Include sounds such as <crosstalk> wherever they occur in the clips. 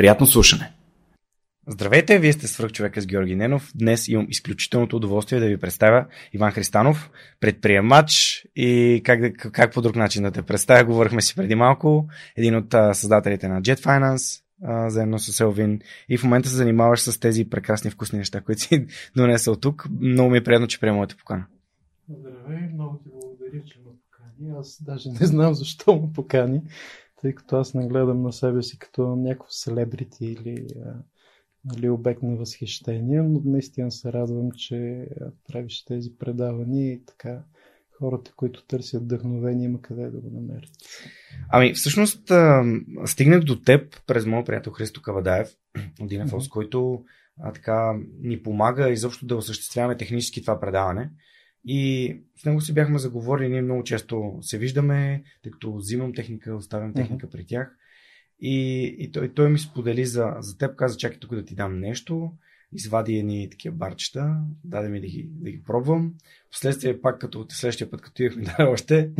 Приятно слушане! Здравейте, вие сте свръх човека с Георги Ненов. Днес имам изключителното удоволствие да ви представя Иван Христанов, предприемач и как, как по друг начин да те представя. Говорихме си преди малко, един от създателите на Jet Finance, а, заедно с Елвин и в момента се занимаваш с тези прекрасни вкусни неща, които си <laughs> донесъл тук. Много ми е приятно, че приема моята покана. Здравей, много ти благодаря, че ме покани. Аз даже не знам защо ме покани, тъй като аз не гледам на себе си като някакво селебрити или нали, обект на възхищение, но наистина се радвам, че правиш тези предавания и така хората, които търсят вдъхновение, има къде да го намерят. Ами, всъщност, стигнах до теб през моят приятел Христо Кавадаев от Динафос, mm-hmm. който а, така ни помага изобщо да осъществяваме технически това предаване. И с него си бяхме заговорили, ние много често се виждаме, тъй като взимам техника, оставям техника mm-hmm. при тях. И, и той, той ми сподели за, за теб, каза, чакай тук да ти дам нещо, извади едни такива барчета, даде ми да ги, да ги пробвам. Вследствие пак, като следващия път, като ми <laughs> даде още.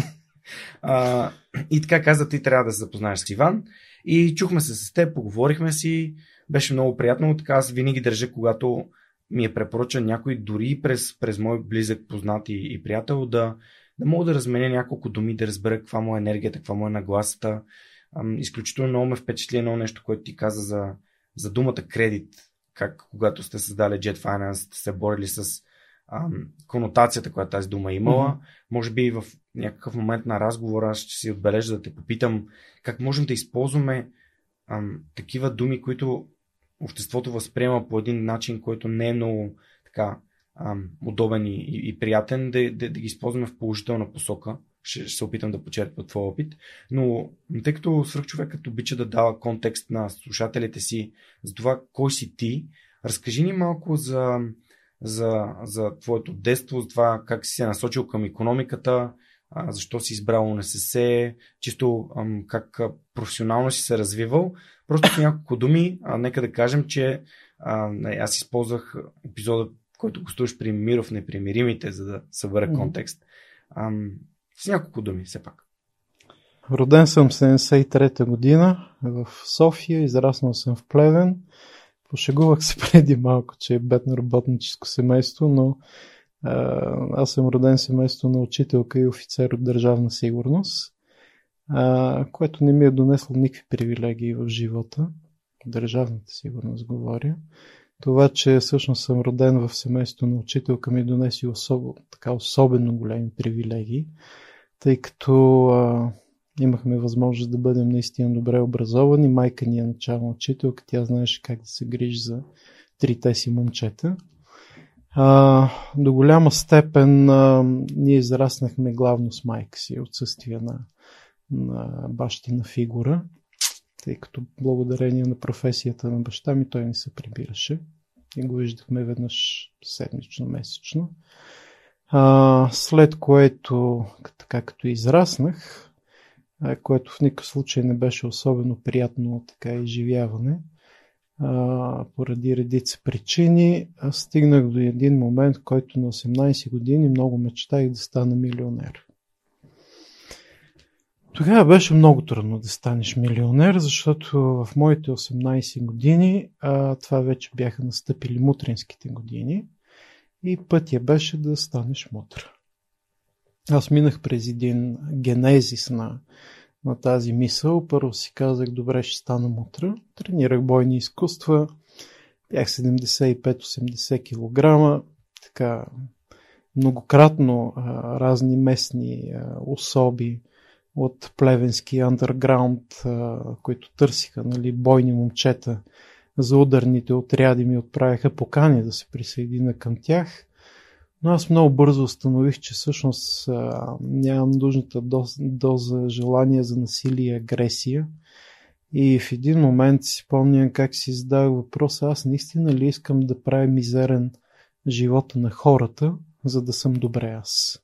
а, и така каза, ти трябва да се запознаеш с Иван. И чухме се с теб, поговорихме си, беше много приятно. Така аз винаги държа, когато ми е препоръчан някой, дори през, през мой близък познат и, и приятел, да, да мога да разменя няколко думи, да разбера каква му е енергията, каква му е нагласата, изключително много ме впечатли едно нещо, което ти каза за, за думата кредит. Как когато сте създали Jet Finance, сте се борили с ам, конотацията, която тази дума е имала. Mm-hmm. Може би в някакъв момент на разговора аз ще си отбележа да те попитам как можем да използваме ам, такива думи, които обществото възприема по един начин, който не е много така ам, удобен и, и, приятен, да, да, да ги използваме в положителна посока ще, ще се опитам да почерпя твой опит. Но тъй като свръхчовекът обича да дава контекст на слушателите си за това кой си ти, разкажи ни малко за, за, за твоето детство, за това как си се насочил към економиката, защо си избрал НСС, чисто как професионално си се развивал. Просто няколко думи, а, нека да кажем, че а, аз използвах епизода, който гостуваш при Миров Непримиримите, за да събера контекст. С няколко думи, все пак. Роден съм 73-та година в София, израснал съм в Плевен. Пошегувах се <laughs> преди малко, че е бедно работническо семейство, но а, аз съм роден в семейство на учителка и офицер от държавна сигурност, което не ми е донесло никакви привилегии в живота. Държавната сигурност говоря. Това, че всъщност съм роден в семейство на учителка ми донеси особо, така особено големи привилегии, тъй като а, имахме възможност да бъдем наистина добре образовани. Майка ни е начална учителка, тя знаеше как да се грижи за трите си момчета. А, до голяма степен а, ние израснахме главно с майка си, отсъствие на, на бащина фигура, тъй като благодарение на професията на баща ми той не се прибираше и го виждахме веднъж седмично, месечно. А, след което, така като израснах, което в никакъв случай не беше особено приятно така изживяване, поради редица причини, аз стигнах до един момент, в който на 18 години много мечтах да стана милионер. Тогава беше много трудно да станеш милионер, защото в моите 18 години а, това вече бяха настъпили мутринските години и пътя беше да станеш мутър. Аз минах през един генезис на, на тази мисъл. Първо си казах, добре, ще стана мутра. Тренирах бойни изкуства. Бях 75-80 кг. Така, многократно а, разни местни а, особи от плевенски андерграунд, които търсиха нали, бойни момчета за ударните отряди, ми отправяха покани да се присъедина към тях. Но аз много бързо установих, че всъщност а, нямам нужната доза желание за насилие и агресия. И в един момент си спомням как си задавах въпроса, аз наистина ли искам да правя мизерен живота на хората, за да съм добре аз.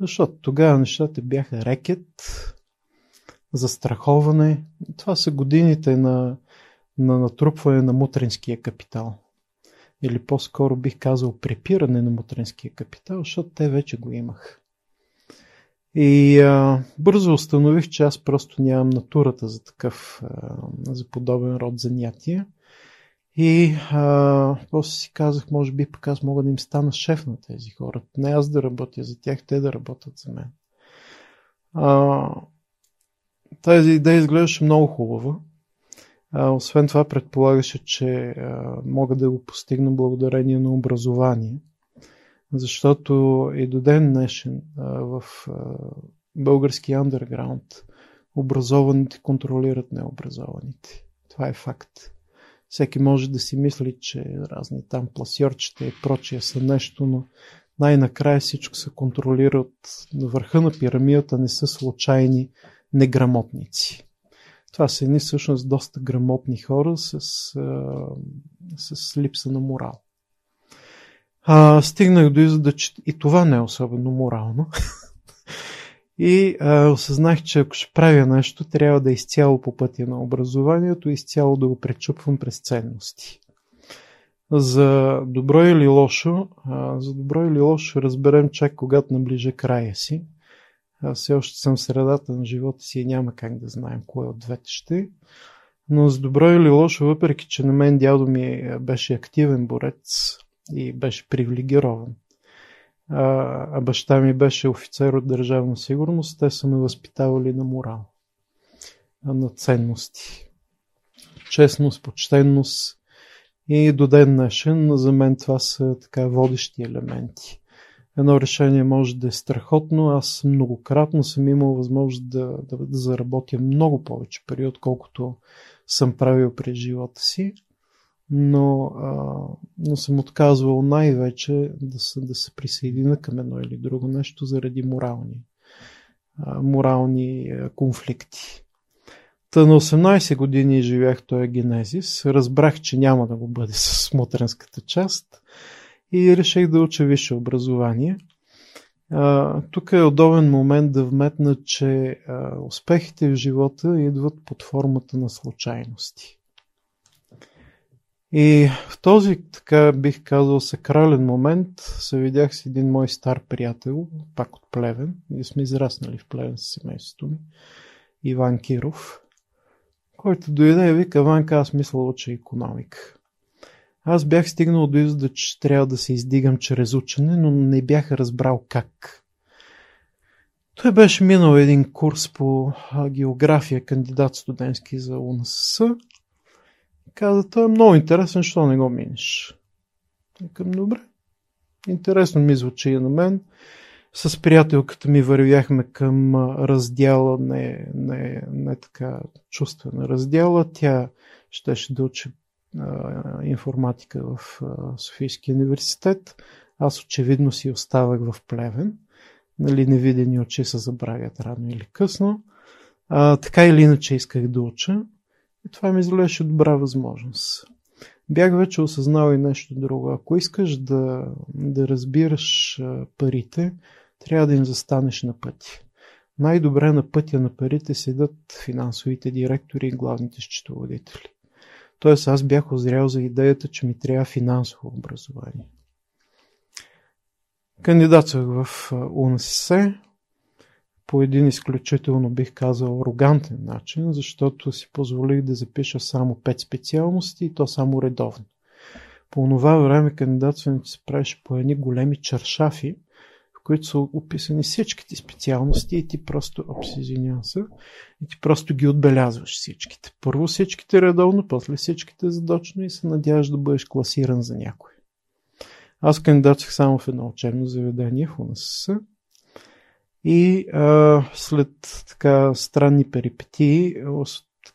Защото тогава нещата бяха рекет, застраховане. Това са годините на, на натрупване на мутринския капитал или по-скоро бих казал препиране на мутренския капитал, защото те вече го имах. И а, бързо установих, че аз просто нямам натурата за такъв, а, за подобен род занятия. И а, после си казах, може би пък аз мога да им стана шеф на тези хора. Не аз да работя за тях, те да работят за мен. А, тази идея изглеждаше много хубава. Освен това предполагаше, че мога да го постигна благодарение на образование, защото и до ден днешен в български андерграунд образованите контролират необразованите. Това е факт. Всеки може да си мисли, че разни там пласьорчета и прочие са нещо, но най-накрая всичко се контролира от върха на пирамидата, не са случайни неграмотници. Това са едни всъщност доста грамотни хора с, с липса на морал. А, стигнах до извода, че и това не е особено морално. <laughs> и а, осъзнах, че ако ще правя нещо, трябва да е изцяло по пътя на образованието, изцяло да го пречупвам през ценности. За добро или лошо, а, за добро или лошо разберем чак когато наближа края си. Аз все още съм в средата на живота си и няма как да знаем кое от двете ще. Но с добро или лошо, въпреки че на мен дядо ми беше активен борец и беше привилегирован, а баща ми беше офицер от държавна сигурност, те са ме възпитавали на морал, на ценности. Честност, почтенност и до ден днешен за мен това са така водещи елементи едно решение може да е страхотно. Аз многократно съм имал възможност да, да, да заработя много повече пари, отколкото съм правил през живота си. Но, а, но съм отказвал най-вече да се, да се присъедина към едно или друго нещо заради морални, а, морални конфликти. Та на 18 години живях този генезис. Разбрах, че няма да го бъде с мутренската част и реших да уча висше образование. Тук е удобен момент да вметна, че успехите в живота идват под формата на случайности. И в този, така бих казал, сакрален момент се видях с един мой стар приятел, пак от Плевен, и сме израснали в Плевен с семейството ми, Иван Киров, който дойде и вика, Ванка, аз мисля уча економика. Аз бях стигнал до извода, че трябва да се издигам чрез учене, но не бях разбрал как. Той беше минал един курс по география, кандидат студентски за УНСС. Каза, той е много интересен, що не го минеш. Към добре. Интересно ми звучи и на мен. С приятелката ми вървяхме към раздяла, не, не, не така чувствена раздяла. Тя щеше да учи информатика в Софийския университет. Аз очевидно си оставах в Плевен. Нали, невидени очи се забравят рано или късно. А, така или иначе исках да уча. И това ми изглеждаше добра възможност. Бях вече осъзнал и нещо друго. Ако искаш да, да разбираш парите, трябва да им застанеш на пъти. Най-добре на пътя на парите седат финансовите директори и главните счетоводители. Тоест аз бях озрял за идеята, че ми трябва финансово образование. Кандидатствах в УНСС по един изключително бих казал арогантен начин, защото си позволих да запиша само 5 специалности и то само редовно. По това време кандидатстването се правеше по едни големи чаршафи, в които са описани всичките специалности и ти просто, опс, извинявам се, и ти просто ги отбелязваш всичките. Първо всичките редовно, после всичките задочно и се надяваш да бъдеш класиран за някой. Аз кандидатствах само в едно учебно заведение в УНСС и а, след така странни перипетии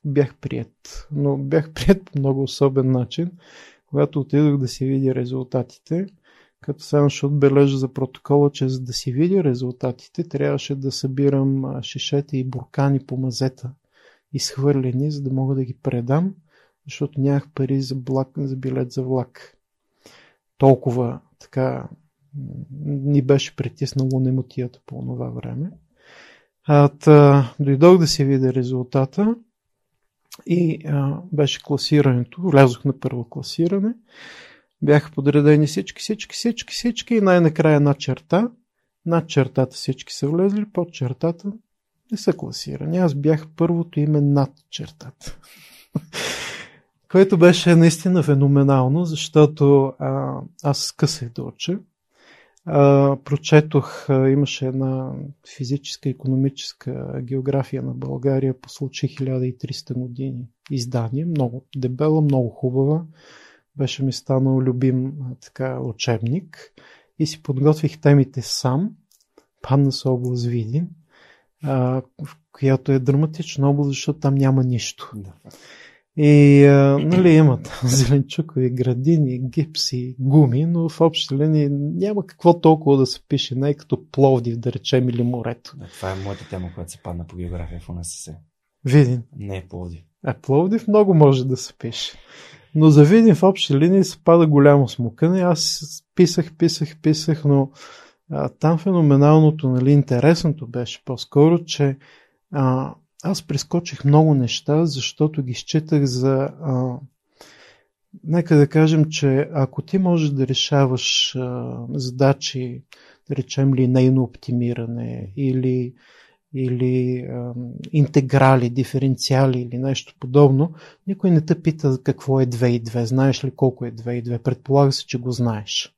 бях прият. Но бях <laughs> прият по много особен начин, когато отидох да си видя резултатите, като само ще отбележа за протокола, че за да си видя резултатите, трябваше да събирам шишета и буркани по мазета, изхвърлени, за да мога да ги предам, защото нямах пари за, влак, за билет за влак. Толкова така ни беше притиснало немотията по това време. А, та, дойдох да си видя резултата и а, беше класирането. Влязох на първо класиране. Бяха подредени всички, всички, всички, всички и най-накрая една черта. Над чертата всички са влезли, под чертата не са класирани. Аз бях първото име над чертата. <laughs> Което беше наистина феноменално, защото а, аз скъсах да уча. А, прочетох, а, имаше една физическа, економическа география на България по случай 1300 години издание. Много дебела, много хубава. Беше ми станал любим така учебник и си подготвих темите сам. Падна с област Видин, а, в която е драматична област, защото там няма нищо. Да. И а, нали, имат зеленчукови градини, гипси, гуми, но в общи линии няма какво толкова да се пише, не е като Пловдив, да речем, или морето. Да, това е моята тема, която се падна по география в УНСС. Видин. Не е Пловдив. А Пловдив много може да се пише. Но за Видин в общи линии пада голямо смукане. Аз писах, писах, писах, но а, там феноменалното, нали, интересното беше по-скоро, че а, аз прескочих много неща, защото ги считах за. А, нека да кажем, че ако ти можеш да решаваш а, задачи, да речем линейно оптимиране или, или а, интеграли, диференциали или нещо подобно, никой не те пита какво е 2 и 2. Знаеш ли колко е 2 и 2? Предполага се, че го знаеш.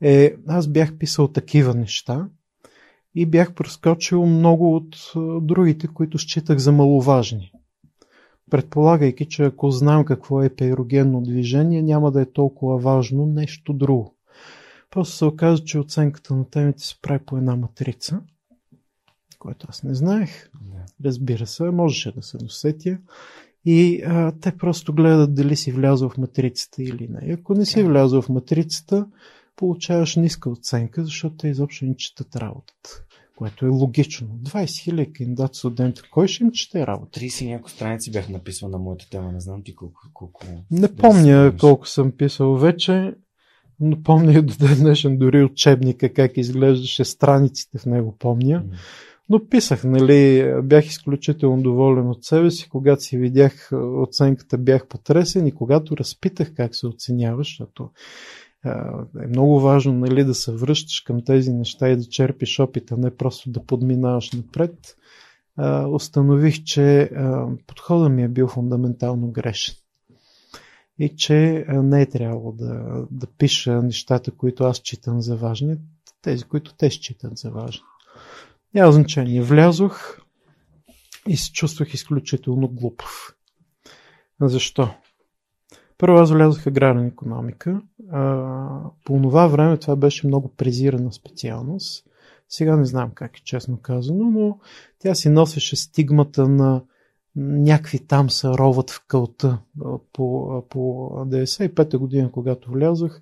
Е, аз бях писал такива неща и бях прескочил много от другите, които считах за маловажни. Предполагайки, че ако знам какво е пейрогенно движение, няма да е толкова важно нещо друго. Просто се оказа, че оценката на темите се прави по една матрица, което аз не знаех. Разбира се, можеше да се досетя. И а, те просто гледат дали си влязъл в матрицата или не. Ако не си влязъл в матрицата, получаваш ниска оценка, защото те изобщо не четат работата. Което е логично. 20 000 кандидат студент, кой ще им чете работа? 30 няколко страници бях написал на моята тема, не знам ти колко. колко не помня колко съм писал вече, но помня и до ден днешен дори учебника, как изглеждаше страниците в него, помня. Но писах, нали, бях изключително доволен от себе си, когато си видях оценката, бях потресен и когато разпитах как се оценява, защото е много важно нали, да се връщаш към тези неща и да черпиш опита, не просто да подминаваш напред. Установих, че подходът ми е бил фундаментално грешен. и че не е трябвало да, да пиша нещата, които аз читам за важни, тези, които те считат за важни. Няма значение. Влязох и се чувствах изключително глупав. Защо? Първо аз влязох в аграрна економика. А, по това време това беше много презирана специалност. Сега не знам как е честно казано, но тя си носеше стигмата на някакви там са роват в кълта по, по 95-та година, когато влязох.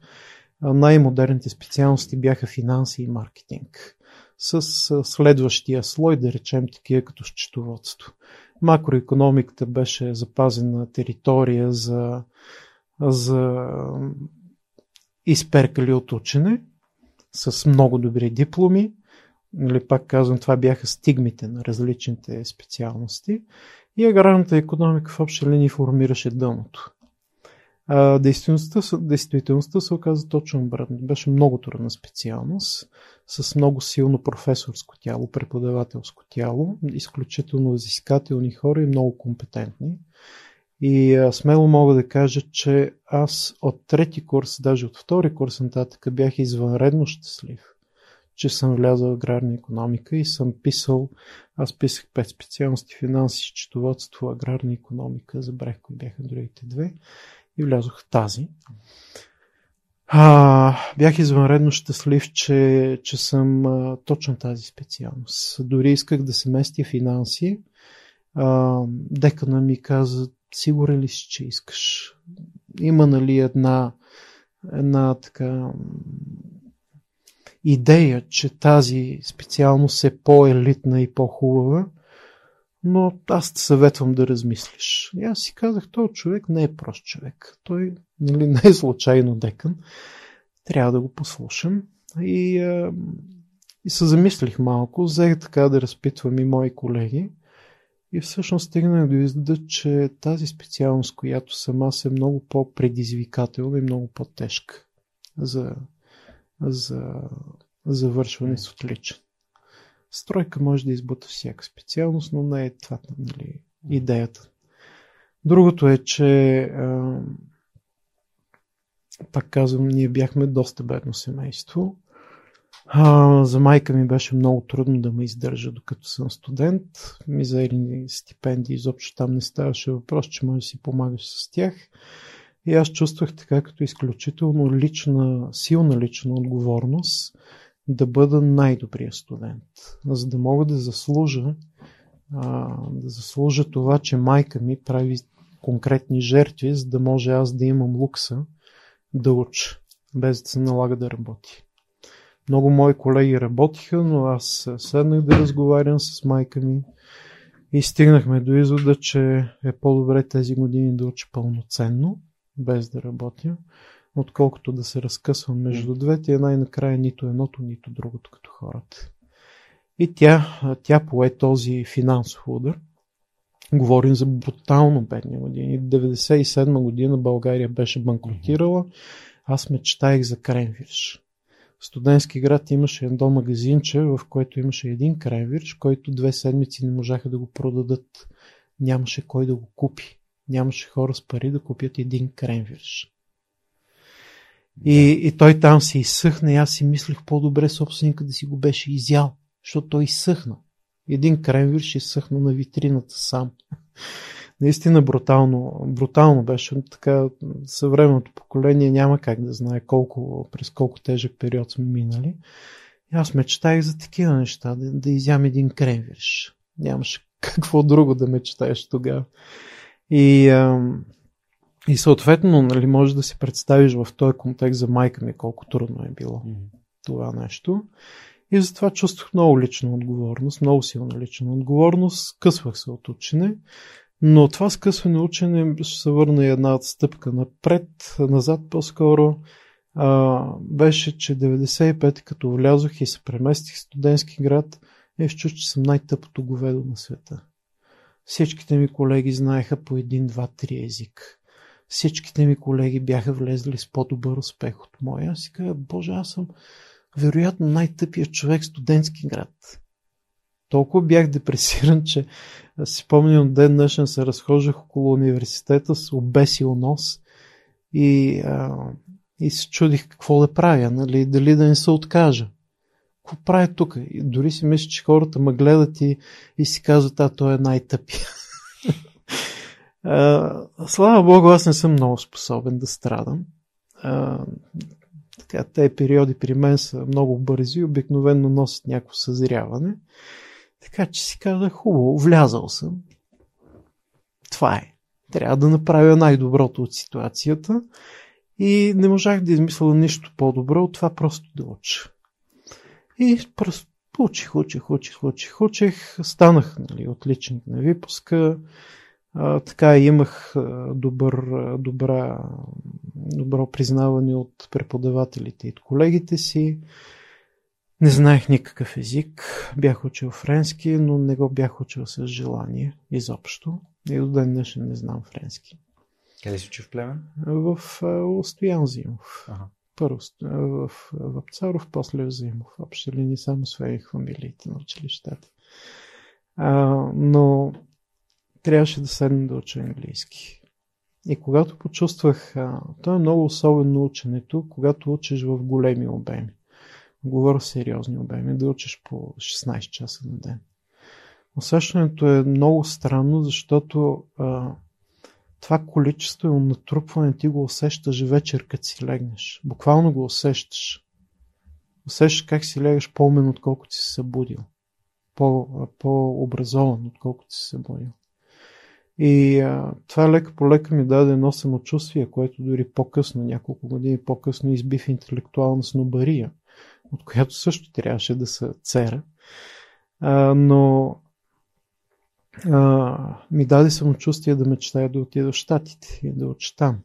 Най-модерните специалности бяха финанси и маркетинг. С следващия слой, да речем такива като счетоводство. Макроекономиката беше запазена територия за, за изперкали от учене с много добри дипломи. Нали, пак казвам, това бяха стигмите на различните специалности. И аграрната економика в обща линии формираше дъното. Действителността, действителността се оказа точно обратно. Беше много трудна специалност, с много силно професорско тяло, преподавателско тяло, изключително изискателни хора и много компетентни. И а, смело мога да кажа, че аз от трети курс, даже от втори курс нататък бях извънредно щастлив че съм влязъл в аграрна економика и съм писал, аз писах пет специалности финанси, счетоводство, аграрна економика, забрах кои бяха другите две и влязох в тази. А, бях извънредно щастлив, че, че съм а, точно тази специалност. Дори исках да се местя финанси. А, декана ми каза, сигурен ли си, че искаш? Има нали една, една така идея, че тази специалност е по-елитна и по-хубава, но аз те съветвам да размислиш. И аз си казах, този човек не е прост човек. Той нали, не е случайно декан. Трябва да го послушам. И, а, и се замислих малко, взех така да разпитвам и мои колеги. И всъщност стигнах до извода, че тази специалност, която съм аз, е много по-предизвикателна и много по-тежка за за завършване с отличен. Стройка може да избута всяка специалност, но не е това нали, идеята. Другото е, че а, пак казвам, ние бяхме доста бедно семейство. А, за майка ми беше много трудно да ме издържа докато съм студент. Мизерни стипендии, изобщо там не ставаше въпрос, че може да си помагаш с тях. И аз чувствах така като изключително лична, силна лична отговорност да бъда най-добрия студент, за да мога да заслужа, а, да заслужа това, че майка ми прави конкретни жертви, за да може аз да имам лукса да уча, без да се налага да работи. Много мои колеги работиха, но аз седнах да разговарям с майка ми и стигнахме до извода, че е по-добре тези години да уча пълноценно, без да работя, отколкото да се разкъсвам между двете и най-накрая нито едното, нито другото като хората. И тя, тя пое този финансов удар. Говорим за брутално бедни години. 97 година България беше банкротирала. Аз мечтаях за кренвирш. В студентски град имаше едно магазинче, в което имаше един кренвирш, който две седмици не можаха да го продадат. Нямаше кой да го купи нямаше хора с пари да купят един кремвирш. И, и той там се изсъхна и аз си мислех по-добре собственика да си го беше изял, защото той изсъхна. Един кремвирш изсъхна на витрината сам. <laughs> Наистина брутално, брутално беше. Така, съвременното поколение няма как да знае колко, през колко тежък период сме минали. И аз мечтаях за такива неща, да, да изям един кремвирш. Нямаше <laughs> какво друго да мечтаеш тогава. И, и съответно, нали, може да си представиш в този контекст за майка ми колко трудно е било mm-hmm. това нещо. И затова чувствах много лична отговорност, много силна лична отговорност, скъсвах се от учене, но това скъсване учене ще се върна и една стъпка напред, назад по-скоро. А, беше, че 95 като влязох и се преместих в студентски град, е, чуш, че съм най-тъпото говедо на света. Всичките ми колеги знаеха по един, два, три език. Всичките ми колеги бяха влезли с по-добър успех от моя. Аз си казах, боже, аз съм вероятно най-тъпия човек в студентски град. Толкова бях депресиран, че си помням ден днешен се разхождах около университета с обесил нос И, а, и се чудих какво да правя, нали, дали да не се откажа. Какво правя тук? И дори си мисля, че хората ме гледат и, и си казват, а той е най-тъпия. Слава Богу, аз не съм много способен да страдам. А, така, тези периоди при мен са много бързи, обикновено носят някакво съзряване. Така че си казах, хубаво, влязал съм. Това е. Трябва да направя най-доброто от ситуацията. И не можах да измисля нищо по-добро от това просто да уча. И просто учих, учих, учих, учих, учих. Станах нали, отличник на випуска. А, така имах добър, добра, добро признаване от преподавателите и от колегите си. Не знаех никакъв език. Бях учил френски, но не го бях учил с желание изобщо. И до ден днешен не знам френски. Къде си учил в племен? В Остоян Зимов. Ага. Първо в Вапцаров, после в Зимов. Общо ли не само свои фамилиите на училищата. А, но трябваше да седна да уча английски. И когато почувствах, а, то е много особено ученето, когато учиш в големи обеми. Говоря сериозни обеми, да учиш по 16 часа на ден. Усещането е много странно, защото а, това количество и натрупване ти го усещаш вечер, като си легнеш. Буквално го усещаш. Усещаш как си легаш по-умен, отколкото си се събудил. По, по-образован, отколкото си се събудил. И а, това лека по лека ми даде едно самочувствие, което дори по-късно, няколко години по-късно, изби в интелектуална снобария, от която също трябваше да се цера. А, но а, ми даде самочувствие да мечтая да отида в Штатите и да уча там.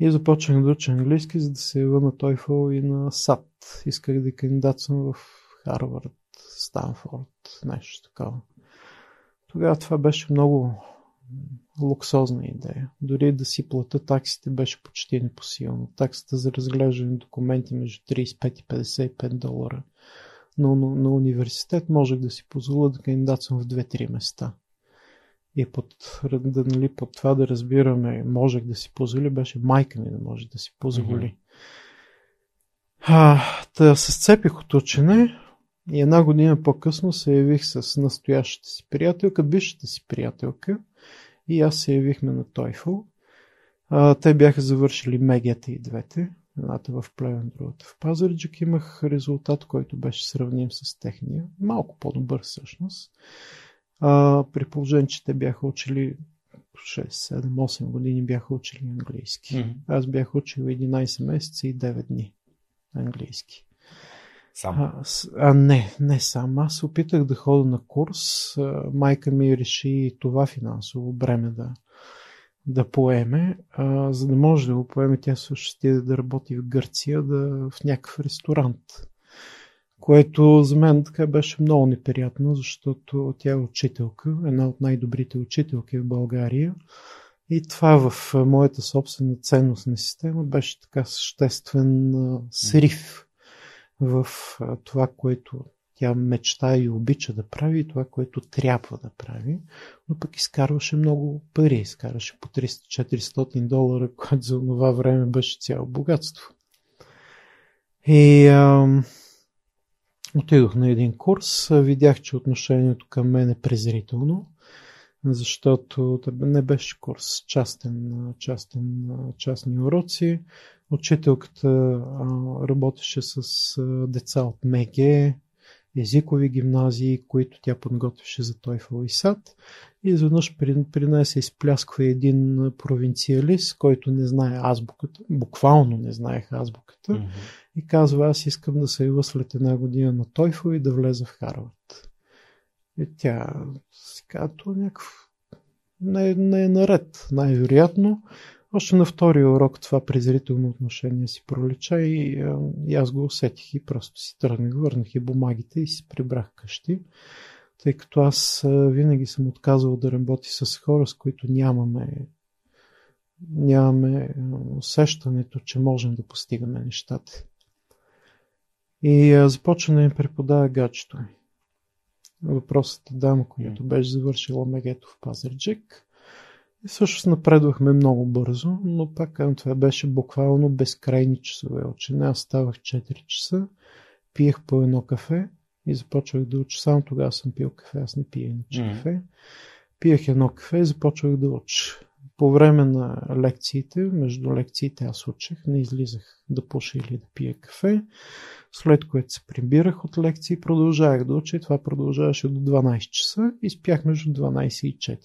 И започнах да уча английски, за да се ява на TOEFL и на САД. Исках да кандидатствам в Харвард, Станфорд, нещо такова. Тогава това беше много луксозна идея. Дори да си плата таксите беше почти непосилно. Таксата за разглеждане на документи между 35 и 55 долара. Но на, на университет можех да си позволя да кандидатствам в 2-3 места. И под, да, нали, под това да разбираме, можех да си позволи, беше майка ми да може да си позволи. Mm-hmm. А, да се сцепих от учене и една година по-късно се явих с настоящата си приятелка, бившата си приятелка и аз се явихме на. А, те бяха завършили мегията и двете. Едната в Плевен, другата в Пазарджик. Имах резултат, който беше сравним с техния. Малко по-добър всъщност. А, при положение, че те бяха учили 6, 7, 8 години бяха учили английски. Mm-hmm. Аз бях учил 11 месеца и 9 дни английски. Сам? А, а не, не сам. Аз опитах да ходя на курс. Майка ми реши това финансово бреме да, да поеме, а, за да може да го поеме, тя също ще да работи в Гърция, да, в някакъв ресторант. Което за мен така беше много неприятно, защото тя е учителка, една от най-добрите учителки в България. И това в моята собствена ценностна система беше така съществен срив в това, което тя мечта и обича да прави и това, което трябва да прави, но пък изкарваше много пари, изкарваше по 300-400 долара, което за това време беше цяло богатство. И ам, отидох на един курс, видях, че отношението към мен е презрително, защото не беше курс, частен, частен, частни уроци. Учителката работеше с деца от МГ, езикови гимназии, които тя подготвяше за TOEFL и САД. И изведнъж при, при нея се изплясква един провинциалист, който не знае азбуката, буквално не знаех азбуката, mm-hmm. и казва, аз искам да се ява след една година на TOEFL и да влеза в Харвард. И тя си казва, то някакъв не, не е наред, най-вероятно. Още на втория урок това презрително отношение си пролича и, и аз го усетих и просто си тръгнах, върнах и бумагите и си прибрах къщи, тъй като аз винаги съм отказал да работи с хора, с които нямаме нямаме усещането, че можем да постигаме нещата. И започна да ми преподава гаджето ми. Въпросът е дама, която беше завършила мегето в Пазарджик И също напредвахме много бързо, но пак казвам, това беше буквално безкрайни часове учене. Аз ставах 4 часа, пиех по едно кафе и започвах да уча. Само тогава съм пил кафе, аз не пия иначе кафе. Пиех едно кафе и започвах да уча. По време на лекциите, между лекциите аз учех, не излизах да пуша или да пия кафе. След което се прибирах от лекции, продължавах да уча това продължаваше до 12 часа и спях между 12 и 4.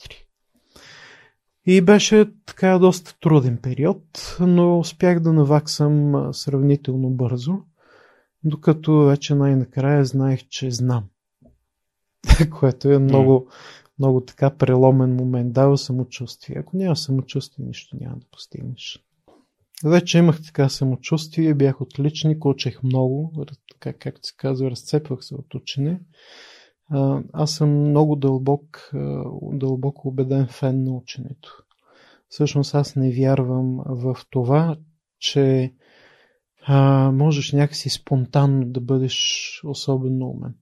И беше така доста труден период, но успях да наваксам сравнително бързо, докато вече най-накрая знаех, че знам. <laughs> Което е много, много така преломен момент. Дава самочувствие. Ако няма самочувствие, нищо няма да постигнеш. Вече имах така самочувствие, бях отличник, учех много, така както се казва, разцепвах се от учене. Аз съм много дълбок, дълбоко убеден фен на ученето. Всъщност аз не вярвам в това, че а, можеш някакси спонтанно да бъдеш особено умен.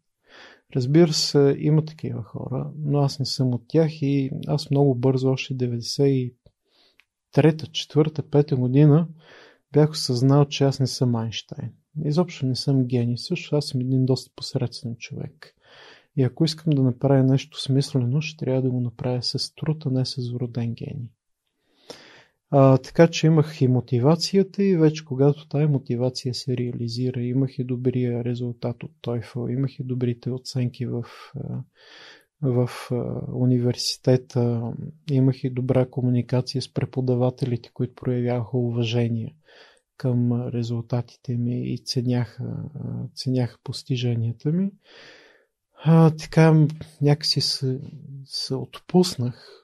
Разбира се, има такива хора, но аз не съм от тях и аз много бързо, още 93-та, 4-та, 5-та година, бях осъзнал, че аз не съм Айнштайн. Изобщо не съм гений. Също аз съм един доста посредствен човек. И ако искам да направя нещо смислено, ще трябва да го направя с труд, а не с вроден гений. А, така че имах и мотивацията и вече когато тази мотивация се реализира, имах и добрия резултат от TOEFL, имах и добрите оценки в, в университета, имах и добра комуникация с преподавателите, които проявяваха уважение към резултатите ми и ценяха, ценяха постиженията ми. А, така някакси се, се отпуснах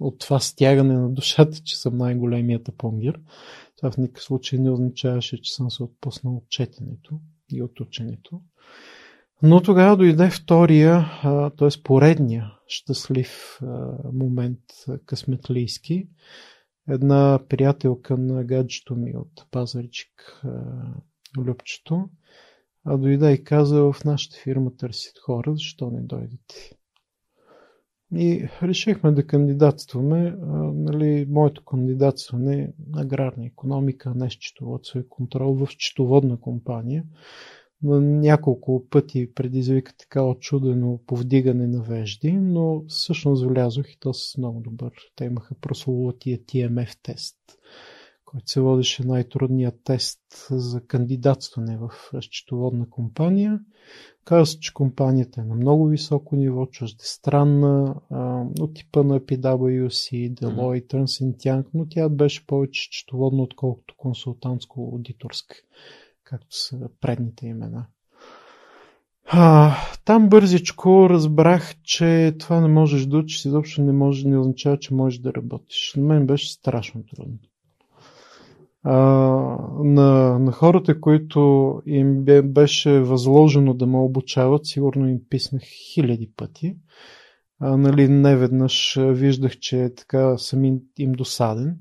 от това стягане на душата, че съм най-големият апонгир. Това в никакъв случай не означаваше, че съм се отпуснал от четенето и от ученето. Но тогава дойде втория, т.е. поредния щастлив момент късметлийски. Една приятелка на гаджето ми от Пазаричик, Любчето, дойде и каза в нашата фирма търсят хора, защо не дойдете? И решихме да кандидатстваме. А, нали, моето кандидатстване е аграрна економика, не счетоводство и контрол в счетоводна компания. На няколко пъти предизвика така очудено повдигане на вежди, но всъщност влязох и то с много добър. Те имаха прословутия TMF тест който се водеше най-трудният тест за кандидатстване в счетоводна компания. Казва се, че компанията е на много високо ниво, чуждестранна, от типа на PwC, Deloitte, Ernst Young, но тя беше повече счетоводна, отколкото консултантско-аудиторска, както са предните имена. А, там бързичко разбрах, че това не можеш да учиш, изобщо не, може, не означава, че можеш да работиш. На мен беше страшно трудно а, на, на хората, които им беше възложено да ме обучават, сигурно им писнах хиляди пъти. А, нали, не веднъж виждах, че така съм им, им досаден.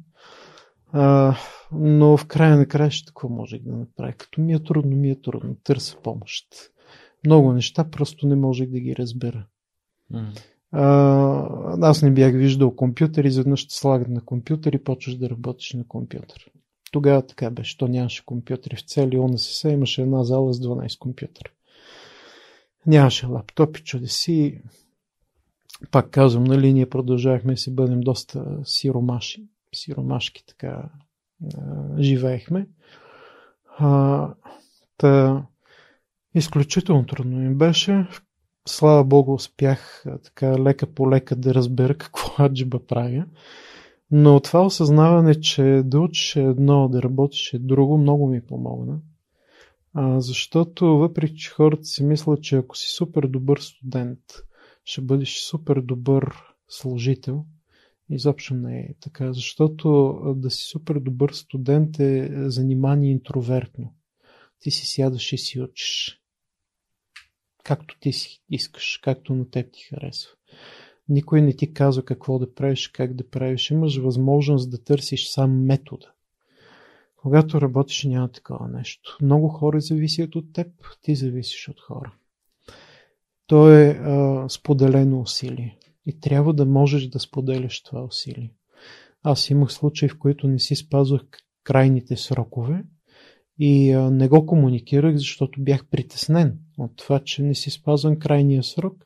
А, но в края на краища какво можех да направя? Като ми е трудно, ми е трудно. Търся помощ. Много неща просто не можех да ги разбера. Mm. А, аз не бях виждал компютър, изведнъж ще слагат на компютър и почваш да работиш на компютър. Тогава така беше. То нямаше компютри в цели ОНСС, имаше една зала с 12 компютъра. Нямаше лаптопи, чудеси. Пак казвам, нали, ние продължавахме да си бъдем доста сиромаши. Сиромашки така живеехме. А, та, изключително трудно ми беше. Слава Богу, успях така лека по лека да разбера какво аджиба правя. Но това осъзнаване, че да учиш е едно, да работиш е друго, много ми помогна. А, защото въпреки, че хората си мислят, че ако си супер добър студент, ще бъдеш супер добър служител, изобщо не е така. Защото да си супер добър студент е занимание интровертно. Ти си сядаш и си учиш. Както ти си искаш, както на теб ти харесва. Никой не ти казва какво да правиш, как да правиш. Имаш възможност да търсиш сам метода. Когато работиш, няма такова нещо. Много хора зависят от теб, ти зависиш от хора. То е а, споделено усилие. И трябва да можеш да споделяш това усилие. Аз имах случаи, в които не си спазвах крайните срокове и а, не го комуникирах, защото бях притеснен от това, че не си спазвам крайния срок.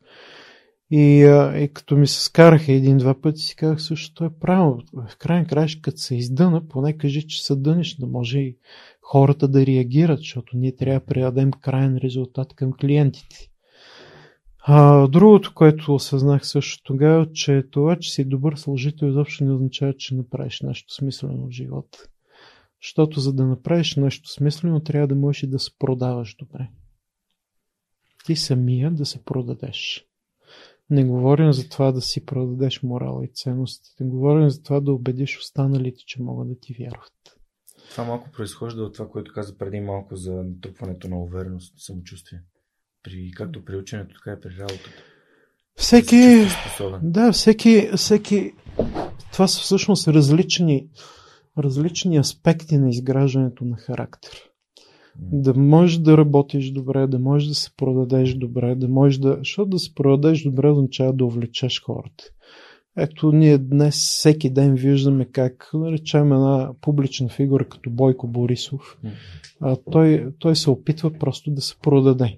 И, и като ми се скараха един-два пъти, си казах също, е правилно. В крайна краищ, като се издъна, поне кажи, че се дъниш, да може и хората да реагират, защото ние трябва да предадем крайен резултат към клиентите. А, другото, което осъзнах също тогава, че това, че си добър служител, изобщо не означава, че направиш нещо смислено в живота. Защото за да направиш нещо смислено, трябва да можеш и да се продаваш добре. Ти самия да се продадеш. Не говорим за това да си продадеш морала и ценностите. Говорим за това да убедиш останалите, че могат да ти вярват. Това малко произхожда от това, което каза преди малко за натрупването на увереност и самочувствие. При, както при ученето, така и при работата. Всеки, да, всеки, всеки, това са всъщност различни, различни аспекти на изграждането на характер. Да можеш да работиш добре, да можеш да се продадеш добре, да можеш да... Защото да се продадеш добре означава да увлечеш хората. Ето, ние днес всеки ден виждаме как, наречем една публична фигура като Бойко Борисов, а той, той се опитва просто да се продаде.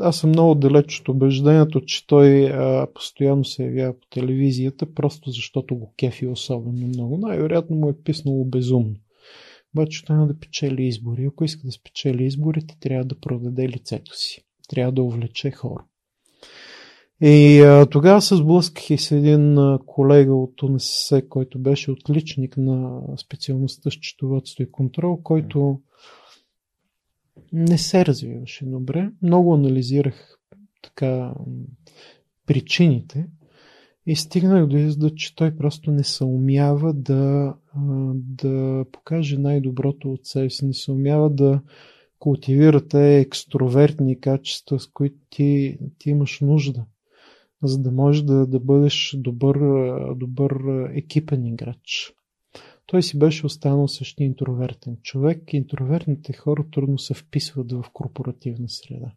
Аз съм много далеч от убеждението, че той а, постоянно се явява по телевизията, просто защото го кефи особено много. Най-вероятно му е писнало безумно. Обаче той да печели избори. Ако иска да спечели изборите, трябва да продаде лицето си. Трябва да увлече хора. И а, тогава се сблъсках и с един а, колега от УНСС, който беше отличник на специалността счетоводство и контрол, който не се развиваше добре. Много анализирах така причините и стигнах до извода, че той просто не се умява да, да покаже най-доброто от себе си, не се умява да култивира те екстровертни качества, с които ти, ти имаш нужда, за да можеш да, да бъдеш добър, добър екипен играч. Той си беше останал същия интровертен човек. Интровертните хора трудно се вписват в корпоративна среда.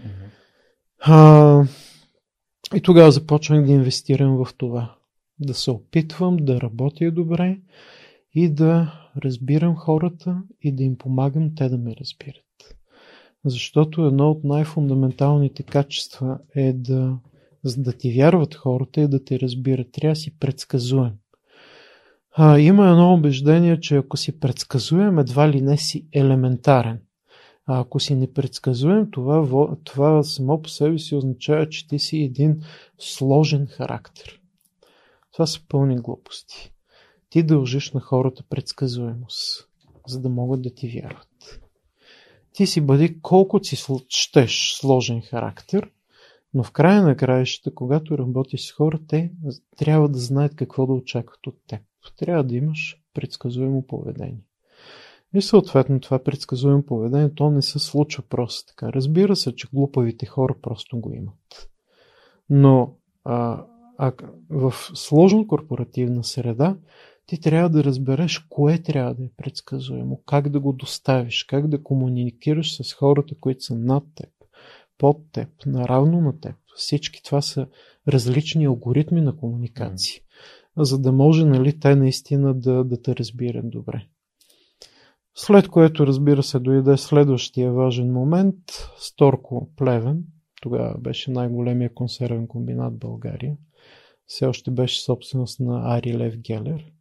Mm-hmm. А, и тогава започнах да инвестирам в това. Да се опитвам да работя добре и да разбирам хората и да им помагам те да ме разбират. Защото едно от най-фундаменталните качества е да, да ти вярват хората и да те разбират. Трябва да си предсказуем. А, има едно убеждение, че ако си предсказуем, едва ли не си елементарен. А ако си непредсказуем, това, това само по себе си означава, че ти си един сложен характер. Това са пълни глупости. Ти дължиш на хората предсказуемост, за да могат да ти вярват. Ти си бъди колкото си щеш сложен характер, но в края на краищата, когато работиш с хора, те трябва да знаят какво да очакват от теб трябва да имаш предсказуемо поведение. И съответно това предсказуемо поведение, то не се случва просто така. Разбира се, че глупавите хора просто го имат. Но а, а, в сложна корпоративна среда ти трябва да разбереш кое трябва да е предсказуемо, как да го доставиш, как да комуникираш с хората, които са над теб, под теб, наравно на теб. Всички това са различни алгоритми на комуникация за да може нали, те наистина да, да те разбират добре. След което, разбира се, дойде следващия важен момент Сторко Плевен. Тогава беше най-големия консервен комбинат в България. Все още беше собственост на Ари Лев Гелер.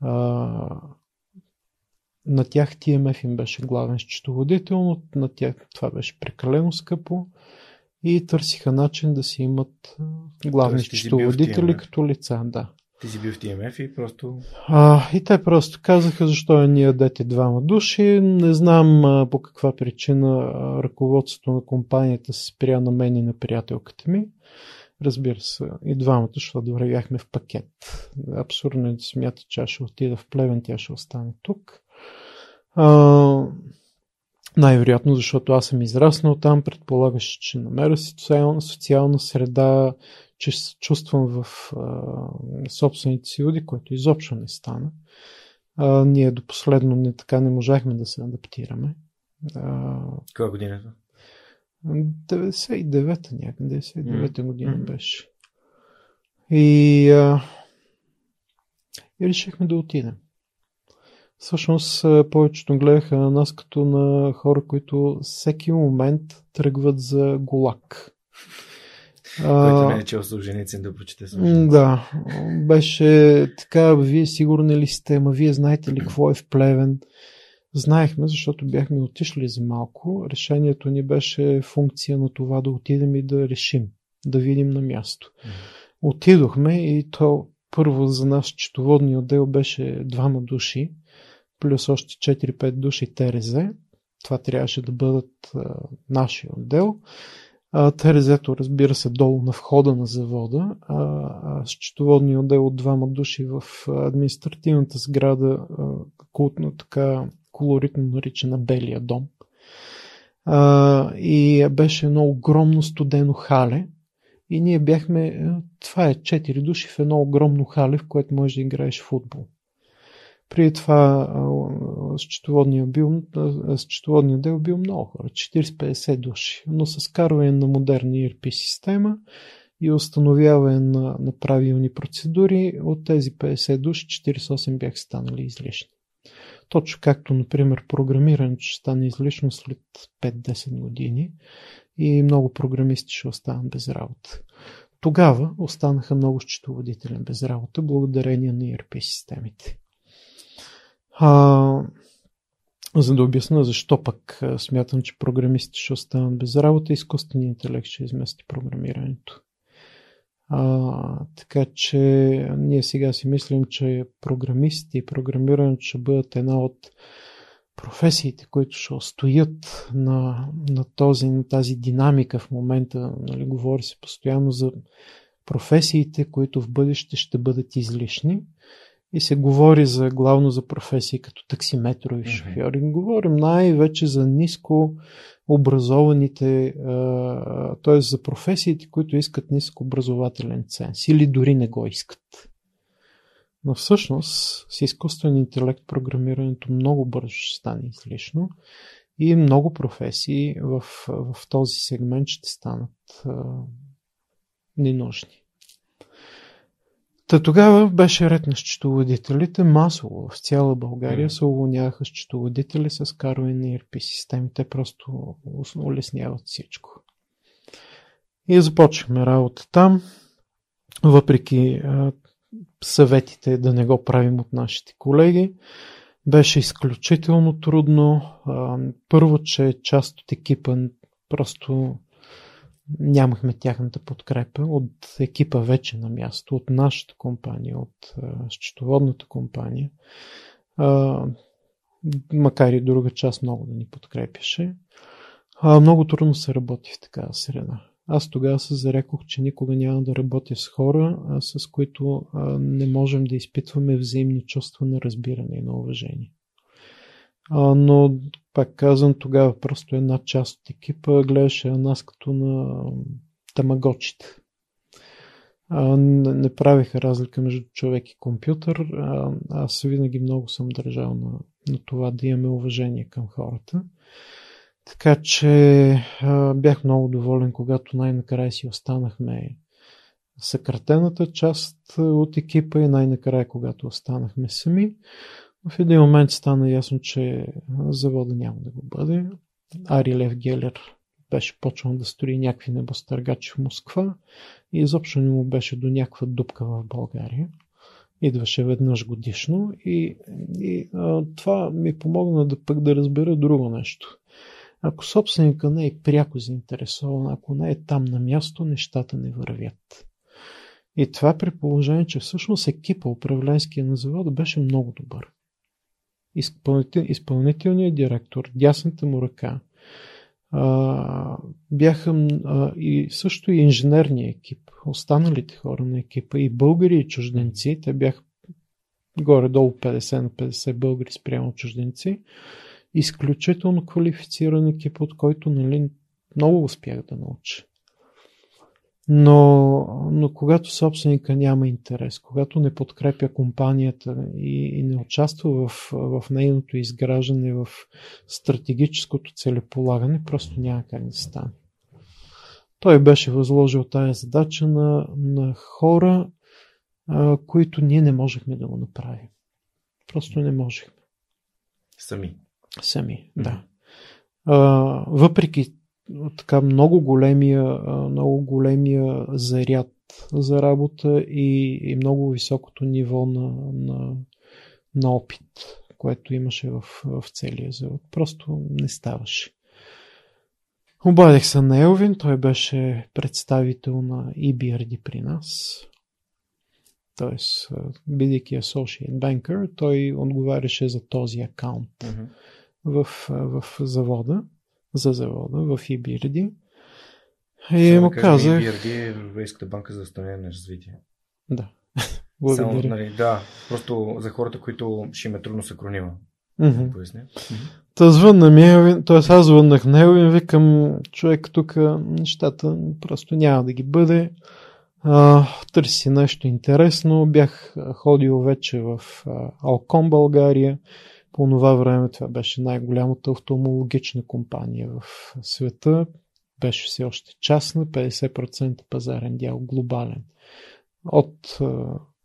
А, на тях TMF им беше главен счетоводител, но на тях това беше прекалено скъпо и търсиха начин да си имат главни счетоводители като лица. Да. Ти си бил в TMF и просто... А, и те просто казаха защо е ние дете двама души. Не знам а, по каква причина ръководството на компанията се спря на мен и на приятелката ми. Разбира се, и двамата, защото вървяхме в пакет. Абсурдно е да смята, че аз ще отида в Плевен, тя ще остане тук. А, най-вероятно, защото аз съм израснал там, предполагаш, че намеря социална, социална среда, че се чувствам в а, собствените си уди, което изобщо не стана. А, ние до последно не, така не можахме да се адаптираме. Коя година е 99-та някъде, 99-та година беше. И а, И решихме да отидем. Всъщност, повечето гледаха на нас като на хора, които всеки момент тръгват за голак. Който не е чел служеници да прочете служеници. Да, беше така, вие сигурни ли сте, ма вие знаете ли какво е в Плевен? Знаехме, защото бяхме отишли за малко. Решението ни беше функция на това да отидем и да решим, да видим на място. Отидохме и то първо за нас четоводния отдел беше двама души, плюс още 4-5 души ТРЗ. Това трябваше да бъдат а, нашия отдел. ТРЗ-то, разбира се, долу на входа на завода, а, а счетоводния отдел от двама души в административната сграда, култно така колоритно наричана Белия дом. А, и беше едно огромно студено хале. И ние бяхме, това е четири души в едно огромно хале, в което можеш да играеш футбол. При това счетоводния, бил, счетоводния дел бил много хора, 40-50 души, но с карване на модерна ERP система и установяване на, на правилни процедури, от тези 50 души 48 бяха станали излишни. Точно както, например, програмирането ще стане излишно след 5-10 години и много програмисти ще останат без работа. Тогава останаха много счетоводители без работа, благодарение на ERP системите. А, за да обясна защо пък смятам, че програмистите ще останат без работа, изкуственият интелект ще измести програмирането. А, така че ние сега си мислим, че програмисти и програмирането ще бъдат една от професиите, които ще устоят на, на, този, на тази динамика в момента. Нали, говори се постоянно за професиите, които в бъдеще ще бъдат излишни и се говори за, главно за професии като таксиметрови шофьори. Mm-hmm. Говорим най-вече за ниско образованите, т.е. за професиите, които искат ниско образователен ценз или дори не го искат. Но всъщност с изкуствен интелект програмирането много бързо ще стане излишно и много професии в, в този сегмент ще станат а, ненужни. Та тогава беше ред на счетоводителите. Масово в цяла България се уволняваха счетоводители с карване на ERP системи. Те просто улесняват всичко. И започнахме работа там. Въпреки а, съветите да не го правим от нашите колеги, беше изключително трудно. А, първо, че част от екипа просто нямахме тяхната подкрепа от екипа вече на място, от нашата компания, от счетоводната компания, а, макар и друга част много да ни подкрепяше. А, много трудно се работи в такава среда. Аз тогава се зарекох, че никога няма да работя с хора, а, с които а, не можем да изпитваме взаимни чувства на разбиране и на уважение. А, но, пак казвам, тогава просто една част от екипа гледаше на нас като на тамагочите. А, не, не правиха разлика между човек и компютър. А, аз винаги много съм държал на, на това да имаме уважение към хората. Така че а, бях много доволен, когато най-накрая си останахме съкратената част от екипа и най-накрая, когато останахме сами. В един момент стана ясно, че завода няма да го бъде. Ари Лев Гелер беше почнал да строи някакви небостъргачи в Москва и изобщо не му беше до някаква дупка в България. Идваше веднъж годишно и, и а, това ми помогна да пък да разбера друго нещо. Ако собственика не е пряко заинтересован, ако не е там на място, нещата не вървят. И това при положение, че всъщност екипа управленския на завода беше много добър изпълнител, изпълнителният директор, дясната му ръка, бяха и също и инженерния екип, останалите хора на екипа, и българи и чужденци, те бяха горе-долу 50 на 50 българи спрямо чужденци, изключително квалифициран екип, от който нали, много успях да науча. Но, но когато собственика няма интерес, когато не подкрепя компанията и, и не участва в, в нейното изграждане, в стратегическото целеполагане, просто няма как да стане. Той беше възложил тази задача на, на хора, а, които ние не можехме да го направим. Просто не можехме. Сами. Сами, да. А, въпреки така много големия, много големия заряд за работа и, и много високото ниво на, на, на опит, което имаше в, в целия завод. Просто не ставаше. Обадих се на Елвин, той беше представител на EBRD при нас. Тоест, бидейки Associate Banker, той отговаряше за този акаунт mm-hmm. в, в завода, за завода, в EBRD. И Само му казах... EBRD е Европейската банка за възстановяване на развитие. Да. <laughs> Благодаря. Само, нали, да, просто за хората, които ще им е трудно с акронима. Mm-hmm. Поясня. Та звънна ми, т.е. аз звъннах него и викам, човек тук нещата просто няма да ги бъде. А, търси нещо интересно. Бях ходил вече в Алкон България. По това време това беше най-голямата автомологична компания в света. Беше все още частна, 50% пазарен дял глобален. От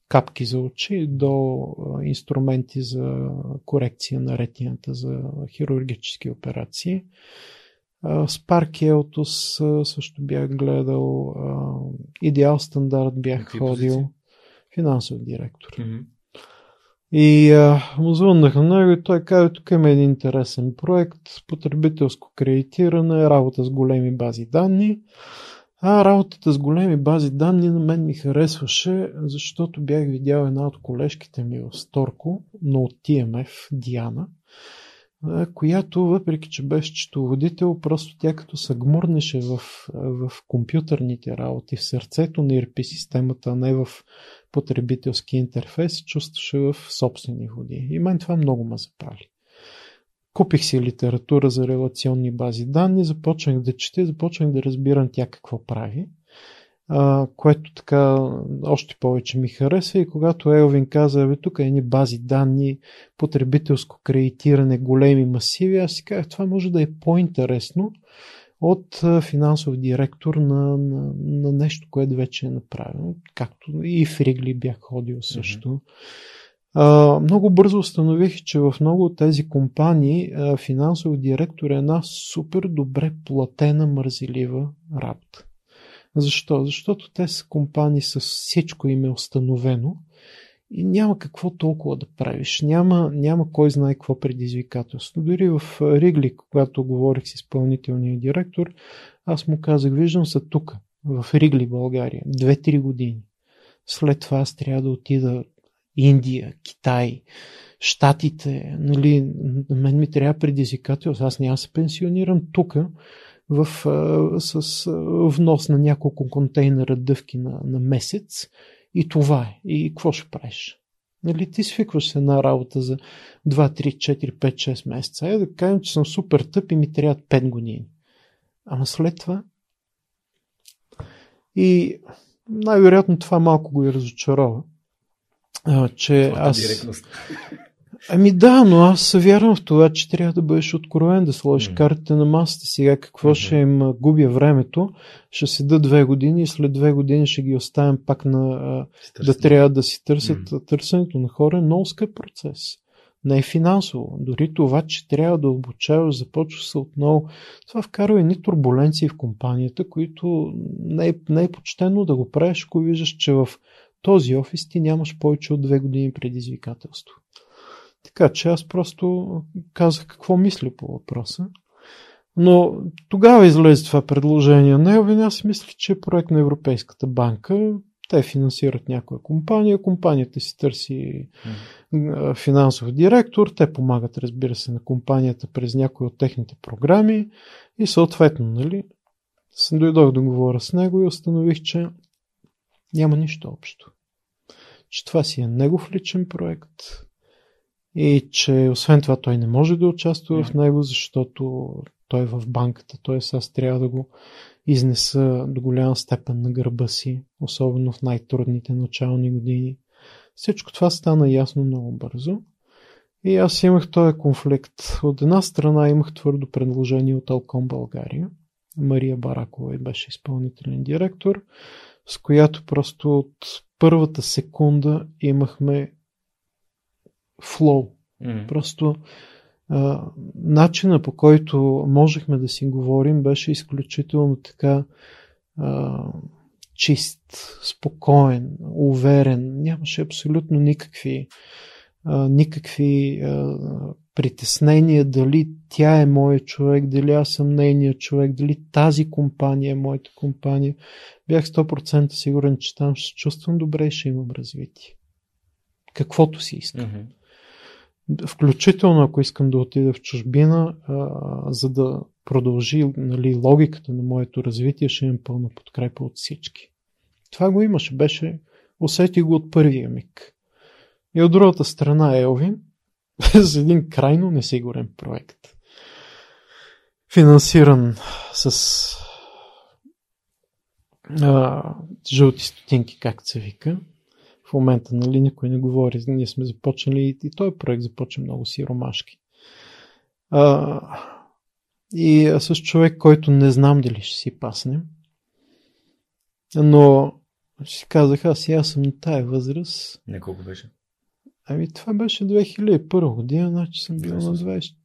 капки за очи до инструменти за корекция на ретината за хирургически операции. Spark Елтос също бях гледал. Идеал стандарт бях Какви ходил. Позиции? Финансов директор. Mm-hmm. И а, му звъннах на него и той каза, тук има един интересен проект, потребителско кредитиране, работа с големи бази данни. А работата с големи бази данни на мен ми харесваше, защото бях видял една от колежките ми в Сторко, но от TMF, Диана, която, въпреки че беше четоводител, просто тя като се гмурнеше в, в компютърните работи, в сърцето на ERP системата, а не в потребителски интерфейс, чувстваше в собствени води. И мен това много ме запали. Купих си литература за релационни бази данни, започнах да чета, започнах да разбирам тя какво прави, а, което така още повече ми хареса и когато Елвин каза, бе, тук е ни бази данни, потребителско кредитиране, големи масиви, аз си казах, това може да е по-интересно от финансов директор на, на, на нещо, което вече е направено, както и в Ригли бях ходил също. Mm-hmm. А, много бързо установих, че в много от тези компании а, финансов директор е една супер добре платена мързелива работа. Защо? Защото те са компании с всичко им е установено и няма какво толкова да правиш. Няма, няма кой знае какво предизвикателство. Дори в Ригли, когато говорих с изпълнителния директор, аз му казах, виждам се тук, в Ригли, България, 2-3 години. След това аз трябва да отида Индия, Китай, Штатите, нали, на мен ми трябва предизвикателство. Аз няма се пенсионирам тук в, с внос на няколко контейнера дъвки на, на месец и това е. И какво ще правиш? Нали, ти свикваш се една работа за 2, 3, 4, 5, 6 месеца. Е да кажем, че съм супер тъп и ми трябват 5 години. Ама след това и най-вероятно това малко го и разочарова че това аз... Директност. Ами да, но аз вярвам в това, че трябва да бъдеш откровен, да сложиш mm. картите на масата. Сега какво mm-hmm. ще им губя времето? Ще седа две години и след две години ще ги оставям пак на, да трябва да си търсят. Mm. Търсенето на хора е много скъп процес. Не е финансово. Дори това, че трябва да обучаваш, започва се отново. Това вкарва едни турбуленции в компанията, които не е, не е почтено да го правиш, ако виждаш, че в този офис ти нямаш повече от две години предизвикателство. Така че аз просто казах какво мисля по въпроса. Но тогава излезе това предложение на Елвин. Аз мисля, че е проект на Европейската банка. Те финансират някоя компания, компанията си търси mm. финансов директор, те помагат, разбира се, на компанията през някои от техните програми и съответно, нали, дойдох да говоря с него и установих, че няма нищо общо. Че това си е негов личен проект и че освен това той не може да участва в него, защото той е в банката, т.е. аз трябва да го изнеса до голяма степен на гърба си, особено в най-трудните начални години. Всичко това стана ясно много бързо. И аз имах този конфликт. От една страна имах твърдо предложение от Алком България. Мария Баракова беше изпълнителен директор. с която просто от първата секунда имахме флоу. М. Просто а, начина по който можехме да си говорим беше изключително така а, чист, спокоен, уверен. Нямаше абсолютно никакви, а, никакви а, притеснения дали тя е моят човек, дали аз съм нейният човек, дали тази компания е моята компания. Бях 100% сигурен, че там ще се чувствам добре и ще имам развитие. Каквото си искам. Мгм. Включително ако искам да отида в чужбина, а, за да продължи нали, логиката на моето развитие, ще имам пълна подкрепа от всички. Това го имаше, беше, усетих го от първия миг. И от другата страна Елвин, <laughs> с един крайно несигурен проект. Финансиран с а, жълти стотинки, както се вика. В момента, нали, никой не говори. Ние сме започнали и този проект започна много сиромашки. А, и с човек, който не знам дали ще си паснем. Но си казах, аз и аз съм на тая възраст. Не колко беше? Ами това беше 2001 година, значи съм бил на 28.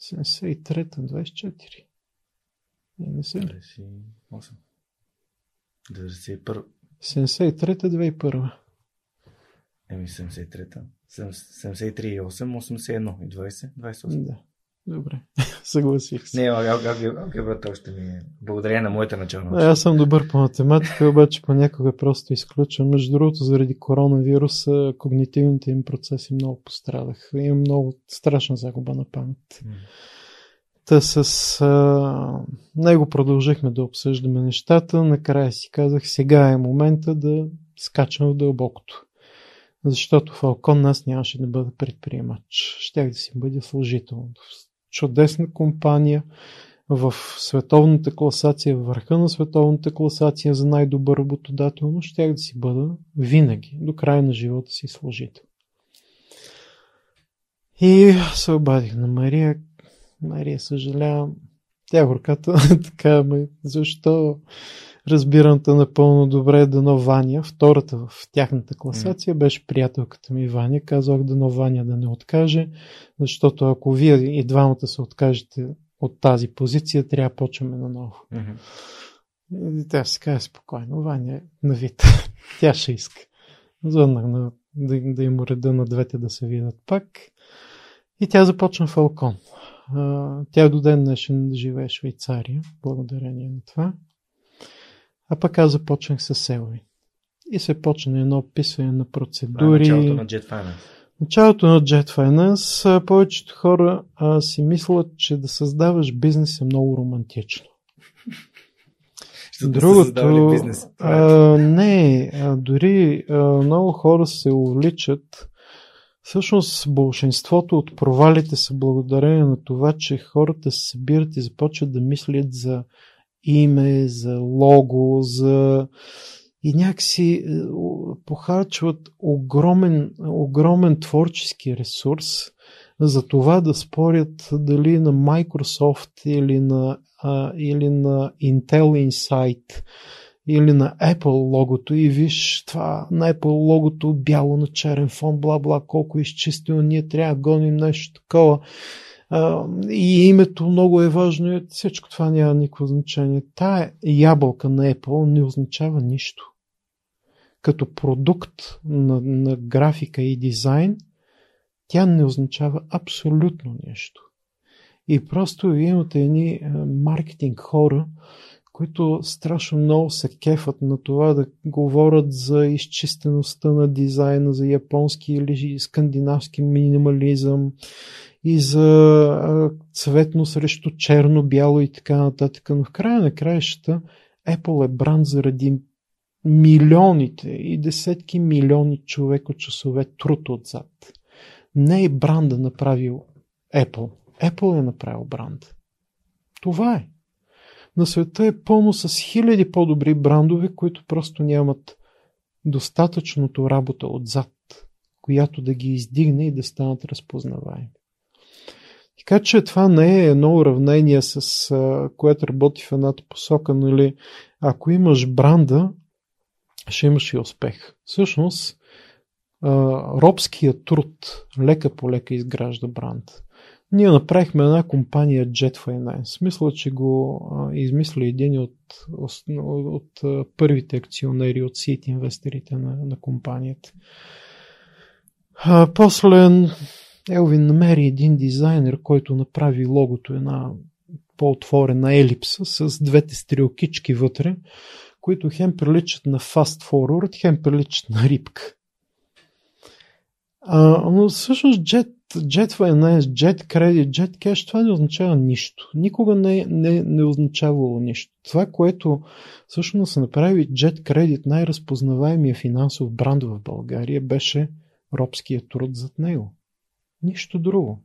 20... 73-та, 24. Не, не се. 98. 91. 73-та, 2001. Еми 73-та. 73 и 8, 81 и 20, 28. Да. Добре. <laughs> Съгласих се. Не, алгебрата още ми е. Благодарение на моята начална. Аз съм добър по математика, обаче понякога просто изключвам. Между другото, заради коронавируса, когнитивните им процеси много пострадаха. Имам много страшна загуба на памет. М. Та с а, него продължихме да обсъждаме нещата. Накрая си казах, сега е момента да скачам в дълбокото. Защото Фалкон аз нямаше да бъда предприемач. Щях да си бъда служител. Чудесна компания в световната класация, в върха на световната класация за най-добър работодател, но щях да си бъда винаги, до края на живота си служител. И се обадих на Мария. Мария, съжалявам. Тя горката <laughs> така ме, защо разбирам те напълно добре Дано Ваня, втората в тяхната класация, беше приятелката ми Ваня. Казах Дано Ваня да не откаже, защото ако вие и двамата се откажете от тази позиция, трябва да почваме наново. Мгм. И тя се каза спокойно, Ваня е на вид. <laughs> Тя ще иска. Звъннах на, да, да им уреда на двете да се видят пак. И тя започна Фалкон. Тя до ден днешен живее в Швейцария, благодарение на това. А пък аз започнах с Селви. И се почна едно описване на Това е процедури. началото на Jet Finance. Началото на Jet Finance, повечето хора а, си мислят, че да създаваш бизнес е много романтично. <laughs> Защото създавали бизнес. Това а, не, а, дори а, много хора се увличат. Всъщност, большинството от провалите са благодарение на това, че хората се събират и започват да мислят за име, за лого, за и някакси е, похарчват огромен, огромен творчески ресурс за това да спорят дали на Microsoft или на, а, или на Intel Insight или на Apple логото и виж това на Apple логото бяло на черен фон, бла бла, колко изчистено, ние трябва да гоним нещо такова. И името много е важно и всичко това няма никакво значение. Тая ябълка на Apple не означава нищо. Като продукт на, на графика и дизайн, тя не означава абсолютно нещо. И просто имате едни а, маркетинг хора, които страшно много се кефат на това да говорят за изчистеността на дизайна, за японски или скандинавски минимализъм и за цветно срещу черно, бяло и така нататък. Но в края на краищата Apple е бранд заради милионите и десетки милиони човека часове труд отзад. Не е бранда направил Apple. Apple е направил бранд. Това е. На света е пълно с хиляди по-добри брандове, които просто нямат достатъчното работа отзад, която да ги издигне и да станат разпознаваеми. Така че това не е едно уравнение, с а, което работи в едната посока. Нали? Ако имаш бранда, ще имаш и успех. Всъщност, робският труд лека по лека изгражда бранд. Ние направихме една компания Jet Finance. Мисля, че го а, измисли един от, от, от първите акционери, от сит инвесторите на, на компанията. А, после Елвин намери един дизайнер, който направи логото една по-отворена елипса с двете стрелкички вътре, които хем приличат на fast forward, хем приличат на рибка. А, но всъщност Jet, Jet Finance, Jet Credit, Jet Cash, това не означава нищо. Никога не, не, не означавало нищо. Това, което всъщност направи Jet Credit, най-разпознаваемия финансов бранд в България, беше робския труд зад него. Нищо друго.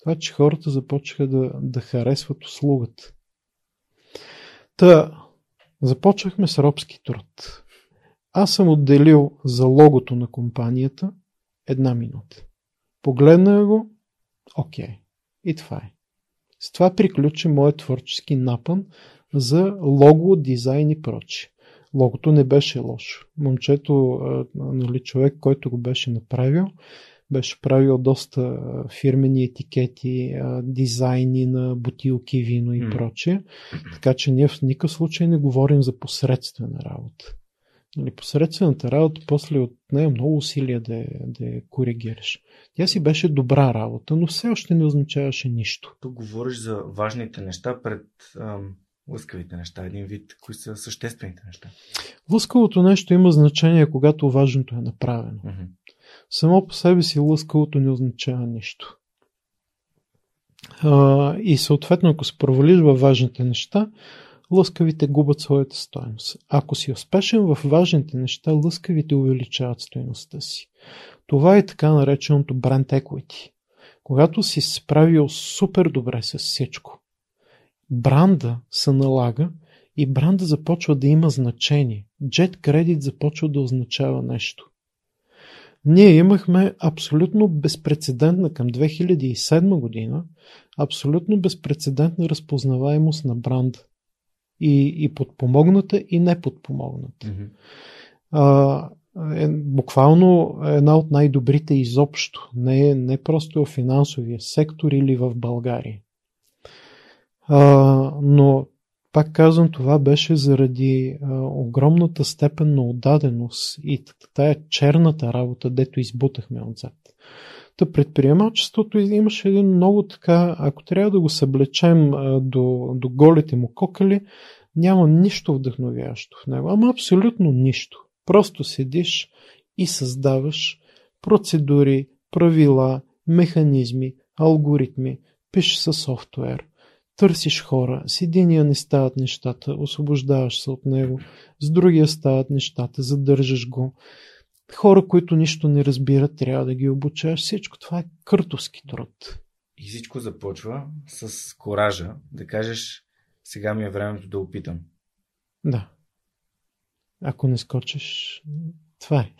Това, че хората започнаха да, да харесват услугата. Та, започнахме с робски труд. Аз съм отделил за логото на компанията една минута. Погледна го, окей. И това е. С това приключи моят творчески напън за лого, дизайн и прочи. Логото не беше лошо. Момчето, нали, човек, който го беше направил, беше правил доста фирмени етикети, дизайни на бутилки, вино и прочее. Така че ние в никакъв случай не говорим за посредствена работа. Нали, посредствената работа после от нея много усилия да, да я коригираш. Тя си беше добра работа, но все още не означаваше нищо. Тук говориш за важните неща пред ам, лъскавите неща. Един вид, кои са съществените неща. Лъскавото нещо има значение, когато важното е направено. Mm-hmm. Само по себе си лъскавото не означава нищо. А, и съответно, ако се провалиш във важните неща, лъскавите губят своята стоеност. Ако си успешен в важните неща, лъскавите увеличават стоеността си. Това е така нареченото brand equity. Когато си справил супер добре с всичко, бранда се налага и бранда започва да има значение. Jet Credit започва да означава нещо. Ние имахме абсолютно безпредседентна към 2007 година, абсолютно безпредседентна разпознаваемост на бранда. И, и подпомогната, и неподпомогната. Mm-hmm. А, е, буквално една от най-добрите изобщо. Не, не просто в финансовия сектор или в България. А, но пак казвам, това беше заради а, огромната степен на отдаденост и тая черната работа, дето избутахме отзад. Та предприемачеството имаше един много така, ако трябва да го съблечем а, до, до голите му кокали, няма нищо вдъхновяващо в него. Ама абсолютно нищо. Просто седиш и създаваш процедури, правила, механизми, алгоритми, пишеш със софтуер, търсиш хора, с единия не стават нещата, освобождаваш се от него, с другия стават нещата, задържаш го. Хора, които нищо не разбират, трябва да ги обучаваш. Всичко това е къртовски труд. И всичко започва с коража да кажеш сега ми е времето да опитам. Да. Ако не скочиш, това е.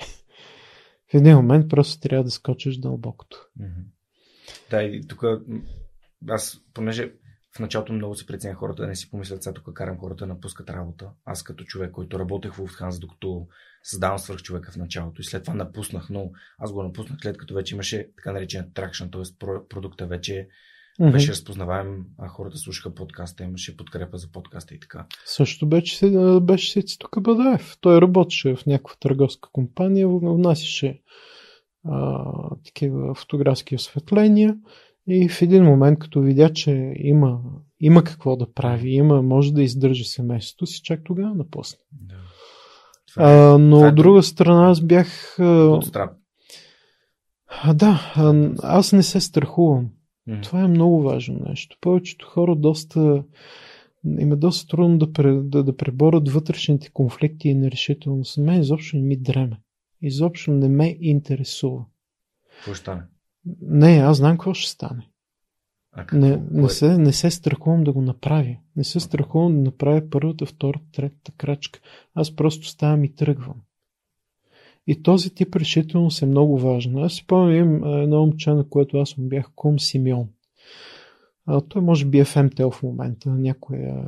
В един момент просто трябва да скочиш дълбокото. Да, и тук аз, понеже в началото много се преценя хората да не си помислят, сега тук карам хората да напускат работа. Аз като човек, който работех в Lufthansa, докато създавам свърх човека в началото и след това напуснах, но аз го напуснах след като вече имаше така наречен тракшн, т.е. продукта вече mm-hmm. беше разпознаваем, а хората слушаха подкаста, имаше подкрепа за подкаста и така. Също беше, беше си тук Бадаев. Той работеше в някаква търговска компания, внасяше а, такива фотографски осветления и в един момент, като видя, че има, има какво да прави, има, може да издържа семейството си, чак тогава напусна. Да. Е, а, но от друга страна аз бях... А, да, аз не се страхувам. Mm. Това е много важно нещо. Повечето хора доста им е доста трудно да, да, да преборят вътрешните конфликти и нерешителност. Мен изобщо не ми дреме. Изобщо не ме интересува. Какво ще стане? Не, аз знам какво ще стане. А какво? Не, не, се, не се страхувам да го направя. Не се страхувам да направя първата, втората, третата крачка. Аз просто ставам и тръгвам. И този тип решителност е много важна. Аз си спомням едно момче, на което аз му бях кум Симеон. А, той може би е в МТЛ в момента, някоя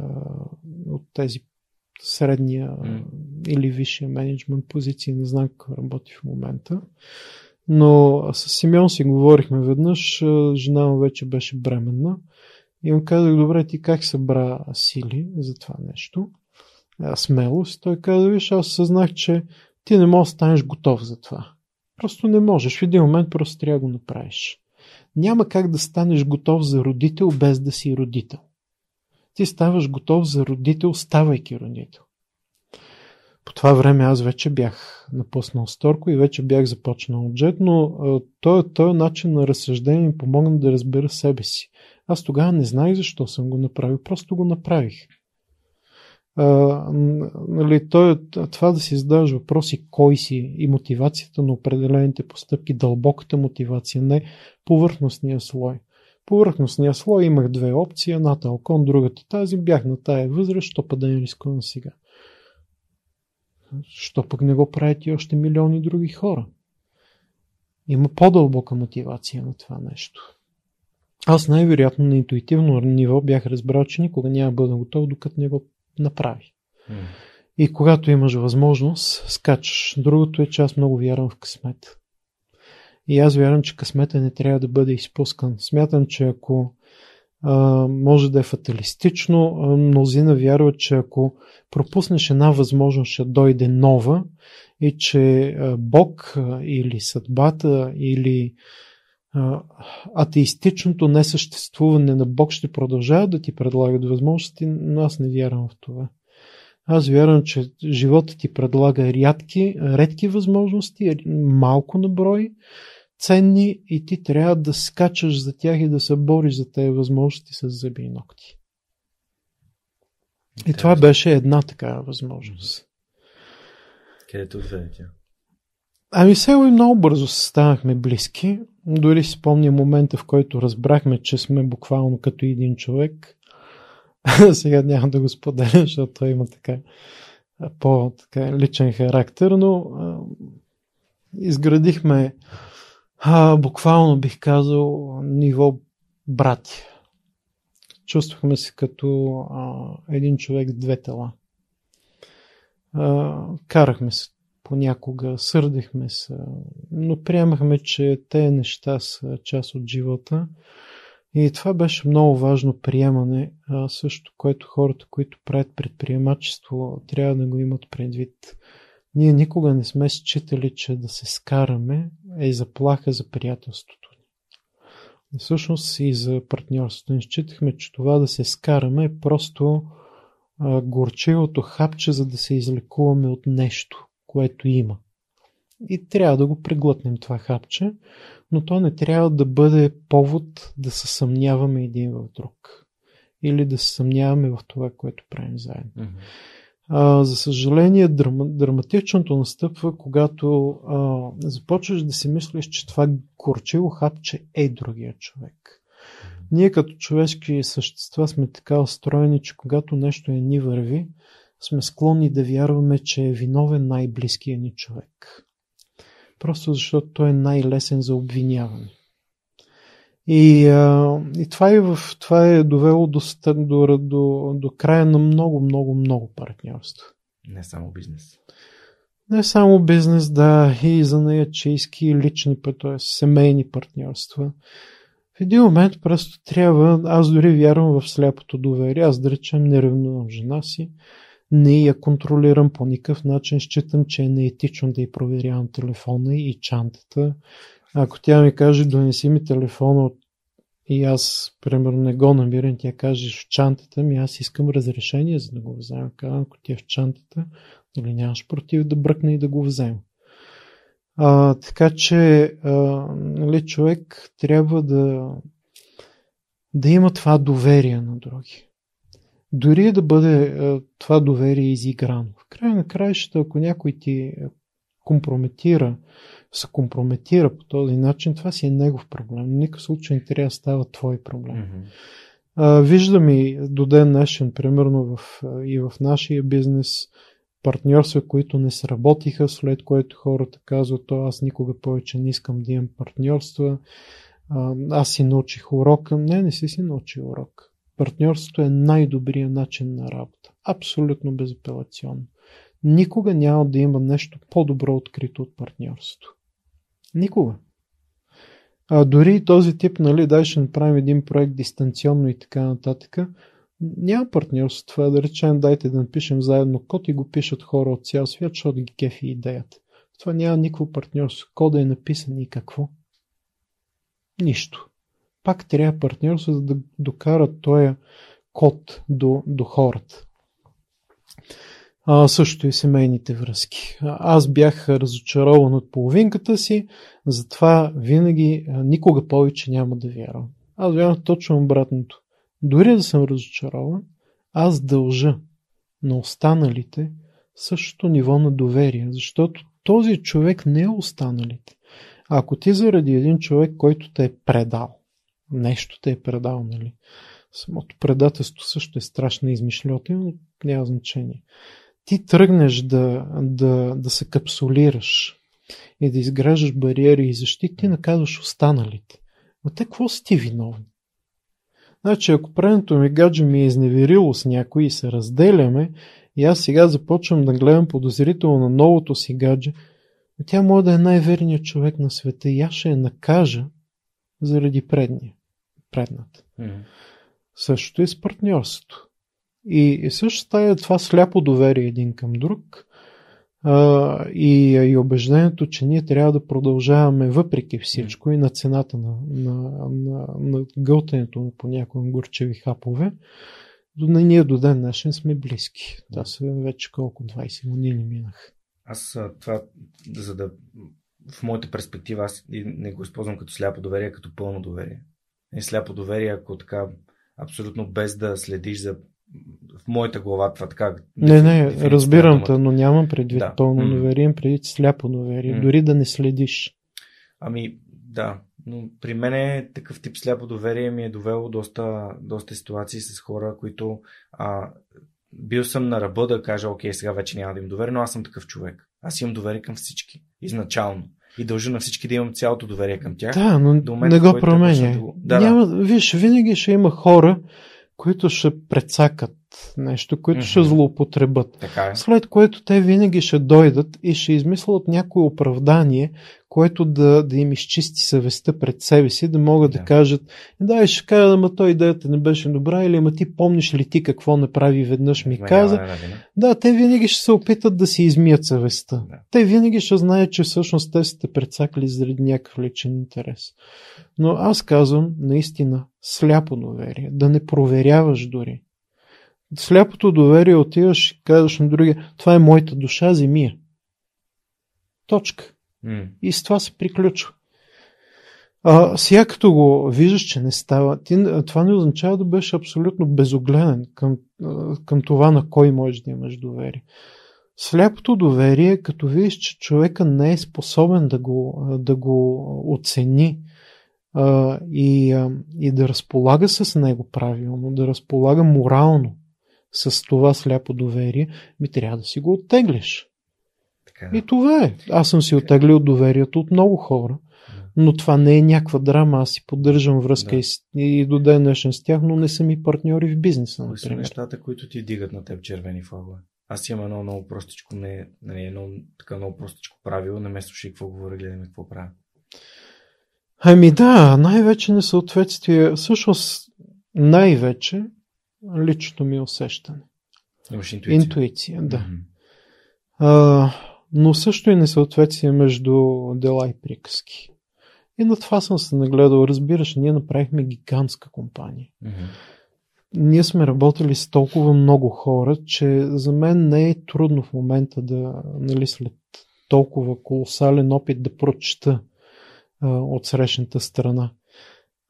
от тези средния mm. или висшия менеджмент позиции. Не знам какво работи в момента. Но с Симеон си говорихме веднъж. Жена му вече беше бременна. И му казах, добре, ти как събра сили за това нещо? Смелост. Той каза, виж, аз съзнах, че ти не можеш да станеш готов за това. Просто не можеш. В един момент просто трябва да го направиш. Няма как да станеш готов за родител без да си родител. Ти ставаш готов за родител, ставайки родител. По това време аз вече бях напуснал Сторко и вече бях започнал джет, но този, този начин на разсъждение ми помогна да разбера себе си. Аз тогава не знаех защо съм го направил, просто го направих. А, нали, то, това да си задаваш въпроси кой си и мотивацията на определените постъпки, дълбоката мотивация, не повърхностния слой. Повърхностния слой имах две опции, едната Алкон, другата тази, бях на тая възраст, що па да не рискувам сега. Що пък не го правят и още милиони други хора? Има по-дълбока мотивация на това нещо. Аз най-вероятно на интуитивно ниво бях разбрал, че никога няма да бъда готов, докато не го направи. Mm. И когато имаш възможност, скачаш. Другото е, че аз много вярвам в късмет. И аз вярвам, че късмета не трябва да бъде изпускан. Смятам, че ако може да е фаталистично, мнозина вярват, че ако пропуснеш една възможност, ще дойде нова и че Бог или съдбата или атеистичното несъществуване на Бог ще продължава да ти предлагат възможности, но аз не вярвам в това. Аз вярвам, че живота ти предлага рядки, редки възможности, малко на брой, ценни и ти трябва да скачаш за тях и да се бориш за тези възможности с зъби и ногти. И това беше една такава възможност. Където отведе тя? Ами село и много бързо станахме близки. Дори си спомня момента, в който разбрахме, че сме буквално като един човек. <laughs> Сега няма да го споделя, защото той има така по-личен характер, но а, изградихме а, буквално бих казал ниво брати. Чувствахме се като а, един човек с две тела. А, карахме се понякога, сърдихме се, но приемахме, че те неща са част от живота. И това беше много важно приемане, а също, което хората, които правят предприемачество, трябва да го имат предвид. Ние никога не сме считали, че да се скараме е заплаха за приятелството ни. Всъщност и за партньорството. Не считахме, че това да се скараме е просто а, горчивото хапче, за да се излекуваме от нещо, което има. И трябва да го преглътнем това хапче, но то не трябва да бъде повод да се съмняваме един в друг. Или да се съмняваме в това, което правим заедно. Mm-hmm. А, за съжаление, драма, драматичното настъпва, когато а, започваш да си мислиш, че това горчиво хапче е другия човек. Ние като човешки същества сме така устроени, че когато нещо е ни върви, сме склонни да вярваме, че е виновен най-близкия ни човек. Просто защото той е най-лесен за обвиняване. И, а, и това, е в, това е довело до, до, до, до края на много, много, много партньорства. Не само бизнес. Не само бизнес, да, и за наячейски, и лични, т.е. семейни партньорства. В един момент просто трябва, аз дори вярвам в сляпото доверие, аз да речем не ревнувам жена си, не я контролирам по никакъв начин, считам, че е неетично да й проверявам телефона и чантата. Ако тя ми каже, донеси ми телефона и аз, примерно, не го намирам, тя каже в чантата ми, аз искам разрешение, за да го взема. Казвам, ако ти е в чантата, нали нямаш против да бръкна и да го взема. А, така че а, нали, човек трябва да, да има това доверие на други. Дори да бъде а, това доверие изиграно. В края на краищата, ако някой ти компрометира, се компрометира по този начин, това си е негов проблем. В никакъв случай не трябва да става твой проблем. Mm-hmm. А, виждам и до ден днешен, примерно в, и в нашия бизнес, партньорства, които не сработиха, след което хората казват, то аз никога повече не искам да имам партньорства, а, аз си научих урока. Не, не си си научил урок. партньорството е най-добрият начин на работа. Абсолютно безапелационно. Никога няма да има нещо по-добро открито от партньорството. Никога. А дори този тип, нали, дай ще направим един проект дистанционно и така нататък, няма партньорство. Това е да речем, дайте да напишем заедно код и го пишат хора от цял свят, защото ги кефи идеята. Това няма никакво партньорство. Кода е написан и какво? Нищо. Пак трябва партньорство, за да докарат този код до, до хората. А, също и семейните връзки. Аз бях разочарован от половинката си, затова винаги, никога повече няма да вярвам. Аз вярвам точно обратното. Дори да съм разочарован, аз дължа на останалите същото ниво на доверие, защото този човек не е останалите. Ако ти заради един човек, който те е предал, нещо те е предал, нали? Самото предателство също е страшна измишлета, но няма значение. Ти тръгнеш да, да, да се капсулираш и да изграждаш бариери и защити, ти наказваш останалите. Но те какво са ти виновни? Значи, ако предното ми гадже ми е изневерило с някой и се разделяме, и аз сега започвам да гледам подозрително на новото си гадже, тя може да е най-верният човек на света и аз ще я накажа заради предния, предната. Mm-hmm. Същото и с партньорството. И, и също става това сляпо доверие един към друг а, и, и убеждението, че ние трябва да продължаваме въпреки всичко и на цената на, на, на, на гълтенето по някои горчеви хапове, до, ние до ден днешен сме близки. Са вече колко 20 години минах. Аз това, за да в моята перспектива, аз не го използвам като сляпо доверие, като пълно доверие. Не сляпо доверие, ако така абсолютно без да следиш за в моята глава това така. Не, не, разбирам те, но нямам предвид да. пълно доверие, предвид сляпо доверие, mm. дори да не следиш. Ами, да, но при мен е такъв тип сляпо доверие ми е довело доста, доста ситуации с хора, които а, бил съм на ръба да кажа, окей, сега вече няма да им доверие, но аз съм такъв човек. Аз имам доверие към всички. Изначално. И дължа на всички да имам цялото доверие към тях. Да, но до момента, не го променя. Да, Няма, да. Виж, винаги ще има хора, които ще прецакат нещо, които mm-hmm. ще злоупотребят. Така е. След което те винаги ще дойдат и ще измислят някое оправдание, което да, да им изчисти съвестта пред себе си, да могат да, да кажат, да, ще кажа, ама той идеята не беше добра, или ама ти помниш ли ти какво направи веднъж ми каза. Да, да, те винаги ще се опитат да си измият съвестта. Да. Те винаги ще знаят, че всъщност те сте прецакали заради някакъв личен интерес. Но аз казвам наистина сляпо доверие, да не проверяваш дори. Сляпото доверие отиваш и казваш на другия, това е моята душа, земия. Точка. Mm. И с това се приключва. А, сега като го виждаш, че не става, ти, това не означава да беше абсолютно безогледен към, към това на кой можеш да имаш доверие. Сляпото доверие, като видиш, че човека не е способен да го, да го оцени а, и, а, и да разполага с него правилно, да разполага морално с това сляпо доверие, ми трябва да си го оттеглиш. Така. И това е. Аз съм си оттеглил доверието от много хора, но това не е някаква драма. Аз си поддържам връзка да. и, и до ден днешен с тях, но не са ми партньори в бизнеса. Кои са нещата, които ти дигат на теб червени флагове? Аз имам едно много простичко, не, не едно така много простичко правило, не ме слушай какво говоря, гледаме какво правя. Ами да, най-вече несъответствие, всъщност най-вече личното ми усещане. Имаш интуиция. Интуиция, да. Mm-hmm. А, но също и несъответствие между дела и приказки. И на това съм се нагледал. Разбираш, ние направихме гигантска компания. Mm-hmm. Ние сме работили с толкова много хора, че за мен не е трудно в момента да, нали, след толкова колосален опит да прочета а, от срещната страна.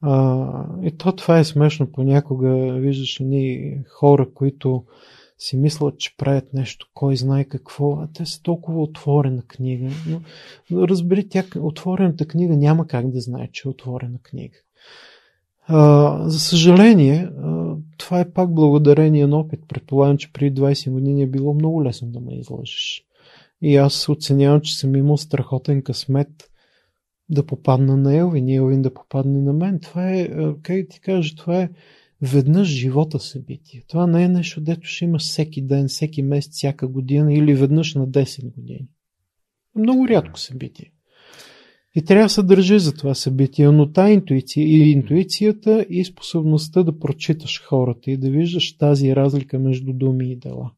А, и то това е смешно. Понякога виждаш ни хора, които си мислят, че правят нещо, кой знае какво, а те са толкова отворена книга. Но, но разбери, тя, отворената книга няма как да знае, че е отворена книга. А, за съжаление, а, това е пак благодарение на опит. Предполагам, че преди 20 години е било много лесно да ме излъжеш. И аз оценявам, че съм имал страхотен късмет да попадна на Елвин и Елвин да попадне на мен. Това е, как ти кажа, това е веднъж живота събитие. Това не е нещо, дето ще имаш всеки ден, всеки месец, всяка година или веднъж на 10 години. Много рядко събитие. И трябва да се държи за това събитие, но та интуиция и интуицията и способността да прочиташ хората и да виждаш тази разлика между думи и дела.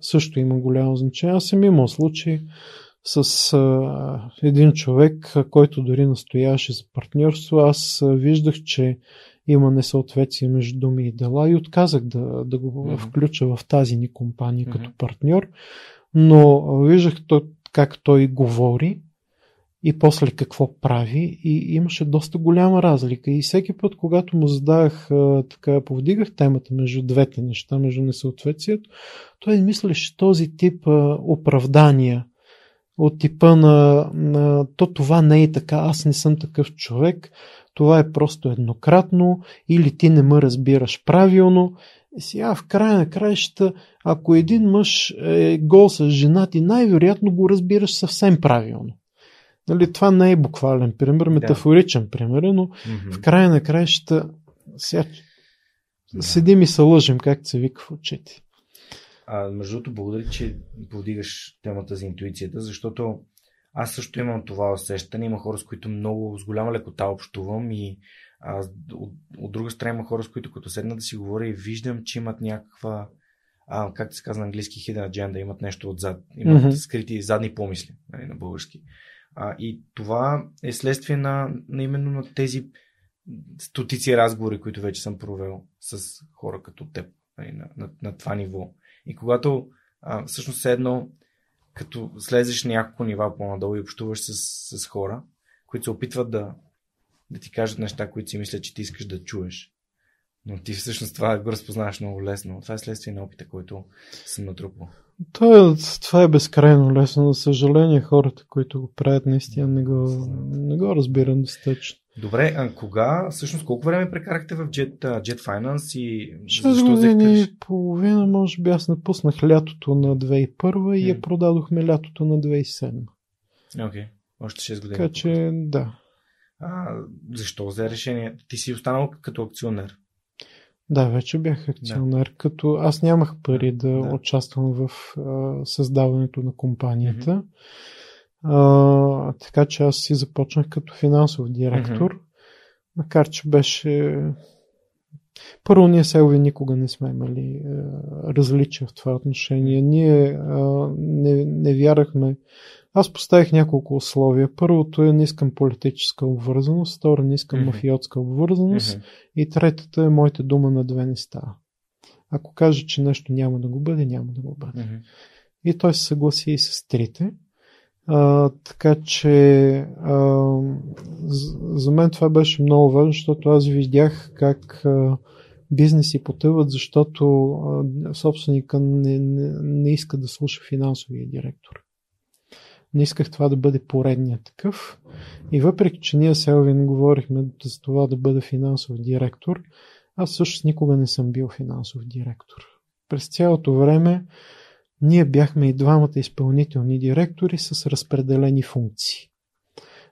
Също има голямо значение. Аз съм имал случай с а, един човек, който дори настояваше за партньорство. Аз виждах, че има несъответствие между думи и дела и отказах да, да го mm-hmm. включа в тази ни компания mm-hmm. като партньор, но виждах то, как той говори и после какво прави и имаше доста голяма разлика и всеки път, когато му задавах, така, повдигах темата между двете неща, между несъответствието, той мислеше този тип а, оправдания от типа на, на то това не е така, аз не съм такъв човек, това е просто еднократно или ти не ме разбираш правилно. Сега в края на краищата, ако един мъж е гол с жена ти, най-вероятно го разбираш съвсем правилно. Нали, това не е буквален пример, метафоричен да. пример, но mm-hmm. в края на краищата сега да. седим и се лъжим, както се вика в очите. А, между другото, благодаря, че повдигаш темата за интуицията, защото аз също имам това усещане. Има хора, с които много с голяма лекота общувам и а, от, от друга страна има хора, с които като седна да си говоря и виждам, че имат някаква а, как се казва на английски hidden agenda, имат нещо отзад, имат mm-hmm. скрити задни помисли нали, на български. А, и това е следствие на, на именно на тези стотици разговори, които вече съм провел с хора като теб нали, на, на, на това ниво. И когато а, всъщност едно като слезеш няколко нива по-надолу и общуваш с, с хора, които се опитват да, да ти кажат неща, които си мислят, че ти искаш да чуеш. Но ти всъщност това го разпознаваш много лесно. Това е следствие на опита, който съм натрупал. Това е, това е безкрайно лесно. За съжаление, хората, които го правят, наистина не го, не го разбирам достатъчно. Добре, а кога, всъщност колко време прекарахте в Jet, Jet Finance и 6 години и половина, може би аз напуснах лятото на 2001 mm. и я продадохме лятото на 2007. Окей, okay. още 6 години. Така че, да. А, защо взе решение? Ти си останал като акционер. Да, вече бях акционер, да. като аз нямах пари да, да. участвам в а, създаването на компанията. Mm-hmm. А, така че аз си започнах като финансов директор, mm-hmm. макар че беше. Първо, ние селви никога не сме имали а, различия в това отношение. Ние а, не, не вярахме. Аз поставих няколко условия. Първото е не искам политическа обвързаност, второ не искам mm-hmm. мафиотска обвързаност mm-hmm. и третата е моите дума на две не става. Ако кажа, че нещо няма да го бъде, няма да го бъде. Mm-hmm. И той се съгласи и с трите. А, така че а, за мен това беше много важно, защото аз видях как а, бизнеси потъват, защото а, собственика не, не, не иска да слуша финансовия директор. Не исках това да бъде поредният такъв. И въпреки, че ние с Елвин говорихме за това да бъда финансов директор, аз също никога не съм бил финансов директор. През цялото време ние бяхме и двамата изпълнителни директори с разпределени функции.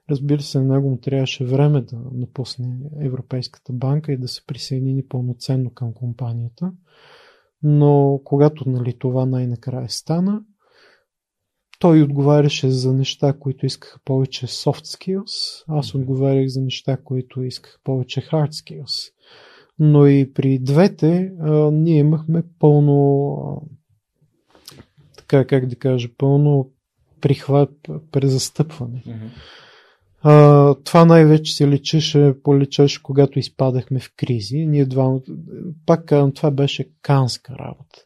Разбира се, много му трябваше време да напусне Европейската банка и да се присъедини пълноценно към компанията. Но когато нали, това най-накрая стана, той отговаряше за неща, които искаха повече soft skills, аз отговарях за неща, които искаха повече hard skills. Но и при двете а, ние имахме пълно така, как да кажа, пълно прихват, презастъпване. Mm-hmm. А, това най-вече се личеше, поличеше, когато изпадахме в кризи. Ние два, пак казвам, това беше канска работа.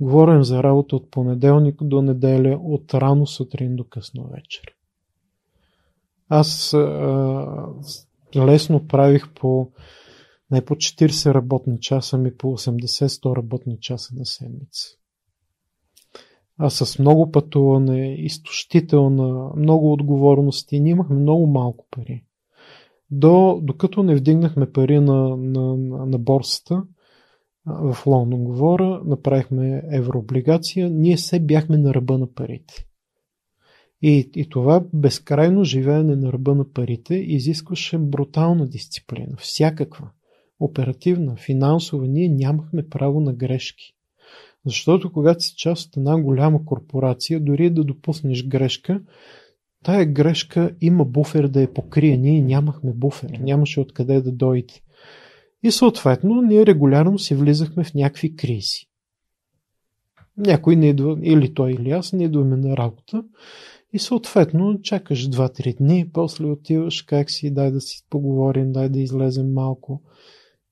Говорим за работа от понеделник до неделя, от рано сутрин до късно вечер. Аз а, лесно правих по не по 40 работни часа, ми по 80-100 работни часа на седмица а с много пътуване, изтощителна, много отговорности. Ние имахме много малко пари. До, докато не вдигнахме пари на, на, на борсата, в Лондон говоря, направихме еврооблигация, ние все бяхме на ръба на парите. И, и това безкрайно живеене на ръба на парите изискваше брутална дисциплина, всякаква. оперативна, финансова, ние нямахме право на грешки. Защото когато си част от една голяма корпорация, дори да допуснеш грешка, тая грешка има буфер да я покрие. Ние нямахме буфер, нямаше откъде да дойде. И съответно, ние регулярно си влизахме в някакви кризи. Някой не идва, или той, или аз, не идваме на работа. И съответно, чакаш 2-3 дни, после отиваш, как си, дай да си поговорим, дай да излезем малко.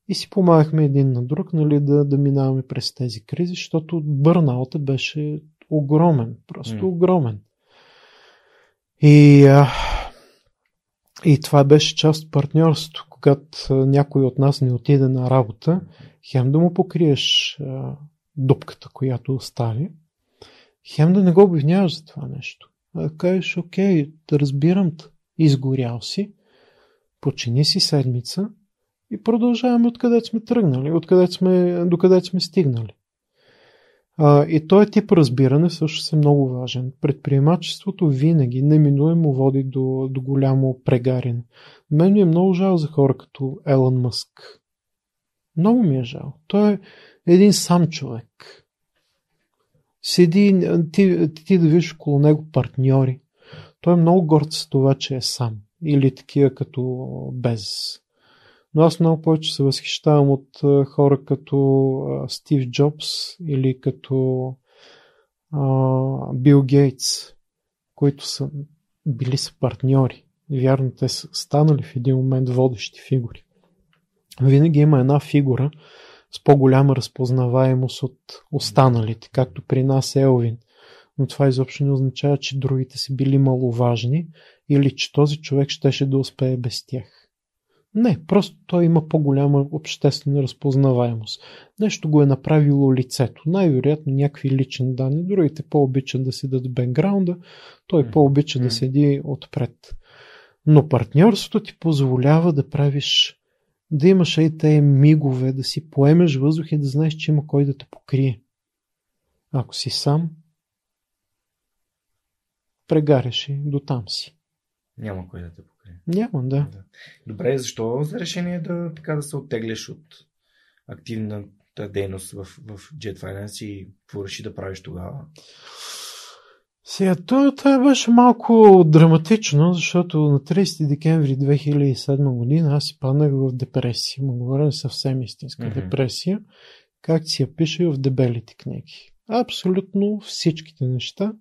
И си помагахме един на друг, нали, да, да минаваме през тези кризи, защото бърнаута беше огромен, просто mm. огромен. И, а, и това беше част от партньорството. Когато някой от нас не отиде на работа, хем да му покриеш а, дупката, която остави, хем да не го обвиняваш за това нещо. А кажеш, окей, да разбирам, изгорял си, почини си седмица и продължаваме откъде сме тръгнали, откъде сме, докъде сме стигнали. А, и този тип разбиране също е много важен. Предприемачеството винаги неминуемо води до, до голямо прегаряне. Мен ми е много жал за хора като Елън Мъск. Много ми е жал. Той е един сам човек. Седи, ти, ти да виж около него партньори. Той е много горд с това, че е сам. Или такива като без. Но аз много повече се възхищавам от хора като Стив Джобс или като Бил Гейтс, които са били са партньори. Вярно, те са станали в един момент водещи фигури. Винаги има една фигура с по-голяма разпознаваемост от останалите, както при нас Елвин. Но това изобщо не означава, че другите са били маловажни или че този човек щеше да успее без тях. Не, просто той има по-голяма обществена разпознаваемост. Нещо го е направило лицето. Най-вероятно някакви лични данни. Другите по-обичат да седат в бекграунда, той по-обича да седи отпред. Но партньорството ти позволява да правиш, да имаш и тези мигове, да си поемеш въздух и да знаеш, че има кой да те покрие. Ако си сам, прегаряш и до там си. Няма кой да те покрие. Няма, да. Добре, защо за решение да, така, да се оттеглиш от активната дейност в, в Jet Finance и какво реши да правиш тогава? Сега, това, това беше малко драматично, защото на 30 декември 2007 година аз си паднах в депресия. Му говоря съвсем истинска mm-hmm. депресия, как си я пише в дебелите книги. Абсолютно всичките неща.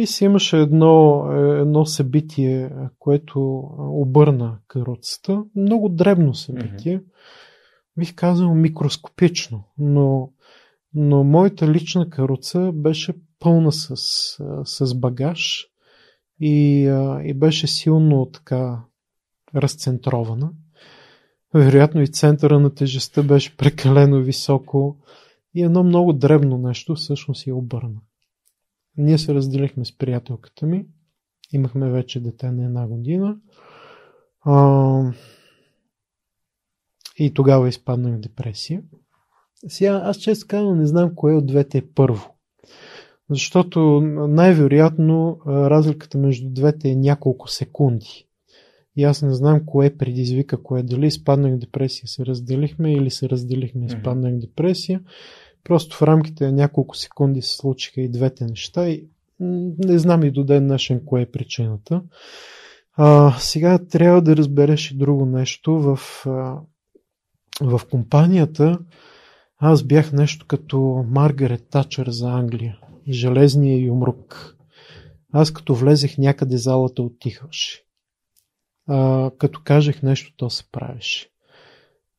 И си имаше едно, едно събитие, което обърна каруцата. Много дребно събитие. Mm-hmm. Бих казал микроскопично, но, но моята лична каруца беше пълна с, с багаж и, и беше силно така разцентрована. Вероятно и центъра на тежестта беше прекалено високо и едно много дребно нещо всъщност я обърна. Ние се разделихме с приятелката ми. Имахме вече дете на една година. А, и тогава изпаднах в депресия. Сега, аз често казвам, не знам кое от двете е първо. Защото най-вероятно разликата между двете е няколко секунди. И аз не знам кое предизвика кое. Дали изпаднах в депресия, се разделихме или се разделихме, изпаднах в депресия. Просто в рамките на няколко секунди се случиха и двете неща и не знам и до ден днешен кое е причината. А, сега трябва да разбереш и друго нещо. В, а, в компанията аз бях нещо като Маргарет Тачър за Англия. Железния юмрук. Аз като влезех някъде залата отихваше. Като кажех нещо, то се правеше.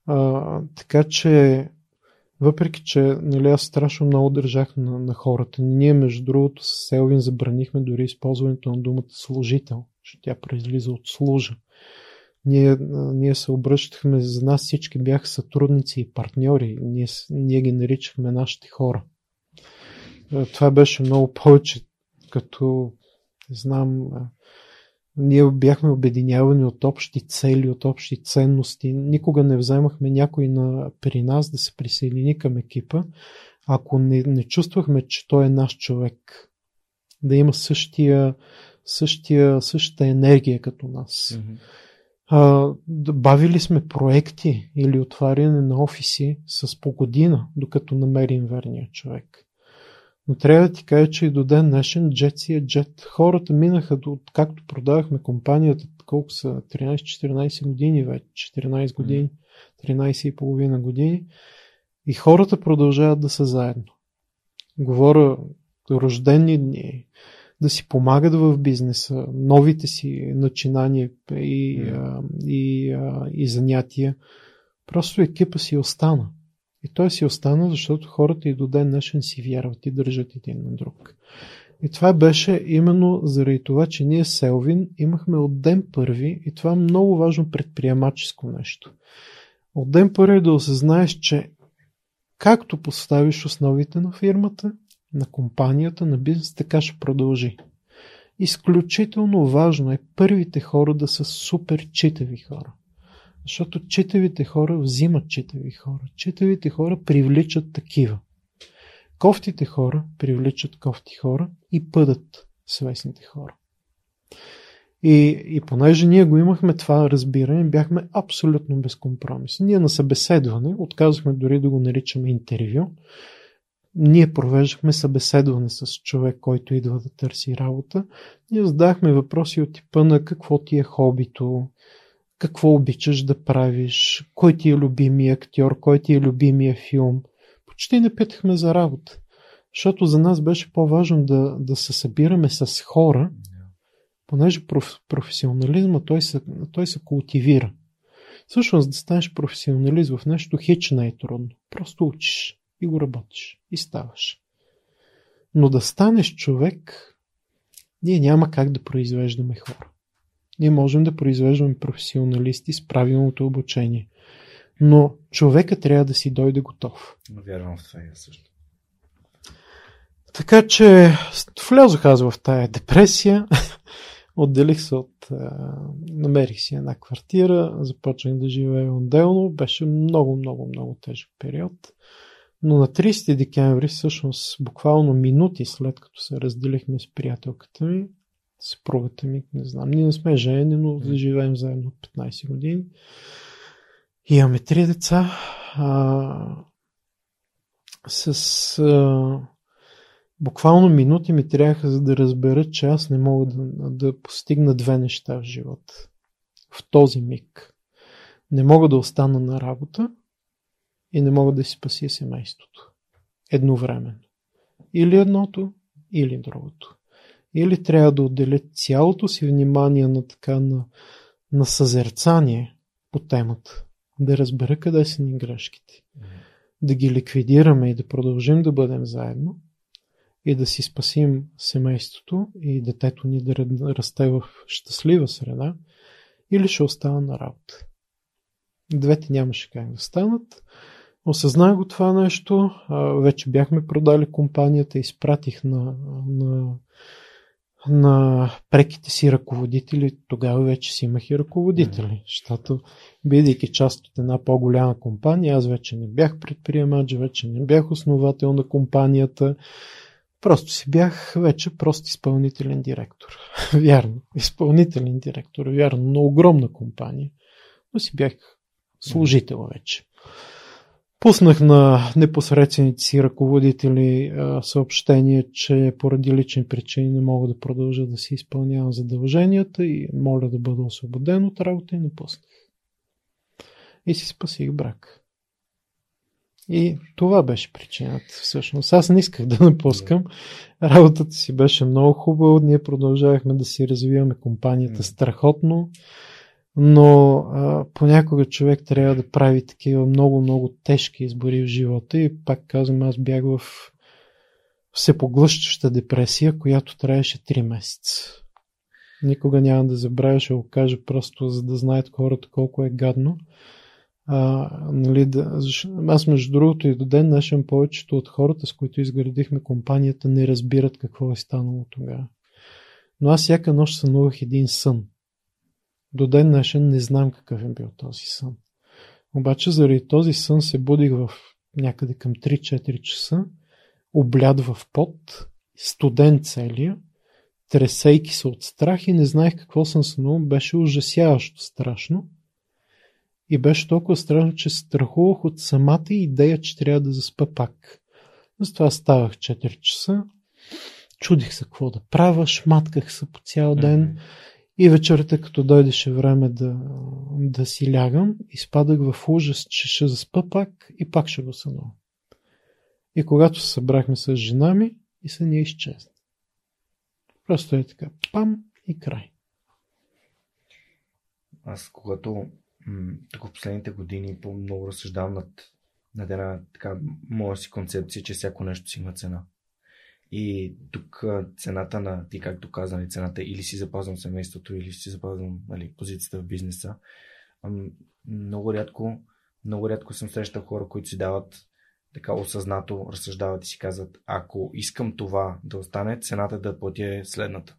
А, така че въпреки, че нали, аз страшно много държах на, на хората. Ние, между другото, с Селвин забранихме дори използването на думата служител, че тя произлиза от служа. Ние, ние се обръщахме, за нас всички бяха сътрудници и партньори. Ние, ние ги наричахме нашите хора. Това беше много повече като, знам, ние бяхме обединявани от общи цели, от общи ценности. Никога не вземахме някой на, при нас да се присъедини към екипа, ако не, не чувствахме, че той е наш човек. Да има същия, същия, същата енергия като нас. Mm-hmm. А, бавили сме проекти или отваряне на офиси с по година, докато намерим верния човек. Но трябва да ти кажа, че и до ден днешен джет си е джет. Хората минаха, до, както продавахме компанията, колко са 13-14 години вече, 14 години, 13 и половина години, и хората продължават да са заедно. Говоря рождени дни, да си помагат в бизнеса, новите си начинания и, и, и, и занятия. Просто екипа си остана. И той си остана, защото хората и до ден днешен си вярват и държат един на друг. И това беше именно заради това, че ние Селвин имахме от ден първи, и това е много важно предприемаческо нещо. От ден първи да осъзнаеш, че както поставиш основите на фирмата, на компанията, на бизнес, така ще продължи. Изключително важно е първите хора да са супер читави хора. Защото читавите хора взимат читави хора. Читавите хора привличат такива. Кофтите хора привличат кофти хора и пъдат свестните хора. И, и понеже ние го имахме това разбиране, бяхме абсолютно безкомпромисни. Ние на събеседване, отказахме дори да го наричаме интервю, ние провеждахме събеседване с човек, който идва да търси работа. Ние задахме въпроси от типа на какво ти е хобито, какво обичаш да правиш, кой ти е любимия актьор, кой ти е любимия филм. Почти не питахме за работа. Защото за нас беше по-важно да, да се събираме с хора, понеже проф, професионализма той се, той се култивира. Всъщност да станеш професионалист в нещо хич не е трудно. Просто учиш и го работиш и ставаш. Но да станеш човек, ние няма как да произвеждаме хора. Ние можем да произвеждаме професионалисти с правилното обучение. Но човека трябва да си дойде готов. Вярвам в това и също. Така че влязох аз в тая депресия, <laughs> отделих се от... намерих си една квартира, започнах да живея отделно, беше много, много, много тежък период. Но на 30 декември, всъщност буквално минути след като се разделихме с приятелката ми, съпругата ми, не знам, ние не сме жени, но да живеем заедно от 15 години. И имаме три деца. А, с а, буквално минути ми трябваха за да разбера, че аз не мога да, да постигна две неща в живота. В този миг. Не мога да остана на работа и не мога да си спася семейството. Едновременно. Или едното, или другото. Или трябва да отделя цялото си внимание на така на, на съзерцание по темата. Да разбера къде са ни грешките. Да ги ликвидираме и да продължим да бъдем заедно. И да си спасим семейството и детето ни да расте в щастлива среда. Или ще остана на работа. Двете нямаше как да станат. Осъзнах го това нещо. Вече бяхме продали компанията, изпратих на, на, на преките си ръководители. Тогава вече си имах и ръководители. Защото, бидейки част от една по-голяма компания, аз вече не бях предприемач, вече не бях основател на компанията. Просто си бях вече прост изпълнителен директор. <laughs> вярно. Изпълнителен директор, вярно. На огромна компания. Но си бях служител вече. Пуснах на непосредствените си ръководители съобщение, че поради лични причини не мога да продължа да си изпълнявам задълженията и моля да бъда освободен от работа и напуснах. И си спасих брак. И това беше причината. Всъщност аз не исках да напускам. Работата си беше много хубава. Ние продължавахме да си развиваме компанията страхотно. Но а, понякога човек трябва да прави такива много, много тежки избори в живота и пак казвам, аз бях в всепоглъщаща депресия, която траеше 3 месеца. Никога няма да забравя, ще го кажа просто за да знаят хората колко е гадно. А, нали, да, аз между другото и до ден днешен повечето от хората, с които изградихме компанията, не разбират какво е станало тогава. Но аз всяка нощ сънувах един сън. До ден днешен не знам какъв е бил този сън. Обаче заради този сън се будих в някъде към 3-4 часа, обляд в пот, студен целия, тресейки се от страх и не знаех какво съм сънувал. Беше ужасяващо страшно. И беше толкова страшно, че страхувах от самата идея, че трябва да заспа пак. Затова ставах 4 часа. Чудих се какво да правя, шматках се по цял ден. Mm-hmm. И вечерта, като дойдеше време да, да си лягам, изпадах в ужас, че ще заспа пак и пак ще го сънувам. И когато се събрахме с жена ми, и съня изчезна. Просто е така, пам и край. Аз, когато м- тук в последните години по-много разсъждавам над, над една така моя си концепция, че всяко нещо си има цена. И тук цената на, ти както каза, нали, цената или си запазвам семейството, или си запазвам нали, позицията в бизнеса. Много рядко, много рядко съм срещал хора, които си дават така осъзнато разсъждават и си казват, ако искам това да остане, цената да платя е следната.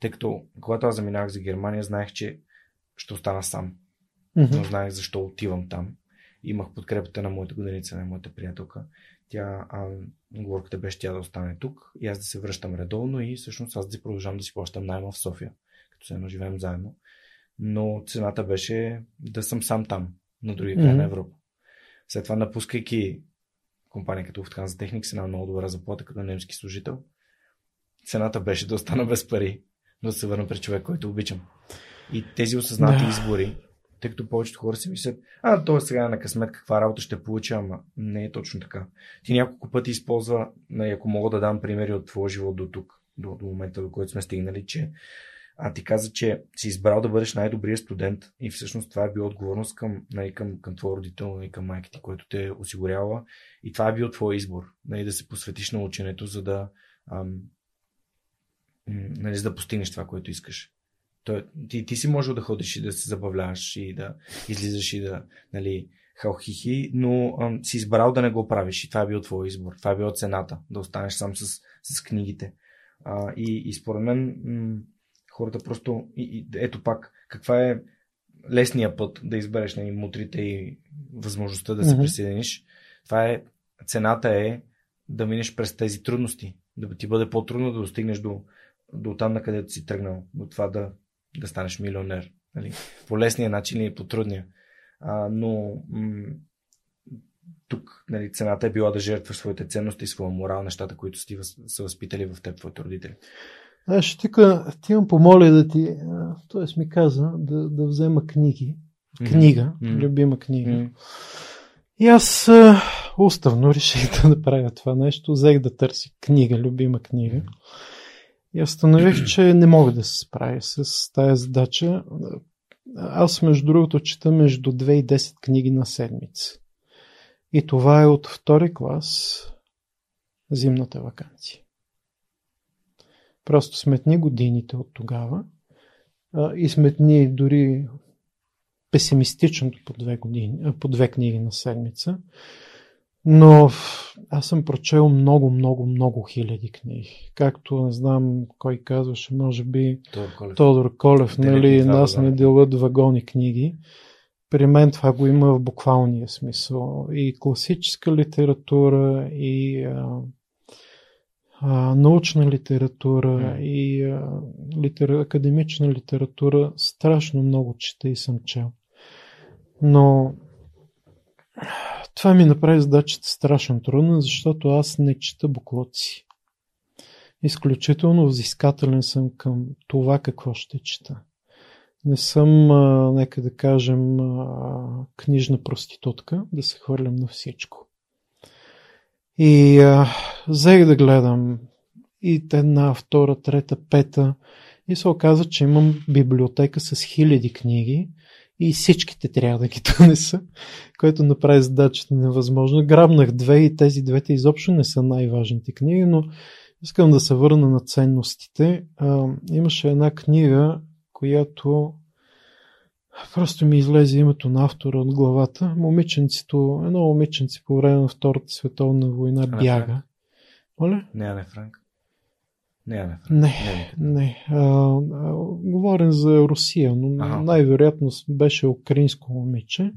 Тъй като когато аз заминах за Германия, знаех, че ще остана сам. Mm-hmm. Но знаех защо отивам там. Имах подкрепата на моята годеница, на моята приятелка. Тя, а, говорката беше тя да остане тук и аз да се връщам редовно и всъщност аз да продължавам да си плащам найма в София, като се едно живеем заедно. Но цената беше да съм сам там, на другия край mm-hmm. на Европа. След това, напускайки компания като Lufthansa Technics, една много добра заплата като немски служител, цената беше да остана без пари, но да се върна при човек, който обичам. И тези осъзнати да. избори, тъй като повечето хора си мислят, а, то е сега на късмет каква работа ще получа, ама не е точно така. Ти няколко пъти използва, ако мога да дам примери от твоя живот до тук, до, до момента, до който сме стигнали, че а ти каза, че си избрал да бъдеш най-добрият студент и всъщност това е било отговорност към, нали, към, към твоя родител нали, към майка ти, който те е осигурява. И това е бил твой избор, нали, да се посветиш на ученето, за да, ам, нали, за да постигнеш това, което искаш. Той, ти, ти си можел да ходиш и да се забавляваш и да излизаш и да, нали, халхихи, но ам, си избрал да не го правиш и това е бил твой избор. Това е било цената, да останеш сам с, с книгите. А, и, и според мен м- хората просто... И, и, ето пак, каква е лесния път да избереш на нали, мутрите и възможността да се mm-hmm. присъединиш. Това е... Цената е да минеш през тези трудности. Да ти бъде по-трудно да достигнеш до, до там, на където си тръгнал. До това да да станеш милионер. Нали? По лесния начин и по трудния. А, но м- тук нали, цената е била да жертваш своите ценности, своя морал, нещата, които си са възпитали в теб, твоите родители. Аз ще тук ти имам помоля да ти, т.е. ми каза да, да взема книги. Книга, mm-hmm. любима книга. Mm-hmm. И аз а, уставно <laughs> реших да направя това нещо. Взех да търси книга, любима книга. Mm-hmm. И установих, че не мога да се справя с тази задача. Аз, между другото, чета между 2 и 10 книги на седмица. И това е от втори клас зимната вакансия. Просто сметни годините от тогава и сметни дори песимистичното по две, години, по две книги на седмица. Но аз съм прочел много, много, много хиляди книги. Както не знам кой казваше, може би Тодор Колев, Тодор Колев нали, нас не делят вагони книги. При мен това го има в буквалния смисъл. И класическа литература, и а, а, научна литература, mm. и а, литер... академична литература. Страшно много чета и съм чел. Но това ми направи задачата страшно трудна, защото аз не чета буклоци. Изключително взискателен съм към това какво ще чета. Не съм, а, нека да кажем, а, книжна проститутка, да се хвърлям на всичко. И а, взех да гледам и една, втора, трета, пета и се оказа, че имам библиотека с хиляди книги и всичките трябва да ги <laughs> донеса, което направи задачата невъзможно. Грабнах две и тези двете изобщо не са най-важните книги, но искам да се върна на ценностите. А, имаше една книга, която просто ми излезе името на автора от главата. Момиченцето, едно момиченце по време на Втората световна война бяга. Моля? Не, не, Франк. Не, не. Не, не. А, а, говорим за Русия, но ага. най-вероятно беше украинско момиче.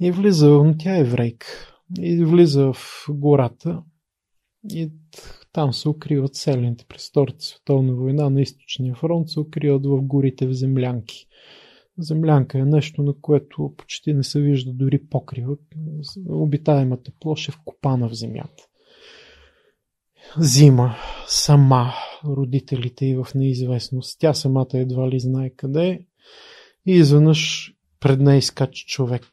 И влиза, тя е еврейка, и влиза в гората И там се укриват селените през Втората световна война на източния фронт, се укриват в горите в землянки. Землянка е нещо, на което почти не се вижда дори покрива. Обитаемата площ е вкопана в земята. Зима, сама, родителите и в неизвестност. Тя самата едва ли знае къде е. И изведнъж пред нея изкача човек.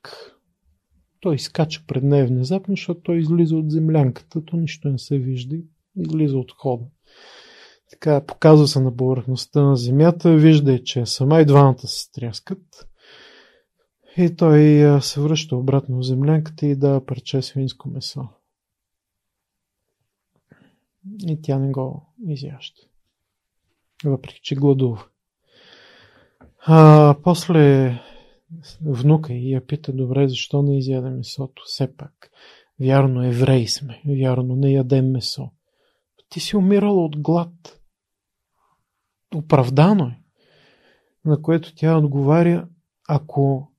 Той изкача пред нея внезапно, защото той излиза от землянката, то нищо не се вижда излиза от хода. Така, показва се на повърхността на земята, вижда, че сама и двамата се стряскат. И той се връща обратно в землянката и дава парче свинско месо. И тя не го изяща. Въпреки, че гладува. А, после внука и я пита, добре, защо не изяде месото? Все пак, вярно евреи сме, вярно не ядем месо. Ти си умирала от глад. Оправдано е. На което тя отговаря, ако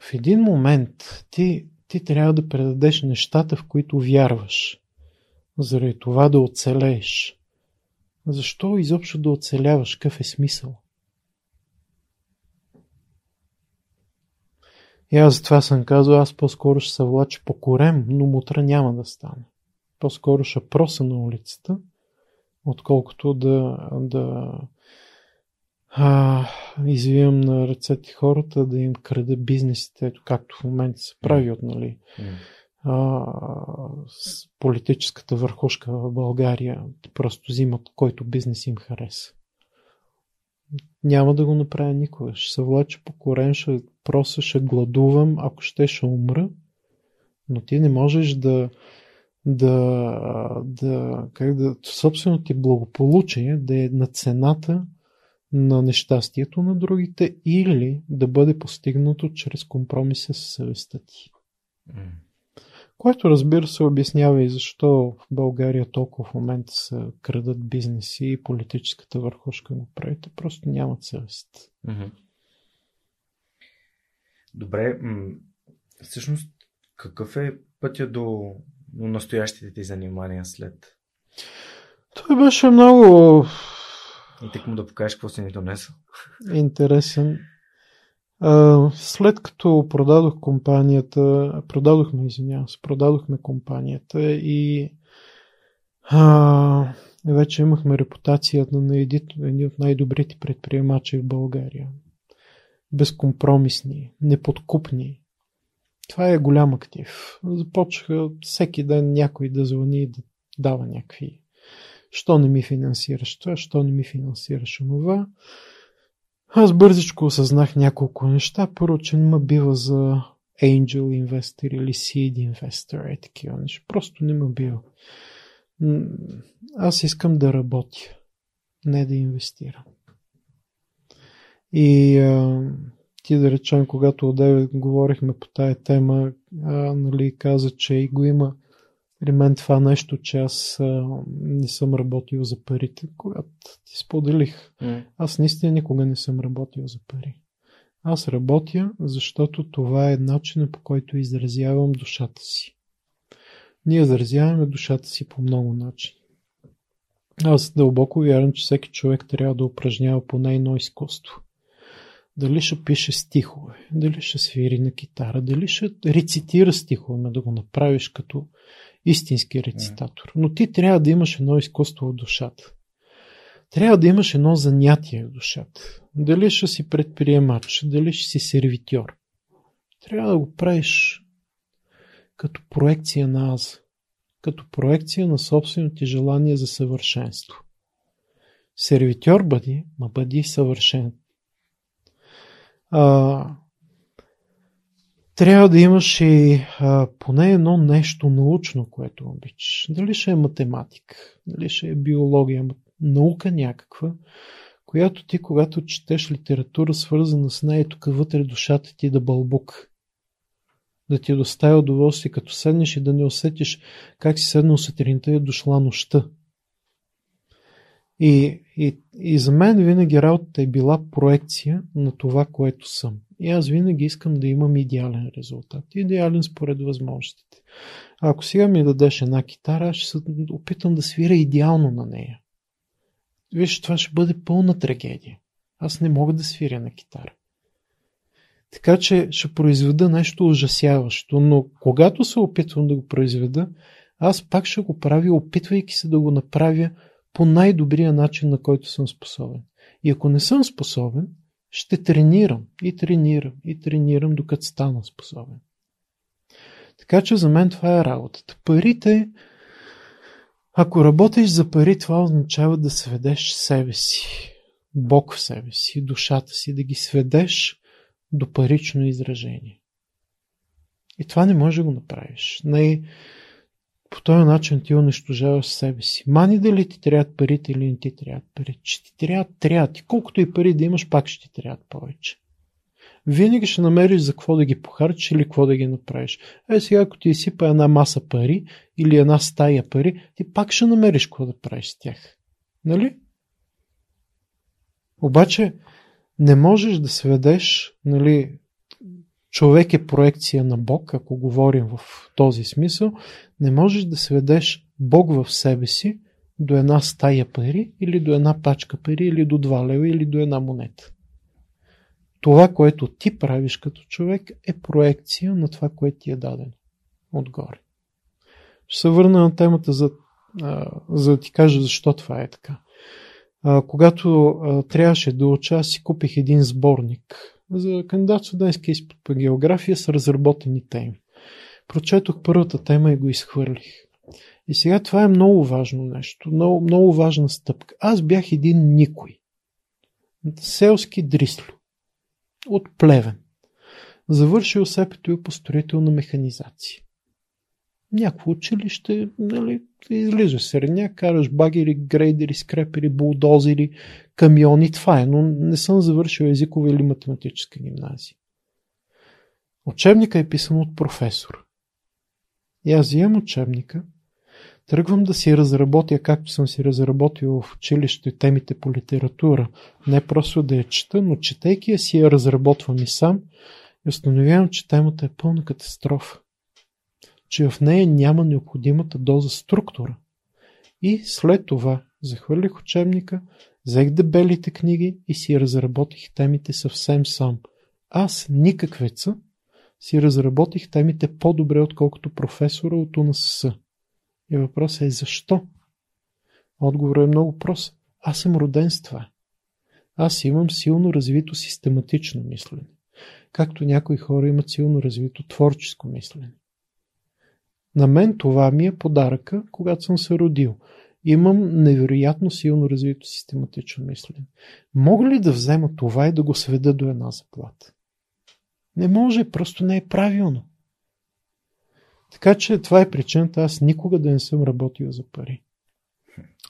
в един момент ти, ти трябва да предадеш нещата, в които вярваш, заради това да оцелееш. Защо изобщо да оцеляваш? Какъв е смисъл? И аз затова съм казал, аз по-скоро ще се влача по корем, но мутра няма да стане. По-скоро ще проса на улицата, отколкото да, да а, извивам на ръцете хората, да им крада бизнесите, както в момента се прави от нали, а, с политическата върхушка в България. Просто взимат който бизнес им хареса. Няма да го направя никога. Ще се влача по корен, ще проса, ще гладувам, ако ще, ще умра. Но ти не можеш да, да, да, как да, собственото ти благополучие да е на цената на нещастието на другите или да бъде постигнато чрез компромиса с съвестта ти. Mm. Което разбира се обяснява и защо в България толкова в момента се крадат бизнеси и политическата върхушка го правите. Просто нямат съвест. Добре, всъщност какъв е пътя до, до настоящите ти занимания след? Той беше много... И тък му да покажеш какво си ни донесъл. Интересен. След като продадох компанията, продадохме, извинявам се, продадохме компанията и а, вече имахме репутацията на едни от най-добрите предприемачи в България. Безкомпромисни, неподкупни. Това е голям актив. Започнаха всеки ден някой да звъни и да дава някакви. Що не ми финансираш това, що не ми финансираш онова. Аз бързичко осъзнах няколко неща. Първо, че не ме бива за Angel Investor или Seed Investor, е такива неща. Просто не ме бива. Аз искам да работя, не да инвестирам. И а, ти да речем, когато отдеве говорихме по тая тема, а, нали, каза, че и го има при мен това нещо, че аз а, не съм работил за парите, когато ти споделих. Mm. Аз наистина никога не съм работил за пари. Аз работя, защото това е начинът по който изразявам душата си. Ние изразяваме душата си по много начини. Аз дълбоко вярвам, че всеки човек трябва да упражнява поне едно изкуство. Дали ще пише стихове, дали ще свири на китара, дали ще рецитира стихове, да го направиш като истински рецитатор. Но ти трябва да имаш едно изкуство в душата. Трябва да имаш едно занятие в душата. Дали ще си предприемач, дали ще си сервитьор. Трябва да го правиш като проекция на аз, като проекция на собственото ти желание за съвършенство. Сервитьор бъди, ма бъди съвършен. А, трябва да имаш и а, поне едно нещо научно, което обичаш. Дали ще е математика, дали ще е биология, наука някаква, която ти, когато четеш литература, свързана с нея, тук вътре душата ти да бълбук. Да ти доставя удоволствие, като седнеш и да не усетиш как си седнал сутринта и е дошла нощта. И, и, и за мен винаги работата е била проекция на това, което съм. И аз винаги искам да имам идеален резултат. Идеален според възможностите. Ако сега ми дадеш една китара, аз ще се опитам да свиря идеално на нея. Виж, това ще бъде пълна трагедия. Аз не мога да свиря на китара. Така че ще произведа нещо ужасяващо, но когато се опитвам да го произведа, аз пак ще го правя, опитвайки се да го направя по най-добрия начин, на който съм способен. И ако не съм способен, ще тренирам и тренирам и тренирам, докато стана способен. Така че за мен това е работата. Парите, ако работиш за пари, това означава да сведеш себе си, Бог в себе си, душата си, да ги сведеш до парично изражение. И това не можеш да го направиш. Не, по този начин ти унищожаваш себе си. Мани дали ти трябват парите или не ти трябват пари. Че ти трябват, трябват. И колкото и пари да имаш, пак ще ти трябват повече. Винаги ще намериш за какво да ги похарчиш или какво да ги направиш. Е, сега ако ти изсипа една маса пари или една стая пари, ти пак ще намериш какво да правиш с тях. Нали? Обаче не можеш да сведеш, нали, човек е проекция на Бог, ако говорим в този смисъл, не можеш да сведеш Бог в себе си до една стая пари или до една пачка пари или до два лева или до една монета. Това, което ти правиш като човек е проекция на това, което ти е дадено отгоре. Ще се върна на темата за, за да ти кажа защо това е така. Когато трябваше да уча, си купих един сборник за кандидат студентски изпит по география с разработени теми. Прочетох първата тема и го изхвърлих. И сега това е много важно нещо, много, много важна стъпка. Аз бях един никой. Селски дрисло. От плевен. Завършил СПТУ по строителна механизация някакво училище, нали, излизаш средня, караш багери, грейдери, скрепери, булдозери, камиони, това е, но не съм завършил езикова или математическа гимназия. Учебника е писан от професор. И аз взимам учебника, тръгвам да си разработя, както съм си разработил в училище темите по литература. Не просто да я чета, но четейки я си я разработвам и сам и установявам, че темата е пълна катастрофа че в нея няма необходимата доза структура. И след това захвърлих учебника, взех дебелите книги и си разработих темите съвсем сам. Аз, никаквеца, си разработих темите по-добре, отколкото професора от УНСС. И въпросът е защо? Отговорът е много прост. Аз съм роден с това. Аз имам силно развито систематично мислене. Както някои хора имат силно развито творческо мислене. На мен това ми е подаръка, когато съм се родил. Имам невероятно силно развито систематично мислене. Мога ли да взема това и да го сведа до една заплата? Не може, просто не е правилно. Така че това е причината аз никога да не съм работил за пари.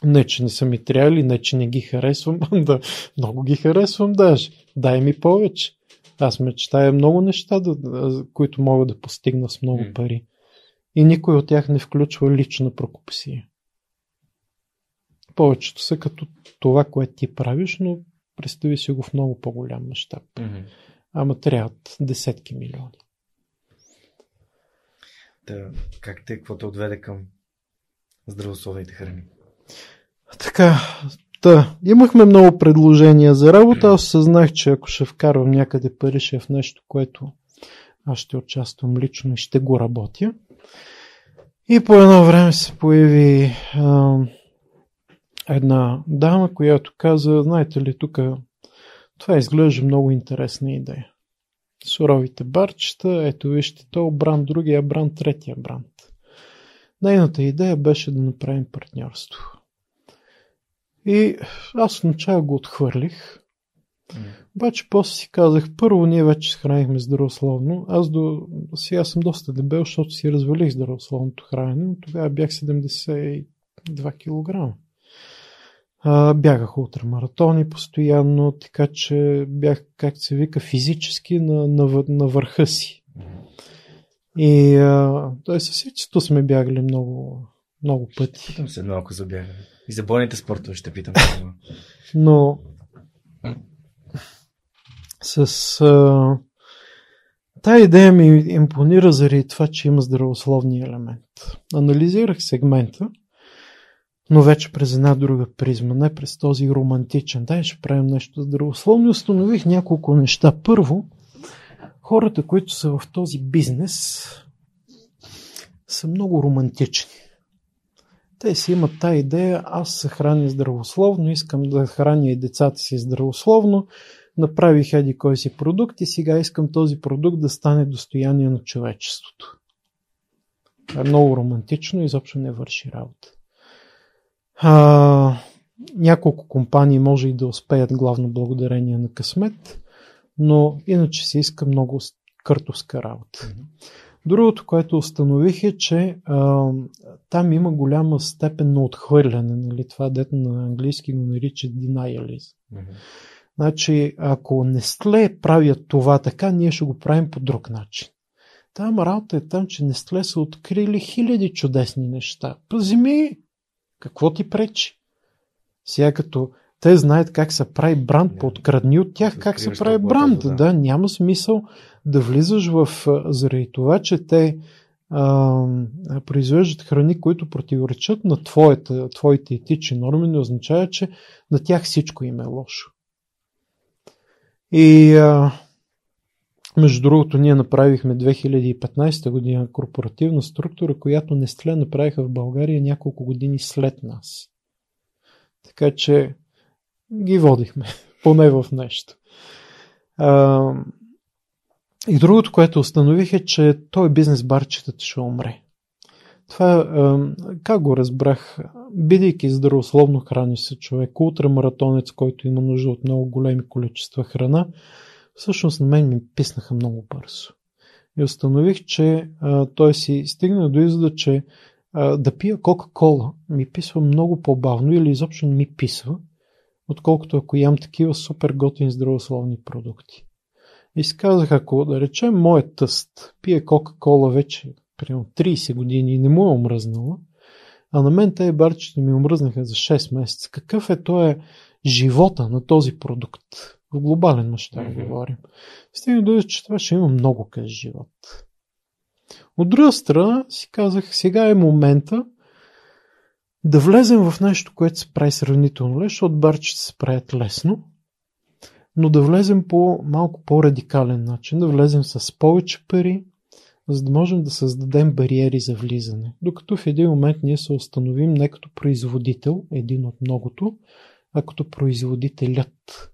Не, че не са ми трябвали, не, че не ги харесвам, <laughs> да, много ги харесвам даже. Дай ми повече. Аз мечтая много неща, да, които мога да постигна с много пари и никой от тях не включва лична прокопсия. Повечето са като това, което ти правиш, но представи си го в много по-голям мащаб. Mm-hmm. Ама трябват десетки милиони. Да, как те, какво те отведе към здравословните храни? Така, да, имахме много предложения за работа. Аз съзнах, че ако ще вкарвам някъде пари, ще е в нещо, което аз ще участвам лично и ще го работя. И по едно време се появи а, една дама, която каза, знаете ли, тук това изглежда много интересна идея. Суровите барчета, ето вижте, то бранд, другия бранд, третия бранд. Нейната идея беше да направим партньорство. И аз начало го отхвърлих, обаче после си казах, първо ние вече хранихме здравословно. Аз до сега съм доста дебел, защото си развалих здравословното хранене, но тогава бях 72 кг. А, бягах ултрамаратони постоянно, така че бях, как се вика, физически на, на, на върха си. И той със всичкото сме бягали много, много пъти. Питам се малко за бягане. И за бойните спортове ще питам. Но с а, Тая идея ми импонира заради това, че има здравословния елемент. Анализирах сегмента, но вече през една друга призма, не през този романтичен. Дай ще правим нещо здравословно. Установих няколко неща. Първо, хората, които са в този бизнес, са много романтични. Те си имат тази идея, аз се храня здравословно, искам да храня и децата си здравословно, направих еди кой си продукт и сега искам този продукт да стане достояние на човечеството. Е много романтично и изобщо не върши работа. А, няколко компании може и да успеят главно благодарение на късмет, но иначе се иска много къртовска работа. Другото, което установих е, че а, там има голяма степен на отхвърляне. Нали? Това дете на английски го нарича denialism. Mm-hmm. Значи, ако Нестле правят това така, ние ще го правим по друг начин. Там работа е там, че Нестле са открили хиляди чудесни неща. Вземи, какво ти пречи? Сега като те знаят как се прави бранд, подкрадни от тях как се прави бранд. Да. да, няма смисъл да влизаш в... Заради това, че те а, произвеждат храни, които противоречат на твоята, твоите етични норми, не означава, че на тях всичко им е лошо. И а, между другото, ние направихме 2015 година корпоративна структура, която Нестле направиха в България няколко години след нас. Така че ги водихме, <laughs> поне в нещо. А, и другото, което установих е, че той бизнес барчетът ще умре. Това, как го разбрах, бидейки здравословно храни се човек, ултрамаратонец, който има нужда от много големи количества храна, всъщност на мен ми писнаха много бързо. И установих, че а, той си стигна до извода, че а, да пия Кока-Кола ми писва много по-бавно или изобщо не ми писва, отколкото ако ям такива супер готини здравословни продукти. И си казах, ако да речем моят тъст пие Кока-Кола вече примерно 30 години и не му е омръзнала, а на мен тези барчета ми омръзнаха за 6 месеца. Какъв е този живота на този продукт? В глобален мащаб mm-hmm. говорим. Стигна до че това ще има много къс живот. От друга страна си казах, сега е момента да влезем в нещо, което се прави сравнително лесно, защото барчета се правят лесно, но да влезем по малко по-радикален начин, да влезем с повече пари, за да можем да създадем бариери за влизане. Докато в един момент ние се установим не като производител, един от многото, а като производителят.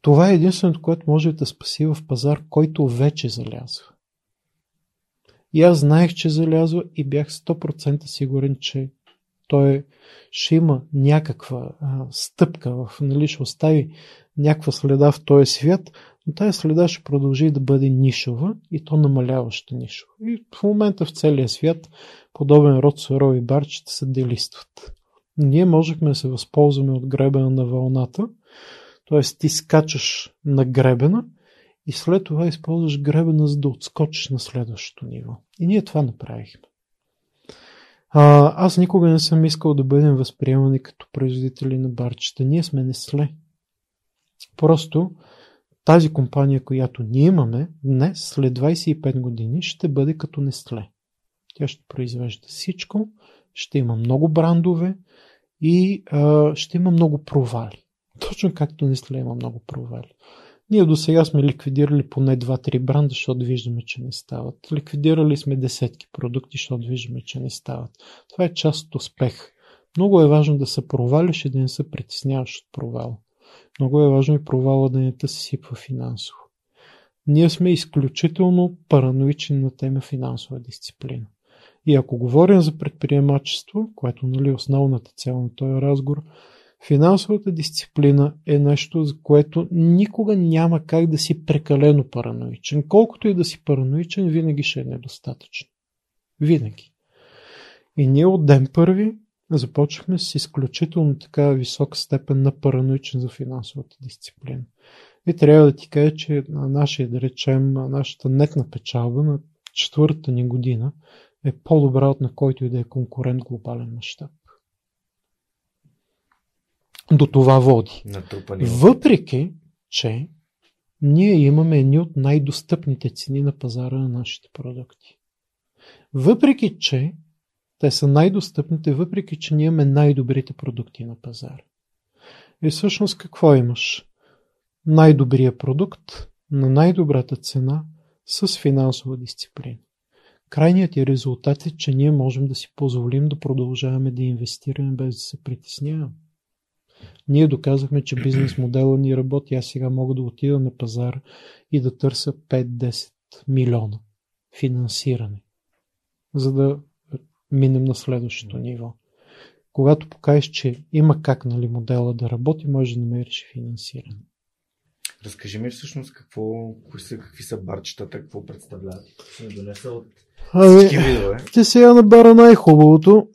Това е единственото, което може да спаси в пазар, който вече залязва. И аз знаех, че залязва и бях 100% сигурен, че той ще има някаква а, стъпка, в, нали, ще остави някаква следа в този свят, но тази следа ще продължи да бъде нишова и то намаляваща нишова. И в момента в целия свят подобен род сурови барчета се делистват. Ние можехме да се възползваме от гребена на вълната, т.е. ти скачаш на гребена и след това използваш гребена, за да отскочиш на следващото ниво. И ние това направихме. А, аз никога не съм искал да бъдем възприемани като производители на барчета. Ние сме Несле. Просто тази компания, която ние имаме днес, след 25 години, ще бъде като Нестле. Тя ще произвежда всичко, ще има много брандове и а, ще има много провали. Точно както Нестле има много провали. Ние до сега сме ликвидирали поне 2-3 бранда, защото виждаме, че не стават. Ликвидирали сме десетки продукти, защото виждаме, че не стават. Това е част от успех. Много е важно да се провалиш и да не се притесняваш от провал. Много е важно и провала да не те се сипва финансово. Ние сме изключително параноични на тема финансова дисциплина. И ако говорим за предприемачество, което нали, е основната цел на този разговор, финансовата дисциплина е нещо, за което никога няма как да си прекалено параноичен. Колкото и да си параноичен, винаги ще е недостатъчно. Винаги. И ние от ден първи започнахме с изключително така висока степен на параноичен за финансовата дисциплина. И трябва да ти кажа, че на нашия, да речем, нашата нетна печалба на четвъртата ни година е по-добра от на който и да е конкурент глобален мащаб. До това води. Натрупани. Въпреки, че ние имаме едни от най-достъпните цени на пазара на нашите продукти. Въпреки, че те са най-достъпните, въпреки, че ние имаме най-добрите продукти на пазара. И всъщност какво имаш? Най-добрия продукт на най-добрата цена с финансова дисциплина. Крайният ти резултат е, че ние можем да си позволим да продължаваме да инвестираме без да се притесняваме. Ние доказахме, че бизнес модела ни работи. Аз сега мога да отида на пазар и да търся 5-10 милиона финансиране, за да минем на следващото ниво. Когато покажеш, че има как нали, модела да работи, може да намериш финансиране. Разкажи ми всъщност какво, кои са, какви са барчетата, какво представляват. Ще донеса от Ами, всички видове. ти сега на бара най-хубавото.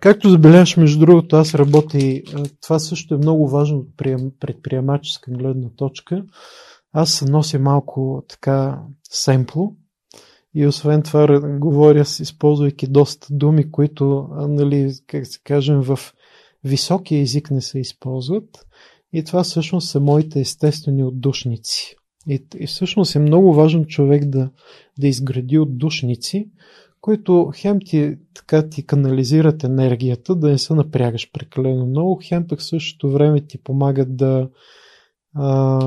Както забележаш, между другото, аз работя и това също е много важно от прием- предприемаческа гледна точка. Аз нося малко така семпло и освен това говоря, с- използвайки доста думи, които, нали, как се кажем, в високия език не се използват. И това всъщност са моите естествени отдушници. И, и всъщност е много важно човек да, да изгради отдушници, които хем ти, така ти канализират енергията, да не се напрягаш прекалено много, хем пък същото време ти помагат да, а,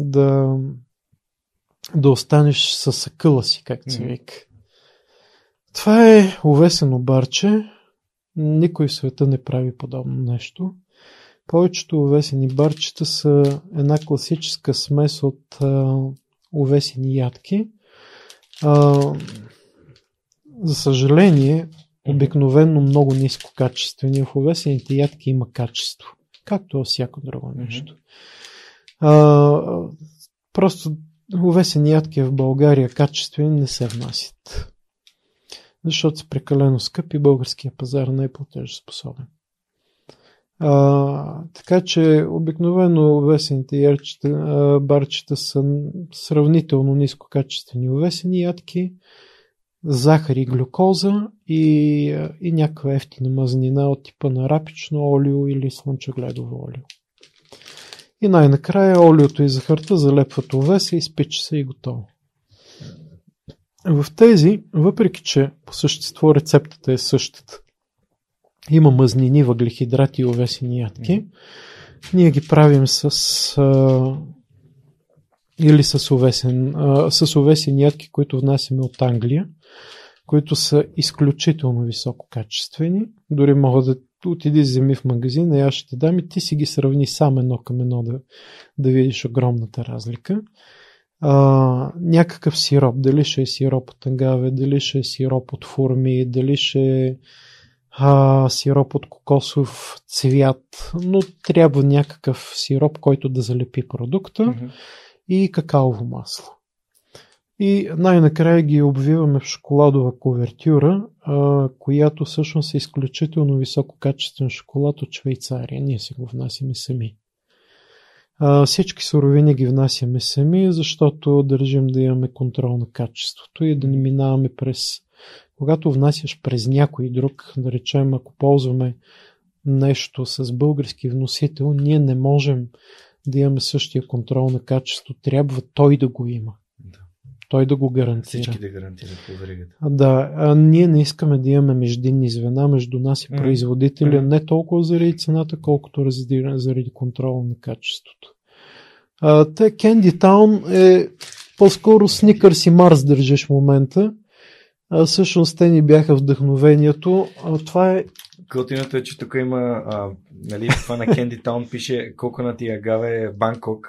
да, да останеш със акъла си, както се вика. Това е увесено барче. Никой в света не прави подобно нещо. Повечето увесени барчета са една класическа смес от а, увесени ядки. А, за съжаление, обикновено много ниско качествени. В увесените ядки има качество, както във всяко друго нещо. А, просто увесени ядки в България качествени не се внасят. Защото са прекалено скъпи, българския пазар не е платежоспособен. А, така че обикновено увесените ярчета, барчета са сравнително нискокачествени увесени ядки, захар и глюкоза и, и някаква ефтина мазнина от типа на рапично олио или слънчогледово олио. И най-накрая олиото и захарта залепват овеса, изпича се и готово. В тези, въпреки че по същество рецептата е същата, има мъзнини, въглехидрати и овесени ядки, ние ги правим с а, или с, овесен, а, с овесени ядки, които внасяме от Англия, които са изключително висококачествени. Дори мога да отиди вземи в магазина и аз ще ти дам и ти си ги сравни сам едно към едно да, да видиш огромната разлика. А, някакъв сироп, дали ще е сироп от агаве, дали ще е сироп от форми, дали ще е а, сироп от кокосов цвят, но трябва някакъв сироп, който да залепи продукта Мгм. и какаово масло. И най-накрая ги обвиваме в шоколадова кувертюра, а, която всъщност е изключително висококачествен шоколад от Швейцария. Ние си го внасяме сами. Всички суровини ги внасяме сами, защото държим да имаме контрол на качеството и да не минаваме през... Когато внасяш през някой друг, да речем, ако ползваме нещо с български вносител, ние не можем да имаме същия контрол на качество. Трябва той да го има. Той да го гарантира. Всички да гарантират по веригата. Да, а ние не искаме да имаме междинни звена между нас и производителя, не толкова заради цената, колкото заради контрола на качеството. А, те Candy Town е по-скоро Snickers и Марс държиш в момента. А, всъщност те ни бяха вдъхновението. А, това е Готиното е, че тук има, а, нали, това на Candy Town пише Coconut и Агаве Банкок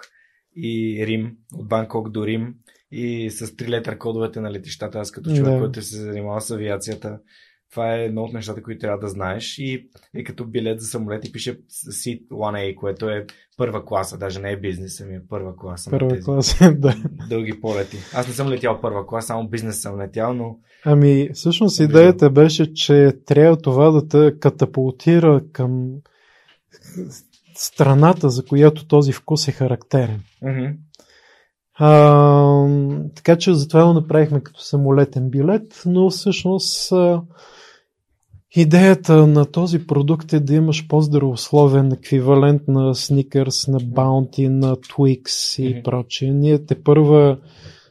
и Рим, от Банкок до Рим и с три летър кодовете на летищата. Аз като човек, Да. който се занимава с авиацията, това е едно от нещата, които трябва да знаеш. И е като билет за самолет и пише Seat 1A, което е първа класа, даже не е бизнес, ами е първа класа. първа тези класа. <laughs> да. Дълги полети. Аз не съм летял първа класа, само бизнес съм летял, но Ами, всъщност идеята беше, че трябва това да те катапултира към страната, за която този вкус е характерен. мгм, А, така че затова го направихме като самолетен билет, но всъщност а, Идеята на този продукт е да имаш по-здравословен еквивалент на Snickers, на Bounty, на Twix и Мгм. прочее. Ние те първа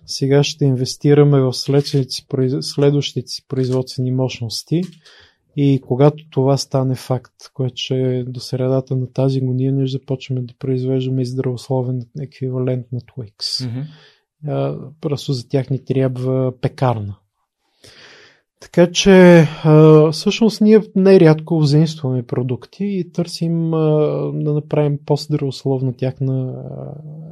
сега ще инвестираме в следващите си производствени мощности и когато това стане факт, което ще е до средата на тази година, ние ще започваме да произвеждаме и здравословен еквивалент на Twix. А, просто за тях ни трябва пекарна. Така че а, всъщност ние нерядко взаимстваме продукти и търсим а, да направим по-здравословна тяхна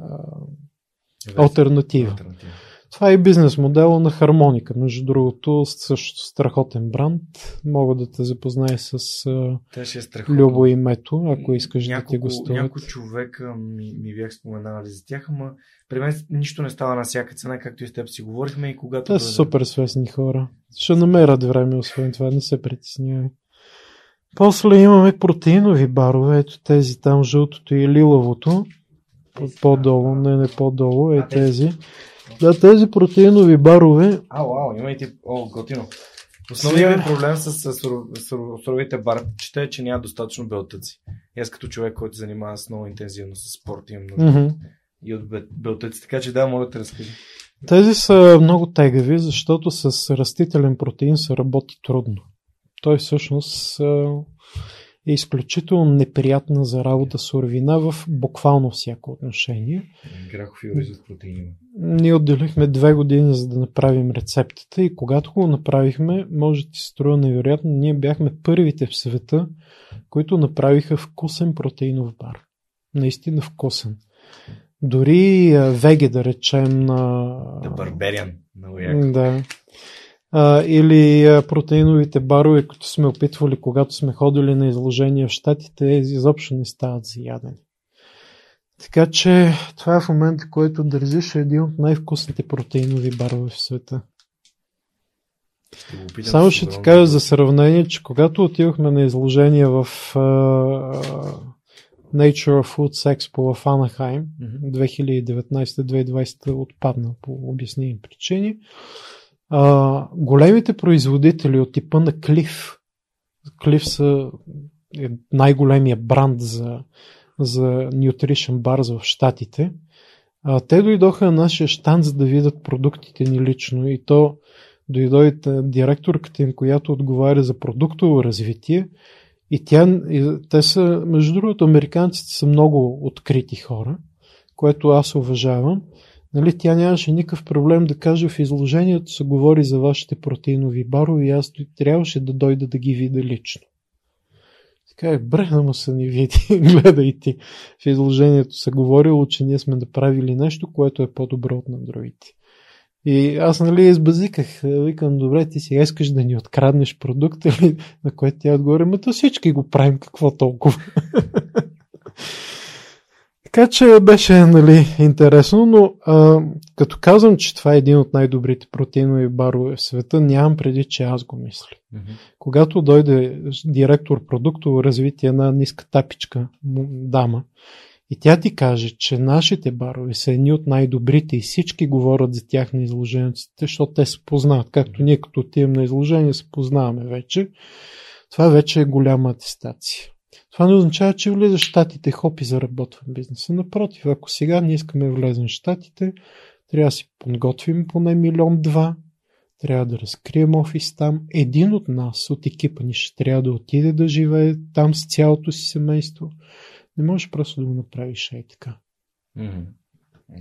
а, альтернатива. Алтернатива. Това е бизнес модела на Хармоника. Между другото, също страхотен бранд. Мога да те запозная с а, Те ще е страхотно. Любо името, ако искаш да ти няколко, гостуват. Няколко човека ми, ми бях споменали за тях, ама при мен нищо не става на всяка цена, както и с теб си говорихме и когато... Те са супер свестни хора. Ще намерят време, освен това, не се притеснявай. После имаме протеинови барове, ето тези там, жълтото и лилавото. По-долу, не, не по-долу, е тези. тези. Да, тези протеинови барове, Ау, ау, имайте... О, готино. Основният Сега- ми проблем с, с, суров- суров- суровите барчета е, че няма достатъчно белтъци. И аз като човек, който се занимава с много интензивно с спорт, имам нужда мгм, и от бе- белтъци. Така че да, мога да те разкажа. тези са много тегави, защото с растителен протеин се работи трудно. Той всъщност а, е изключително неприятна за работа суровина в буквално всяко отношение. Грахов и ориз от протеини. Ние отделихме две години за да направим рецептата и когато го направихме, може да ти се струва невероятно, ние бяхме първите в света, които направиха вкусен протеинов бар. Наистина вкусен. Дори а, веге, да речем, на... The Barbarian. Много яко. Да. А, или а, протеиновите барове, които сме опитвали, когато сме ходили на изложения в Штатите, изобщо не стават за ядене. Така че това е в момента, който държиш е един от най-вкусните протеинови барове в света. Ще Само ще ти кажа за сравнение, че когато отивахме на изложение в а, Nature of Foods Expo в Анахайм, Мгм. 2019-2020 отпадна по обясними причини. А, големите производители от типа на Клиф, Клиф са е най-големия бранд за, за Nutrition Bars в Штатите, а, те дойдоха на нашия штанд, за да видят продуктите ни лично. И то дойде директорката им, която отговаря за продуктово развитие. И тя, и те са, между другото, американците са много открити хора, което аз уважавам. Нали, тя нямаше никакъв проблем да каже в изложението се говори за вашите протеинови барове и аз трябваше да дойда да ги видя лично. Така е, брехна му се ни види, <laughs> гледай ти. В изложението се говорило, че ние сме направили нещо, което е по-добро от на другите. И аз нали избазиках, викам, добре, ти сега искаш да ни откраднеш продукт, на което тя отговори, ма всички го правим, какво толкова. <laughs> така че беше нали, интересно, но а, като казвам, че това е един от най-добрите протеинови барове в света, нямам преди, че аз го мисля. Мгм. Когато дойде директор продуктово развитие, една ниска тапичка дама, и тя ти каже, че нашите барове са едни от най-добрите и всички говорят за тях на изложението, защото те се познават. Както ние като отиваме на изложение се познаваме вече. Това вече е голяма атестация. Това не означава, че влизаш в щатите хоп и заработва бизнеса. Напротив, ако сега ние искаме да влезем в щатите, трябва да си подготвим поне милион-два, трябва да разкрием офис там. Един от нас, от екипа ни, ще трябва да отиде да живее там с цялото си семейство. Не можеш просто да го направиш ей така.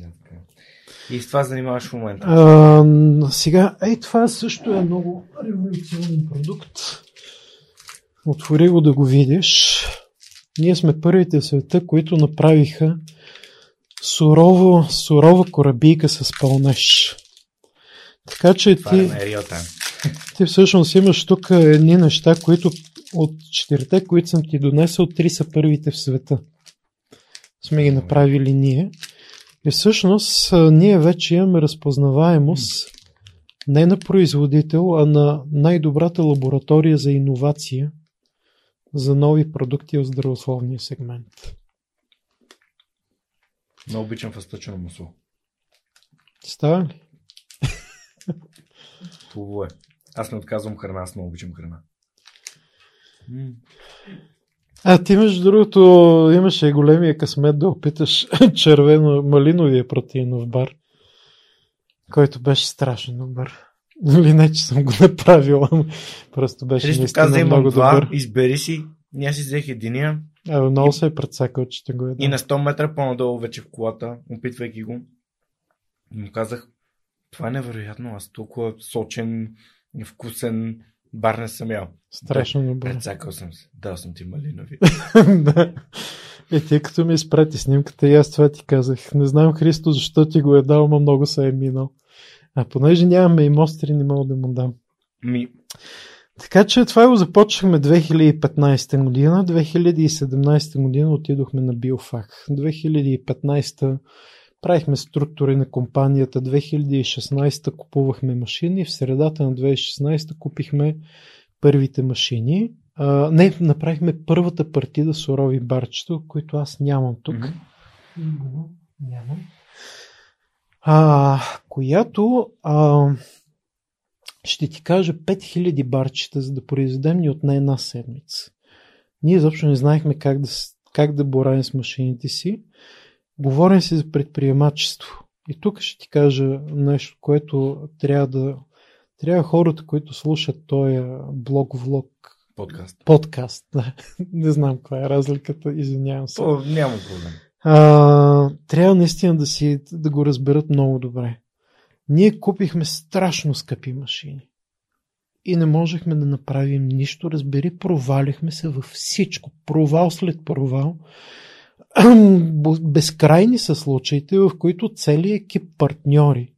Така. И с това занимаваш в момента. А, сега, ей, това също е много революционен продукт. Отвори го да го видиш. Ние сме първите в света, които направиха сурово, сурова корабийка с пълнеж. Така че Това ти, е time. ти всъщност имаш тук едни неща, които от четирите, които съм ти донесъл, три са първите в света. Сме ги направили ние. И всъщност ние вече имаме разпознаваемост не на производител, а на най-добрата лаборатория за иновация за нови продукти в здравословния сегмент. Много обичам фъстъчено масло. Става ли? <laughs> Хубаво е. Аз не отказвам храна, аз много обичам храна. А ти между другото имаше големия късмет да опиташ <laughs> червено-малиновия протеинов бар, който беше страшно добър. Или не, че съм го направил, просто беше Христо наистина каза, много два, добър. избери си. Ние си взех единия А, много се е прецакал, че те го е и на 100 метра по-надолу вече в колата, опитвайки го, му казах, това е невероятно, аз толкова сочен, вкусен бар не съм ял. Страшно добър. Прецакал съм се. Дал съм ти малинови. <laughs> да. И ти като ми изпрати снимката и аз това ти казах. Не знам Христо защо ти го е дал, но много се е минал. А понеже нямаме и мостри, не мога да му дам. Ми, Така че това го започнахме 2015 година. 2017 година отидохме на Биофак. 2015 правихме структури на компанията. 2016 купувахме машини. В средата на 2016 купихме първите машини. А, не, направихме първата партида сурови барчета, които аз нямам тук. Мгм, Нямам. А, която а, ще ти кажа 5000 барчета, за да произведем ни от на една седмица. Ние изобщо не знаехме как да, как да боравим с машините си. Говорим си за предприемачество. И тук ще ти кажа нещо, което трябва да. Трябва хората, които слушат този блог-влог подкаст. подкаст. <laughs> Да. Не знам каква е разликата, извинявам се. То, няма проблем. А, трябва наистина да, си, да го разберат много добре. Ние купихме страшно скъпи машини. И не можехме да направим нищо. Разбери, провалихме се във всичко. Провал след провал. <clears throat> Безкрайни са случаите, в които целият екип партньори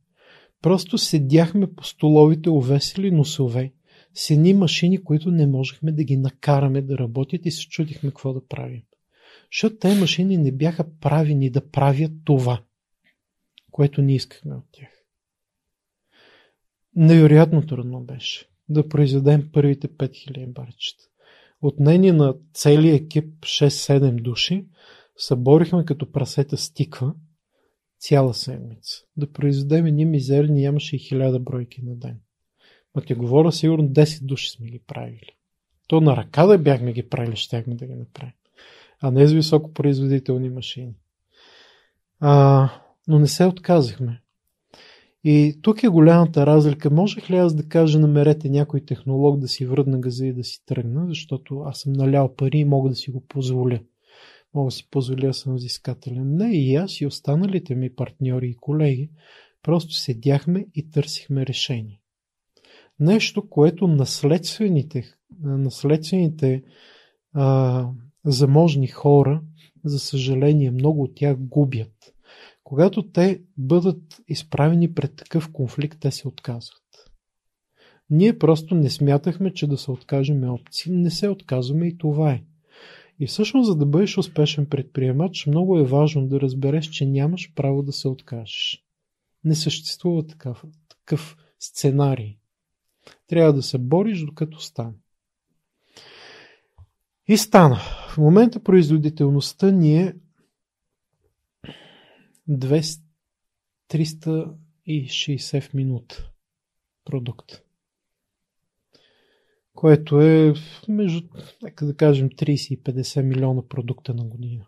просто седяхме по столовите увесили носове с едни машини, които не можехме да ги накараме да работят и се чудихме какво да правим. Защото тези машини не бяха правени да правят това, което ние искахме от тях. Невероятно трудно беше да произведем първите 5000 барчета. Отнени на целия екип 6-7 души, съборихме като прасета с тиква цяла седмица. Да произведем едни мизерни, нямаше и 1000 бройки на ден. Ма ти говоря, сигурно 10 души сме ги правили. То на ръка да бяхме ги правили, щяхме да ги направим а не с високопроизводителни машини. А, но не се отказахме. И тук е голямата разлика. Можех ли аз да кажа, намерете някой технолог да си върна газа и да си тръгна, защото аз съм налял пари и мога да си го позволя. Мога да си позволя съм взискателен. Не, и аз и останалите ми партньори и колеги просто седяхме и търсихме решение. Нещо, което наследствените, наследствените а, заможни хора, за съжаление, много от тях губят. Когато те бъдат изправени пред такъв конфликт, те се отказват. Ние просто не смятахме, че да се откажем опции. Не се отказваме и това е. И всъщност, за да бъдеш успешен предприемач, много е важно да разбереш, че нямаш право да се откажеш. Не съществува такъв, такъв сценарий. Трябва да се бориш, докато стане. И стана. В момента производителността ни е 200, 360 в минута продукт. Което е между, нека да кажем, 30 и 50 милиона продукта на година.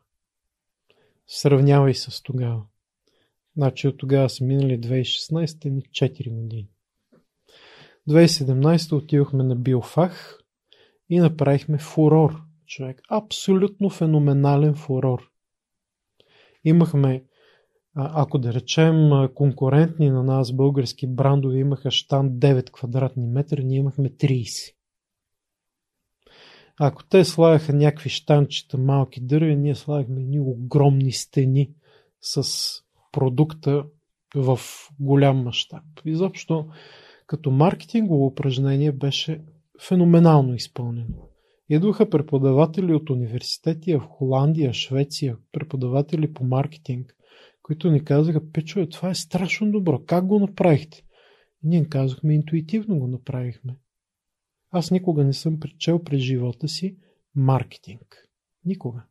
Сравнявай с тогава. Значи от тогава са минали 2016 ни 4 години. 2017 отидохме на Биофах и направихме фурор човек. Абсолютно феноменален фурор. Имахме, ако да речем, конкурентни на нас български брандове имаха штан 9 квадратни метра, ние имахме 30. Ако те слагаха някакви штанчета, малки дърви, ние слагахме едни огромни стени с продукта в голям мащаб. Изобщо, като маркетингово упражнение беше феноменално изпълнено. Идваха преподаватели от университети в Холандия, Швеция, преподаватели по маркетинг, които ни казаха, печове, това е страшно добро, как го направихте? И ние казахме, интуитивно го направихме. Аз никога не съм причел през живота си маркетинг. Никога.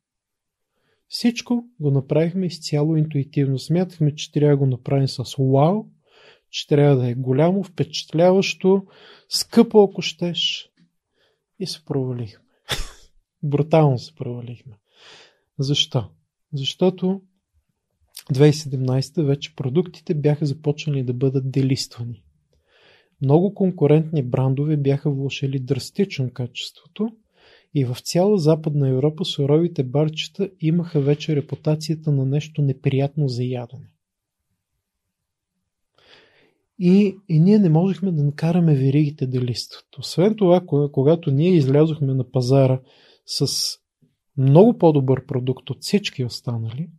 Всичко го направихме изцяло интуитивно. Смятахме, че трябва да го направим с вау, че трябва да е голямо, впечатляващо, скъпо, ако щеш. И се провалихме. Брутално се провалихме. Защо? Защото 2017 вече продуктите бяха започнали да бъдат делиствани. Много конкурентни брандове бяха влушили драстично качеството и в цяла Западна Европа суровите барчета имаха вече репутацията на нещо неприятно за ядене. И, и ние не можехме да накараме веригите да листват. Освен това, когато ние излязохме на пазара с много по-добър продукт от всички останали,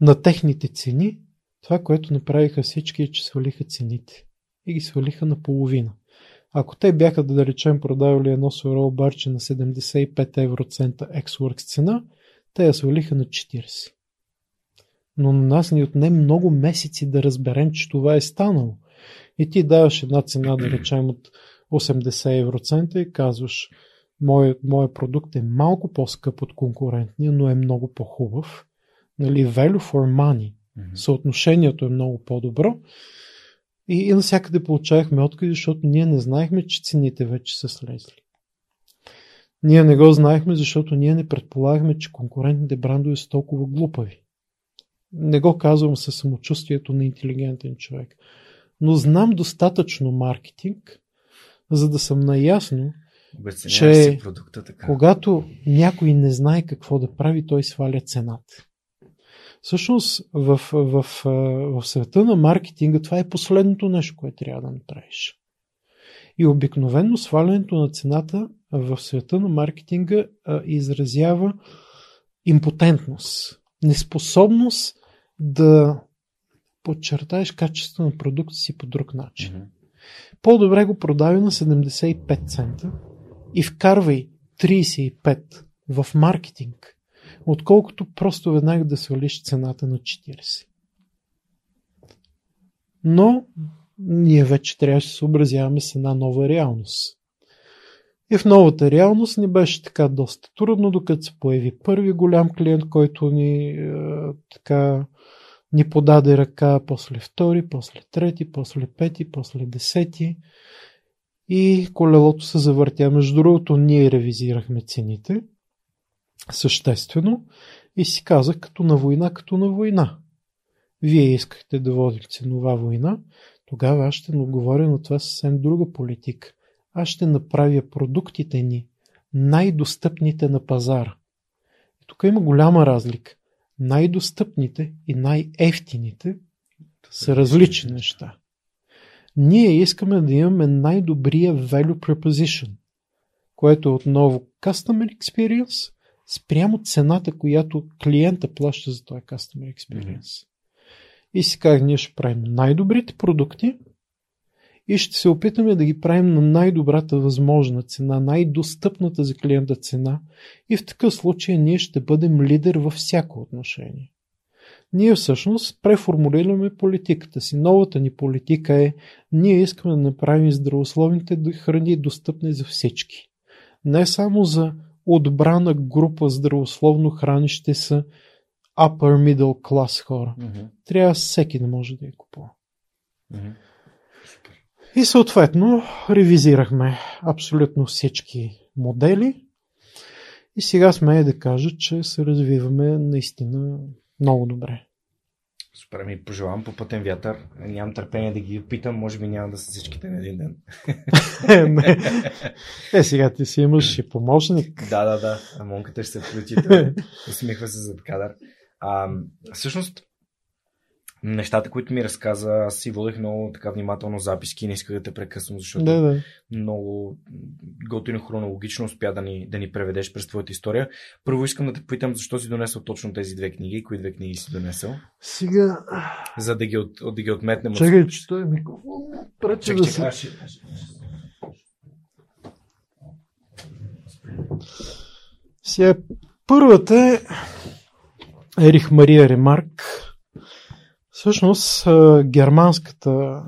на техните цени, това, което направиха всички е, че свалиха цените. И ги свалиха на половина. Ако те бяха, да, да речем, продавали едно сурово барче на 75 евроцента Xworks цена, те я свалиха на 40. Но на нас ни отне много месеци да разберем, че това е станало. И ти даваш една цена, да речем, от 80 евроцента и казваш, моят, моят продукт е малко по-скъп от конкурентния, но е много по-хубав нали, value for money. Mm-hmm. Съотношението е много по-добро. И, и навсякъде получавахме откази, защото ние не знаехме, че цените вече са слезли. Ние не го знаехме, защото ние не предполагахме, че конкурентните брандове са толкова глупави. Не го казвам със самочувствието на интелигентен човек. Но знам достатъчно маркетинг, за да съм наясно, че продукта, така. когато някой не знае какво да прави, той сваля цената. Всъщност в, в, в, в света на маркетинга това е последното нещо, което трябва да направиш. И обикновено свалянето на цената в света на маркетинга а, изразява импотентност, неспособност да подчертаеш качеството на продукта си по друг начин. Mm-hmm. По-добре го продавай на 75 цента и вкарвай 35 в маркетинг отколкото просто веднага да свалиш цената на 40. Но ние вече трябваше да се съобразяваме с една нова реалност. И в новата реалност ни беше така доста трудно, докато се появи първи голям клиент, който ни е, така ни подаде ръка, после втори, после трети, после пети, после десети. И колелото се завъртя. Между другото, ние ревизирахме цените съществено и си казах като на война, като на война. Вие искахте да водите ценова война, тогава аз ще отговоря на това съвсем друга политика. Аз ще направя продуктите ни най-достъпните на пазара. И тук има голяма разлика. Най-достъпните и най-ефтините са различни неща. Ние искаме да имаме най-добрия value proposition, което е отново Customer Experience спрямо цената, която клиента плаща за този Customer Experience. Mm-hmm. И си казах, ние ще правим най-добрите продукти и ще се опитаме да ги правим на най-добрата възможна цена, най-достъпната за клиента цена и в такъв случай ние ще бъдем лидер във всяко отношение. Ние всъщност преформулираме политиката си. Новата ни политика е, ние искаме да направим здравословните храни достъпни за всички. Не само за отбрана група здравословно хранище са upper middle class хора. Mm-hmm. Трябва всеки да може да я купува. Mm-hmm. И съответно ревизирахме абсолютно всички модели и сега сме да кажа, че се развиваме наистина много добре. Супер, ми пожелавам по пътен вятър. Нямам търпение да ги опитам, може би няма да са всичките на един ден. <laughs> е, сега ти си имаш и помощник. да, да, да. Монката ще се включи. <laughs> Усмихва се зад кадър. А, всъщност, нещата, които ми разказа, аз си водих много така внимателно записки и не исках да те прекъсвам, защото да, да. много готино хронологично успя да ни, да ни преведеш през твоята история. Първо искам да те питам, защо си донесъл точно тези две книги, кои две книги си донесъл? Сега... За да ги, от, да ги отметнем. Чакай, че той е микрофон. Прече да се... Сега, първата е Ерих Мария Ремарк, Всъщност, германската,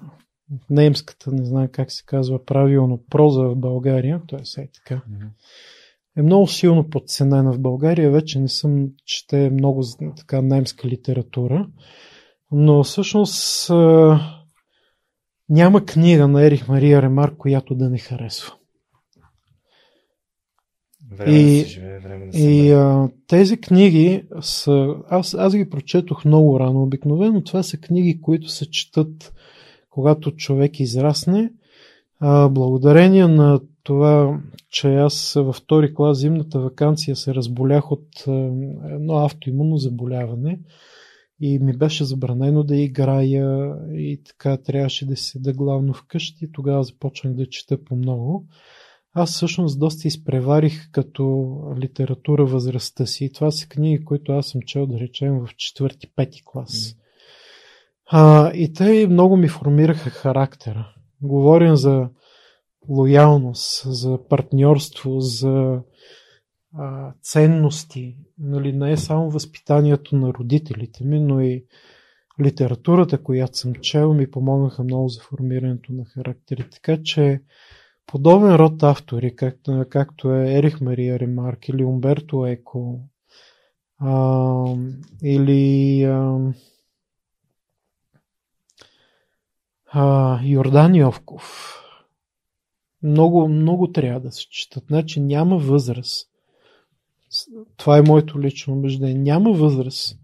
немската, не знам как се казва правилно, проза в България, т.е. е така, е много силно подценена в България. Вече не съм чете много така немска литература, но всъщност няма книга на Ерих Мария Ремар, която да не харесва. Време И- да живее, време да се И а, тези книги са. Аз, аз ги прочетох много рано. Обикновено това са книги, които се четат, когато човек израсне. А, благодарение на това, че аз във втори клас зимната вакансия се разболях от едно автоимунно заболяване и ми беше забранено да играя и така трябваше да седа главно вкъщи. Тогава започнах да чета по много. Аз всъщност доста изпреварих като литература възрастта си. Това са книги, които аз съм чел, да речем, в четвърти-пети клас. А, и те много ми формираха характера. Говорим за лоялност, за партньорство, за а, ценности. Нали, не е само възпитанието на родителите ми, но и литературата, която съм чел, ми помогнаха много за формирането на характери. Така че подобен род автори, както, е Ерих Мария Ремарк или Умберто Еко, а, или а, а, Йордан Йовков, много, много трябва да се четат. Значи няма възраст. Това е моето лично убеждение. Няма възраст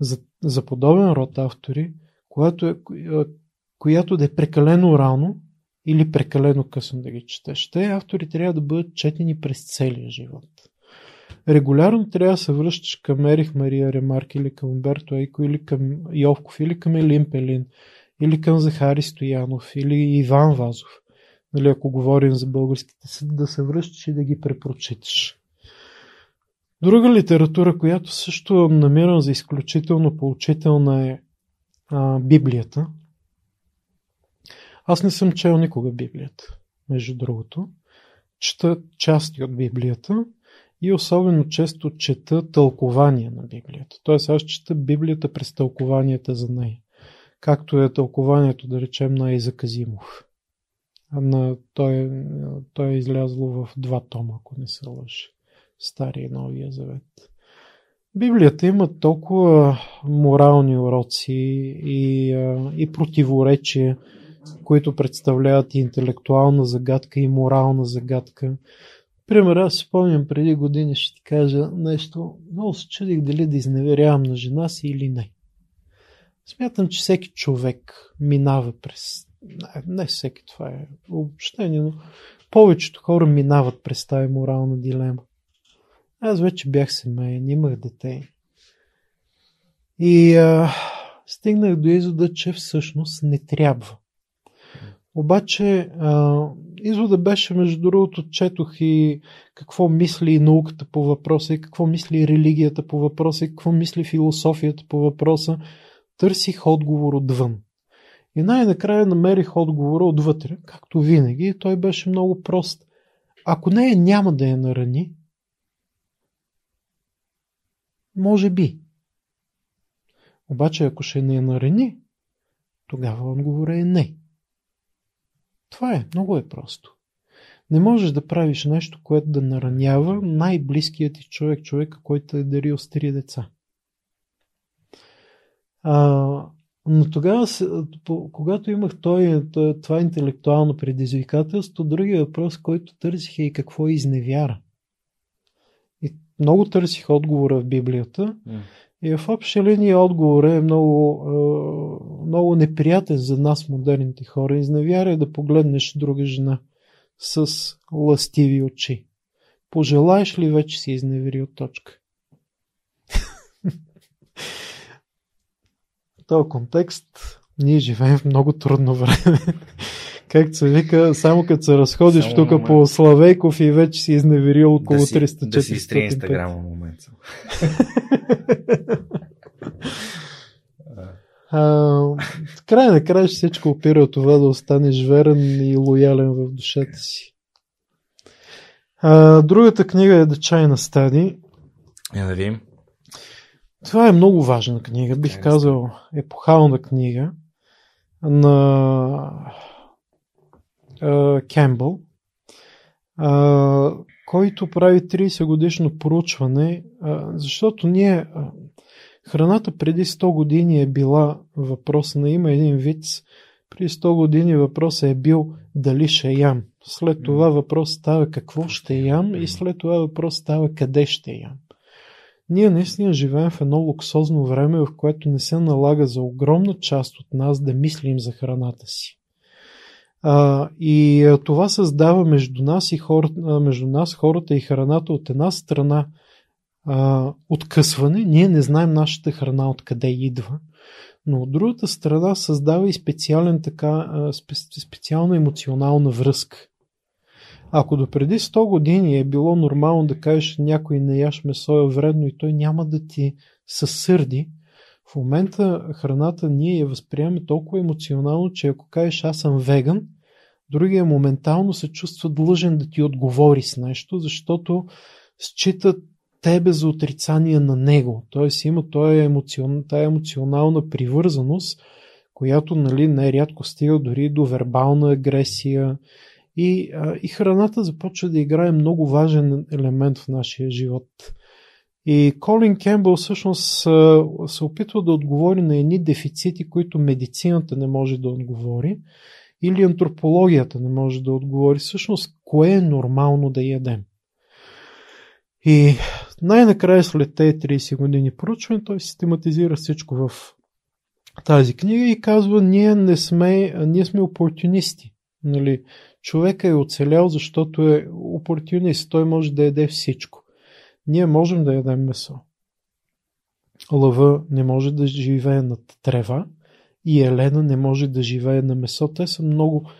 за, за подобен род автори, която е, коя- която да е прекалено рано или прекалено късно да ги четеш. Те автори трябва да бъдат четени през целия живот. Регулярно трябва да се връщаш към Ерих Мария Ремарк или към Умберто Ейко или към Йовков или към Елин Пелин или към Захари Стоянов или Иван Вазов. Нали, ако говорим за българските, да се връщаш и да ги препрочиташ. Друга литература, която също намирам за изключително поучителна е а, Библията. Аз не съм чел никога Библията, между другото. Чета части от Библията и особено често чета тълкования на Библията. Тоест аз чета Библията през тълкованията за нея. Както е тълкованието, да речем, на Изак Азимов. А На, той, той е излязло в два тома, ако не се лъжи. Стария и Новия Завет. Библията има толкова морални уроци и, и противоречия, които представляват и интелектуална загадка, и морална загадка. Пример, аз спомням преди години, ще ти кажа нещо. Много се чудих дали да изневерявам на жена си или не. Смятам, че всеки човек минава през... Не, не всеки, това е обобщение, но повечето хора минават през тази морална дилема. Аз вече бях семейен, имах дете. И а, стигнах до извода, че всъщност не трябва. Обаче, а, извода беше, между другото, четох и какво мисли науката по въпроса, и какво мисли религията по въпроса, и какво мисли философията по въпроса. Търсих отговор отвън. И най-накрая намерих отговора отвътре, както винаги, и той беше много прост. Ако нея няма да я нарани, може би. Обаче, ако ще не я нарани, тогава отговорът е не. Това е, много е просто. Не можеш да правиш нещо, което да наранява най-близкият ти човек, човека, който е дарил с три деца. А, но тогава, когато имах той, това интелектуално предизвикателство, другия въпрос, който търсих е и какво е изневяра. И много търсих отговора в Библията. М. И в общи линии отговорът е много, много неприятен за нас, модерните хора. Изневяра е да погледнеш друга жена с ластиви очи. Пожелаеш ли вече си изневерил точка? В <laughs> този контекст ние живеем в много трудно време. Както се вика, само като се разходиш Само тук момент. по Славейков и вече си изневерил около да си, 300 да си изтрие 400 инстаграма в момента. <laughs> А, в края на края всичко опира от това да останеш верен и лоялен в душата си. А, другата книга е The China Study. Я да видим. Това е много важна книга, бих казал епохална книга на Кембъл, който прави 30 годишно проучване, защото ние храната преди 100 години е била въпрос на има един вид. При 100 години въпросът е бил дали ще ям. След това въпрос става какво ще ям и след това въпрос става къде ще ям. Ние наистина живеем в едно луксозно време, в което не се налага за огромна част от нас да мислим за храната си. А, и а, това създава между нас, и хор, между нас хората и храната от една страна а, откъсване. Ние не знаем нашата храна откъде идва. Но от другата страна създава и специален така, специална емоционална връзка. Ако до преди 100 години е било нормално да кажеш някой не яш месо е вредно и той няма да ти съсърди, в момента храната ние я възприемаме толкова емоционално, че ако кажеш аз съм веган, другия моментално се чувства длъжен да ти отговори с нещо, защото считат тебе за отрицание на него. Тоест има тая, емоцион, тая емоционална привързаност, която нали, най-рядко стига дори до вербална агресия. И, а, и храната започва да играе много важен елемент в нашия живот. И Колин Кембъл всъщност се опитва да отговори на едни дефицити, които медицината не може да отговори, или антропологията не може да отговори. Всъщност, кое е нормално да ядем? И най-накрая след тези 30 години проучване той систематизира всичко в тази книга и казва, ние не сме, ние сме опортунисти. Нали? Човека е оцелял, защото е опортунист. Той може да яде всичко. Ние можем да ядем месо. Лъва не може да живее над трева и Елена не може да живее на месо. Те са много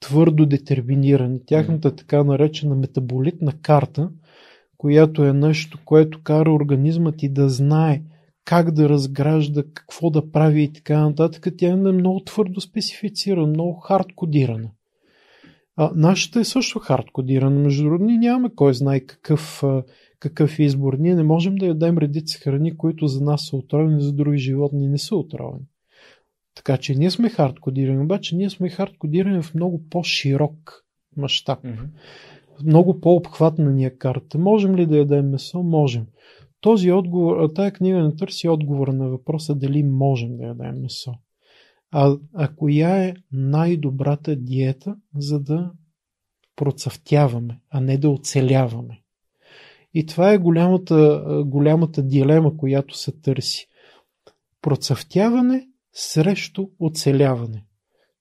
твърдо детерминирани. Тяхната така наречена метаболитна карта – която е нещо, което кара организмът ти да знае как да разгражда, какво да прави и така нататък, тя е много твърдо специфицирана, много хардкодирана. А, нашата е също хардкодирана. Между другото, ние нямаме кой знае какъв, какъв избор. Ние не можем да ядем редица храни, които за нас са отровени, за други животни не са отровени. Така че ние сме хардкодирани, обаче ние сме хардкодирани в много по-широк мащаб. Mm-hmm много по-обхватна ни е карта. Можем ли да ядем месо? Можем. Този отговор, тая книга не търси отговор на въпроса дали можем да ядем месо. А, а коя е най-добрата диета, за да процъфтяваме, а не да оцеляваме. И това е голямата, голямата дилема, която се търси. Процъфтяване срещу оцеляване.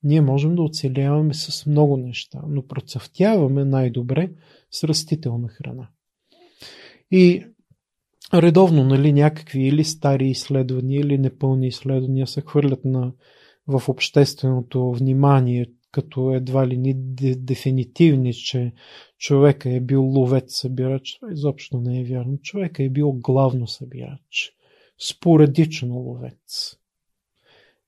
Ние можем да оцеляваме с много неща, но процъфтяваме най-добре с растителна храна. И редовно нали, някакви или стари изследвания, или непълни изследвания се хвърлят на, в общественото внимание, като едва ли ни дефинитивни, че човека е бил ловец-събирач. Това изобщо не е вярно. Човека е бил главно събирач. Споредично ловец.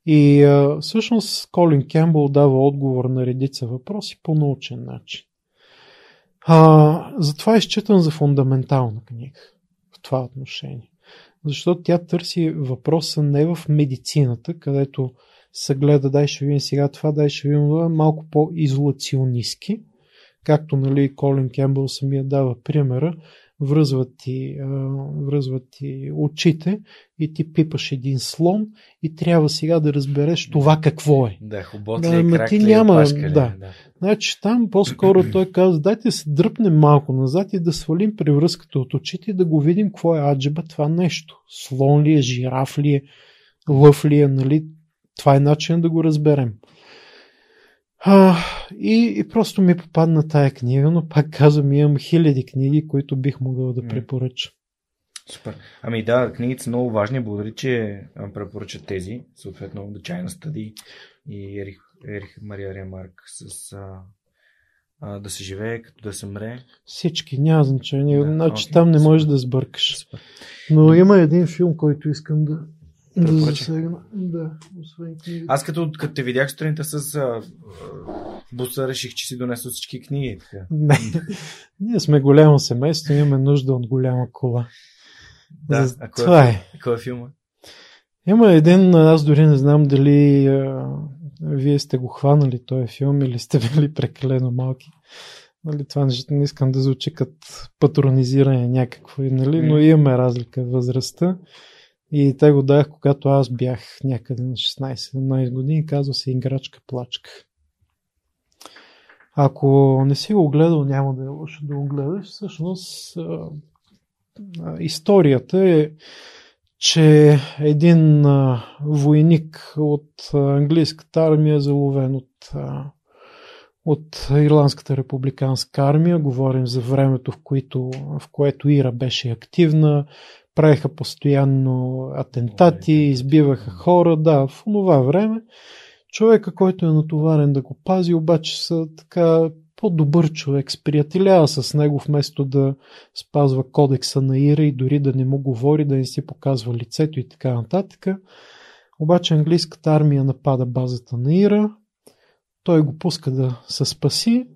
И а, всъщност Колин Кембъл дава отговор на редица въпроси по научен начин. А, затова изчитам за фундаментална книга в това отношение. Защото тя търси въпроса не в медицината, където се гледа, дай ще видим сега това, дай ще видим това, малко по-изолационистки, както нали, Колин Кембъл самия дава примера, връзват ти, връзват ти очите и ти пипаш един слон и трябва сега да разбереш това какво е. Да, хубот да, ли, крак ти ли, няма, пашка ли, да. да. Значи там по-скоро <clears throat> той казва, дайте се дръпнем малко назад и да свалим превръзката от очите и да го видим какво е аджеба това нещо. Слон ли е, жираф ли е, лъв ли е, нали? Това е начин да го разберем. А, и, и просто ми попадна тая книга, но пак казвам, имам хиляди книги, които бих могъл да препоръчам. Супер. Ами да, книгите са много важни. Благодаря, че препоръчат тези. Съответно, The China Study и Ерих, Ерих Мария Ремарк с а, а, да се живее, като да се мре. Всички, няма значение. Да, значи okay, там не можеш да сбъркаш. Супер. Но има един филм, който искам да да засегна. Да, освен книги. Аз като, като те видях сутринта с а, буса, реших, че си донесъл всички книги. Така. Не. Ние сме голямо семейство, имаме нужда от голяма кола. Да, За... а кой, Това е. Кой е филма? Има един, аз дори не знам дали а, вие сте го хванали този филм или сте <laughs> били прекалено малки. Нали, това не искам да звучи като патронизиране някакво, нали, но имаме разлика в възрастта. И те го дах, когато аз бях някъде на 16-17 години. Казва се Играчка плачка. Ако не си го гледал, няма да е лошо да го гледаш. Всъщност, историята е, че един войник от английската армия е заловен от, от Ирландската републиканска армия. Говорим за времето, в, което, в което Ира беше активна. Правиха постоянно атентати, избиваха хора. Да, в това време човека, който е натоварен да го пази, обаче са така по-добър човек, сприятелява с него, вместо да спазва кодекса на Ира и дори да не му говори, да не си показва лицето и така нататък. Обаче английската армия напада базата на Ира, той го пуска да се спаси.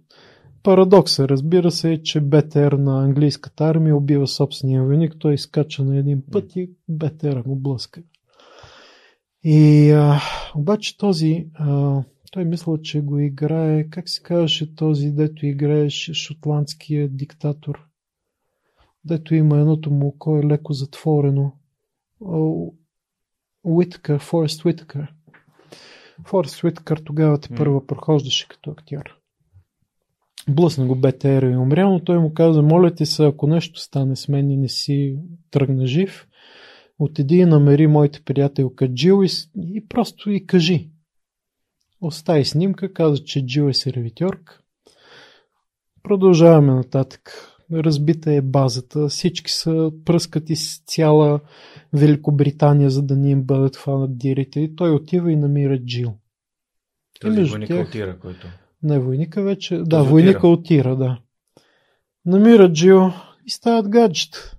Парадокса, разбира се, е, че БТР на английската армия убива собствения войник, той изкача на един път и БТР го блъска. И а, обаче този, а, той мисля, че го играе, как се казваше този, дето играеше шотландския диктатор, дето има едното му око е леко затворено. Уиткър, Форест Уиткър. Форест Уиткър тогава те първа прохождаше като актьор. Блъсна го БТР и умря, но той му каза, моля ти се, ако нещо стане с мен и не си тръгна жив, отиди и намери моите приятелка Джил и, и просто и кажи. Остави снимка, каза, че Джил е сервитьорка. Продължаваме нататък. Разбита е базата. Всички са пръскати с цяла Великобритания, за да не им бъдат фанат дирите. И той отива и намира Джил. Този войника тях... отира, който... Не, войника вече... Да, войника отира, да. Намира Джил и стават гаджета.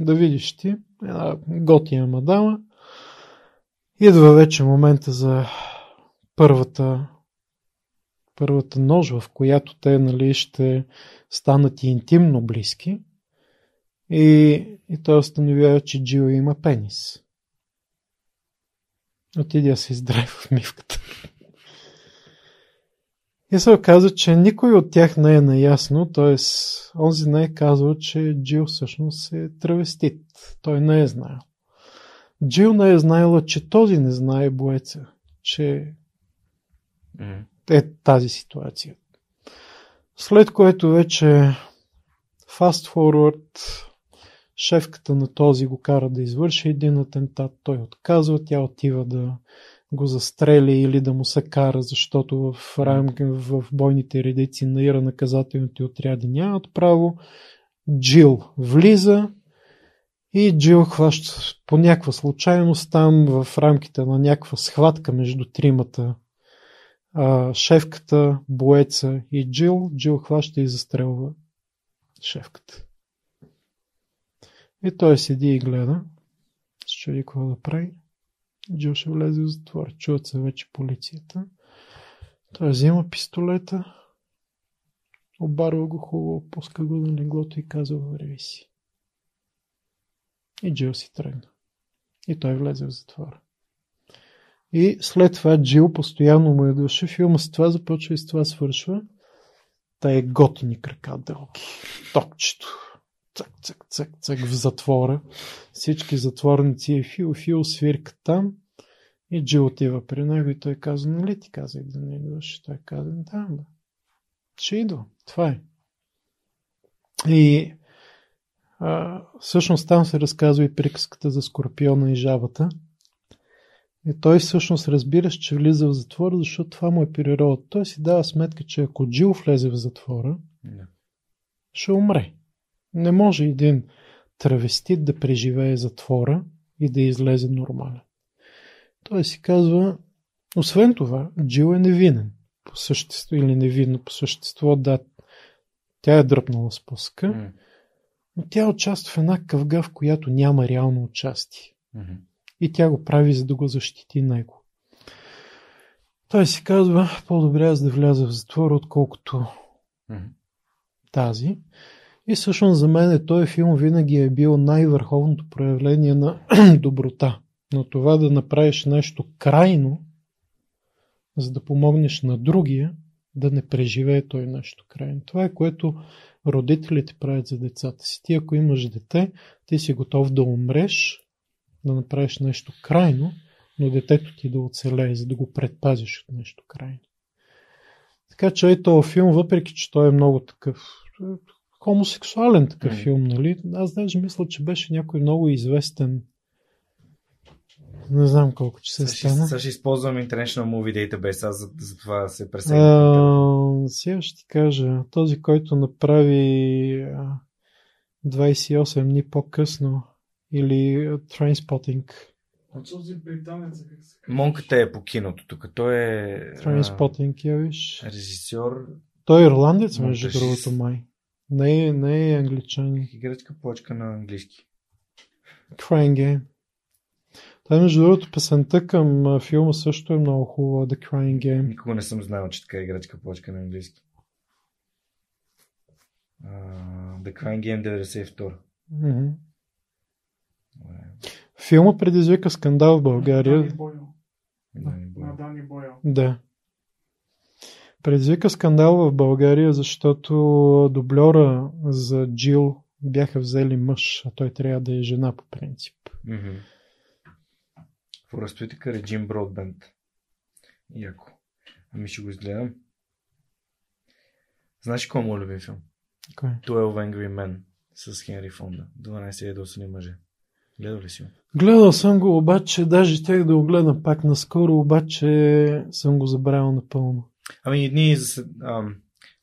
Да видиш ти една готина мадама. Идва вече момента за първата, първата нож, в която те нали, ще станат и интимно близки. И, и той установява, че Джио има пенис. Отидя се издрай в мивката. И се оказа, че никой от тях не е наясно, т.е. онзи не е казал, че Джил всъщност е травестит. Той не е знаел. Джил не е знаела, че този не знае боеца, че е тази ситуация. След което вече fast forward шефката на този го кара да извърши един атентат, той отказва, тя отива да го застрели или да му се кара, защото в, рамки, в бойните редици на Ира наказателните отряди нямат право. Джил влиза и Джил хваща по някаква случайност там в рамките на някаква схватка между тримата шефката, боеца и Джил. Джил хваща и застрелва шефката. И той седи и гледа. Чуди какво да прави. Джо ще влезе в затвор. Чуват се вече полицията. Той взима пистолета, обарва го хубаво, пуска го на леглото и казва върви си. И Джил си тръгна. И той влезе в затвора. И след това Джил постоянно му е души. Филма с това започва и с това свършва. Та е готини крака дълги. Токчето цък, цък, цък, цък в затвора. Всички затворници е фил, фил свирка там. И Джи отива при него и той казва, нали ти казах да не идваш? Той каза, да, бе. Ще идва. Това е. И а, всъщност там се разказва и приказката за Скорпиона и жабата. И той всъщност разбира, че влиза в затвора, защото това му е природа. Той си дава сметка, че ако Джил влезе в затвора, yeah. ще умре. Не може един травестит да преживее затвора и да излезе нормален. Той си казва, освен това, Джил е невинен по същество или невинно по същество, да, тя е дръпнала спуска, mm. но тя участва в една къвга, в която няма реално участие. Mm-hmm. И тя го прави, за да го защити него. Той си казва, по-добре аз да вляза в затвора, отколкото mm-hmm. тази. И всъщност за мен този филм винаги е бил най-върховното проявление на <clears throat> доброта. Но това да направиш нещо крайно, за да помогнеш на другия, да не преживее той нещо крайно. Това е което родителите правят за децата си. Ти ако имаш дете, ти си готов да умреш, да направиш нещо крайно, но детето ти да оцелее, за да го предпазиш от нещо крайно. Така че е този филм, въпреки че той е много такъв хомосексуален такъв mm. филм, нали? Аз даже мисля, че беше някой много известен не знам колко че се стана. Сега ще използвам International Movie Database, аз за, за това се пресегна. Сега ще ти кажа, този, който направи 28 дни по-късно или Trainspotting. Този британец, как се казва? Монката е по киното тук. Той е... Trainspotting, я виж. Режисьор. Той е ирландец, между другото, май. Не е, не е англичанин. Играчка плочка на английски. Crying Game. Та, между другото, песента към филма също е много хубава, The Crying Game. Никога не съм знал, че така е играчка плочка на английски. Uh, The Crying Game 92. Mm-hmm. Филма предизвика скандал в България. Дани Бойл. На Дани Бойл. Да. Предизвика скандал в България, защото дублера за Джил бяха взели мъж, а той трябва да е жена по принцип. Mm-hmm. Форестовите Режим Бродбенд. Яко. Ами ще го изгледам. Знаеш кой е моят любим филм? Кой? 12 Angry Men с Хенри Фонда. 12 ядосани мъже. Гледал ли си го? Гледал съм го, обаче даже тях да го гледам пак наскоро, обаче съм го забравил напълно. Ами едни ам,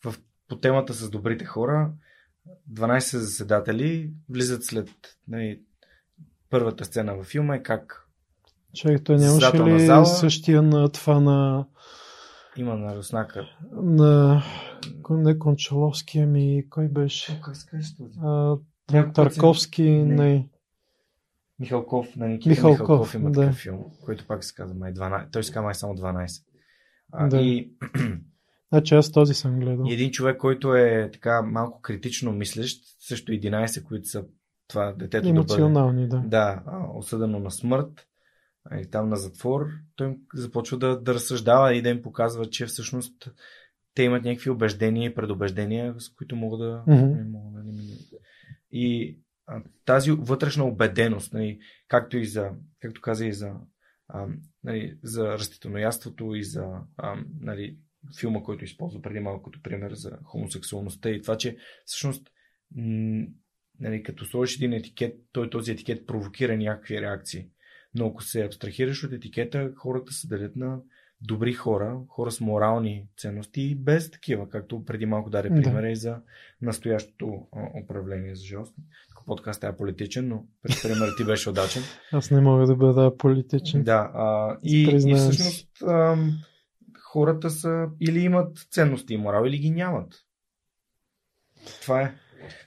в, по темата с добрите хора, 12 заседатели влизат след нали, първата сцена във филма е как Чакай, той нямаше ли зала, същия на това на... Има на Руснака. На... Не Кончаловски, ами кой беше? Как казва този? Тарковски, не. не. Михалков, на Никита Михалков, Михалков има да. такъв филм, който пак се казва май 12. Той се казва май само 12. Да. И, <clears throat> Значи аз този съм гледал. и един човек, който е така малко критично мислещ, също 11, които са това детето да бъде Емоционални, да. да, осъдено на смърт и там на затвор, той им започва да, да разсъждава и да им показва, че всъщност те имат някакви убеждения и предубеждения, с които могат да... Не- И а, тази вътрешна убеденост, нали, както и за, както каза и за, а, нали, за растителноядството и за а, нали, филма, който използва преди малко като пример за хомосексуалността и това, че всъщност м- нали, като сложиш един етикет, той този етикет провокира някакви реакции. Но ако се абстрахираш от етикета, хората се делят на добри хора, хора с морални ценности и без такива, както преди малко даде Да. примера и за настоящото управление за жалост. Подкаст е политичен, но примерът ти беше удачен. <laughs> Аз не мога да бъда политичен. Да, а, и, и всъщност ам, хората са или имат ценности и морал, или ги нямат. Това е.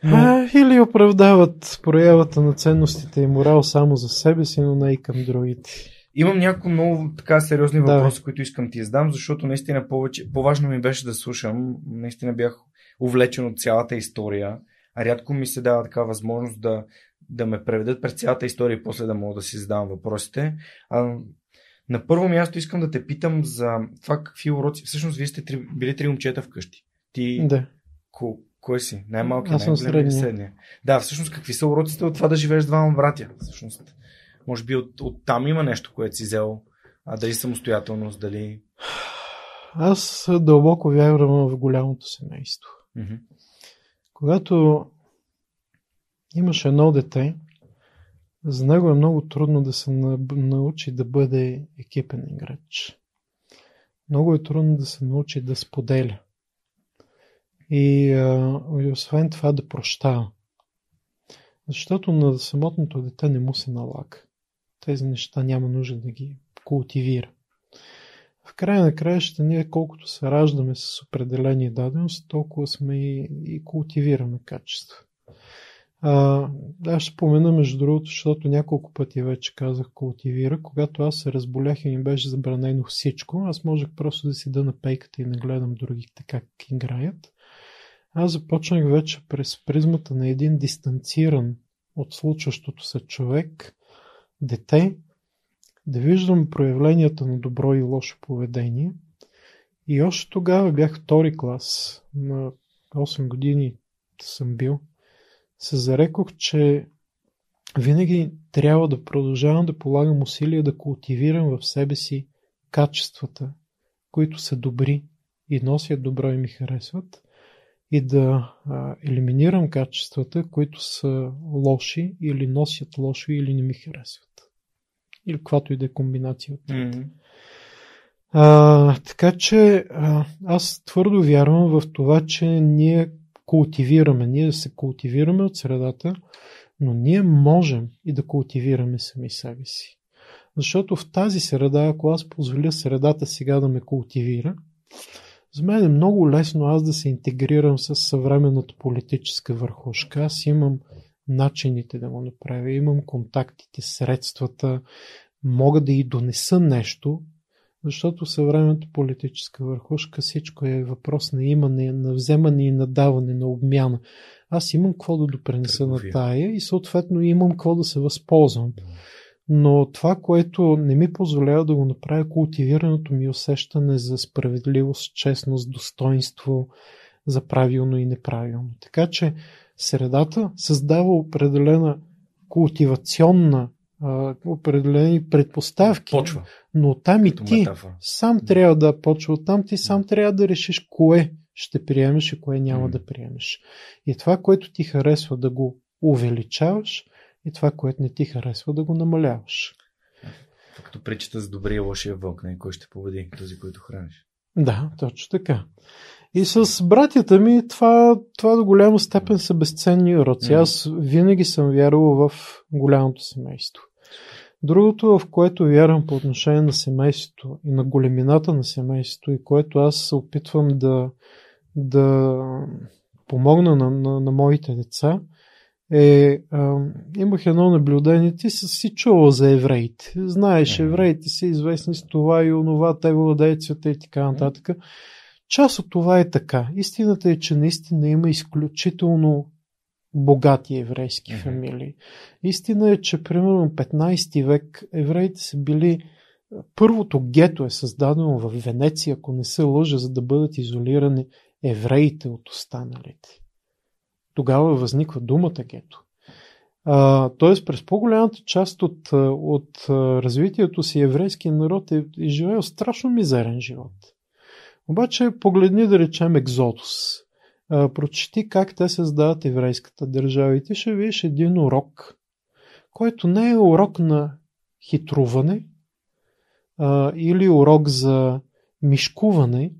Но, А, или оправдават проявата на ценностите и морал само за себе си, но не и към другите. имам някои много така сериозни Да. въпроси, които искам ти задам, защото наистина повече, по-важно ми беше да слушам. Наистина бях увлечен от цялата история. Рядко ми се дава така възможност да, да ме преведат през цялата история и после да мога да си задавам въпросите. А, на първо място искам да те питам за това какви уроци. Всъщност, вие сте три, били три момчета вкъщи. Ти Да. Ко, кой си? Най-малкият, Аз съм средния. средния? Да, всъщност какви са уроците от това да живееш двама братя? Всъщност, може би от, от там има нещо, което си взел. А дали самостоятелност, дали... Аз дълбоко вярвам в голямото семейство. Мгм. Когато имаш едно дете, за него е много трудно да се на- научи да бъде екипен играч. Много е трудно да се научи да споделя. И, и освен това да прощава. Защото на самотното дете не му се налага. Тези неща няма нужда да ги култивира. В края на краища ние колкото се раждаме с определени дадености, толкова сме и, и култивираме качества. А, аз ще спомена между другото, защото няколко пъти вече казах култивира. Когато аз се разболях и ми беше забранено всичко, аз можех просто да си дъна пейката и не гледам другите как играят. Аз започнах вече през призмата на един дистанциран от случващото се човек, дете, да виждам проявленията на добро и лошо поведение. И още тогава бях втори клас, на 8 години съм бил, се зарекох, че винаги трябва да продължавам да полагам усилия да култивирам в себе си качествата, които са добри и носят добро и ми харесват, и да а, елиминирам качествата, които са лоши или носят лошо или не ми харесват. Или каквато и да е комбинация от Mm-hmm. а, така че а, аз твърдо вярвам в това, че ние култивираме, ние се култивираме от средата, но ние можем и да култивираме сами себе си. Защото в тази среда, ако аз позволя средата сега да ме култивира, за мен е много лесно аз да се интегрирам с съвременната политическа върхушка. Аз имам начините да го направя, имам контактите, средствата, мога да и донеса нещо, защото съвременната политическа върхушка всичко е въпрос на имане, на вземане и на даване, на обмяна. Аз имам какво да допренеса на Търговия. тая и съответно имам какво да се възползвам. Но това, което не ми позволява да го направя, култивираното ми усещане за справедливост, честност, достоинство, за правилно и неправилно. Така че средата създава определена култивационна, определени предпоставки, Почва. но там и ти метафора. сам трябва да почва там, ти сам трябва да решиш кое ще приемеш и кое няма М. да приемеш. И това, което ти харесва да го увеличаваш, и това, което не ти харесва да го намаляваш. Като причата за добрия и лошия вълк, не? кой ще победи? Този, който храниш. Да, точно така. И с братята ми това, това до голяма степен са безценни уроци. Аз винаги съм вярвал в голямото семейство. Другото, в което вярвам по отношение на семейството и на големината на семейството и което аз се опитвам да, да помогна на, на, на моите деца, е, а, имах едно наблюдение, ти си, си чувал за евреите. Знаеш, евреите са известни с това и онова, те владеят света и така нататък. Част от това е така. Истината е, че наистина има изключително богати еврейски Мгм. фамилии. Истина е, че примерно 15 век евреите са били Първото гето е създадено в Венеция, ако не се лъжа, за да бъдат изолирани евреите от останалите. Тогава възниква думата гето. А, тоест, през по-голямата част от, от развитието си еврейския народ е, е живеел страшно мизерен живот. Обаче, погледни да речем Екзодус. Прочети как те създават еврейската държава и ти ще видиш един урок, който не е урок на хитруване а, или урок за мишкуване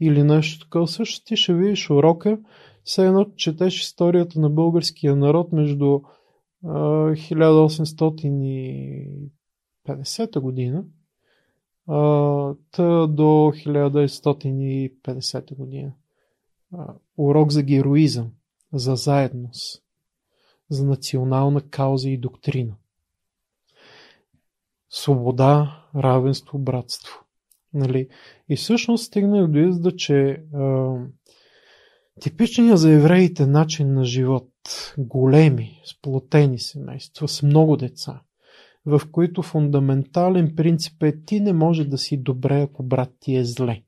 или нещо такова. Също ти ще видиш урока, все едно четеш историята на българския народ между а, 1850 година та до 1950 година. Урок за героизъм, за заедност, за национална кауза и доктрина. Свобода, равенство, братство. Нали? И всъщност стигнах до извода, че а, типичният за евреите начин на живот, големи, сплотени семейства с много деца, в които фундаментален принцип е ти не може да си добре, ако брат ти е зле.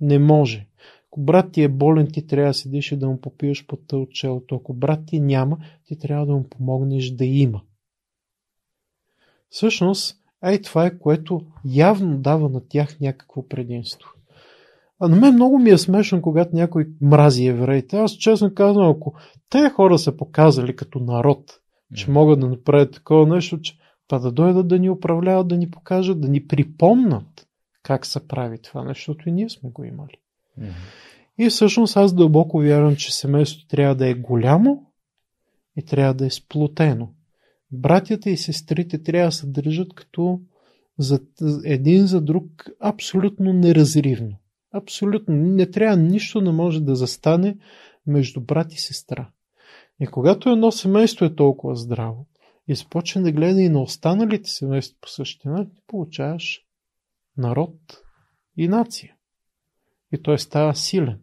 Не може. Ако брат ти е болен, ти трябва да седиш и да му попиеш под от челото. Ако брат ти няма, ти трябва да му помогнеш да има. Всъщност, ей това е, което явно дава на тях някакво предимство. А на мен много ми е смешно, когато някой мрази евреите. Аз честно казвам, ако те хора са показали като народ, че могат да направят такова нещо, че па да дойдат да ни управляват, да ни покажат, да ни припомнат как се прави това нещо, защото и ние сме го имали. Мгм. И всъщност аз дълбоко вярвам, че семейството трябва да е голямо и трябва да е сплотено. Братята и сестрите трябва да се държат като за, един за друг абсолютно неразривно. Абсолютно. Не трябва нищо не може да застане между брат и сестра. И когато едно семейство е толкова здраво и започне да гледа и на останалите семейства по същия начин, получаваш народ и нация. И той става силен.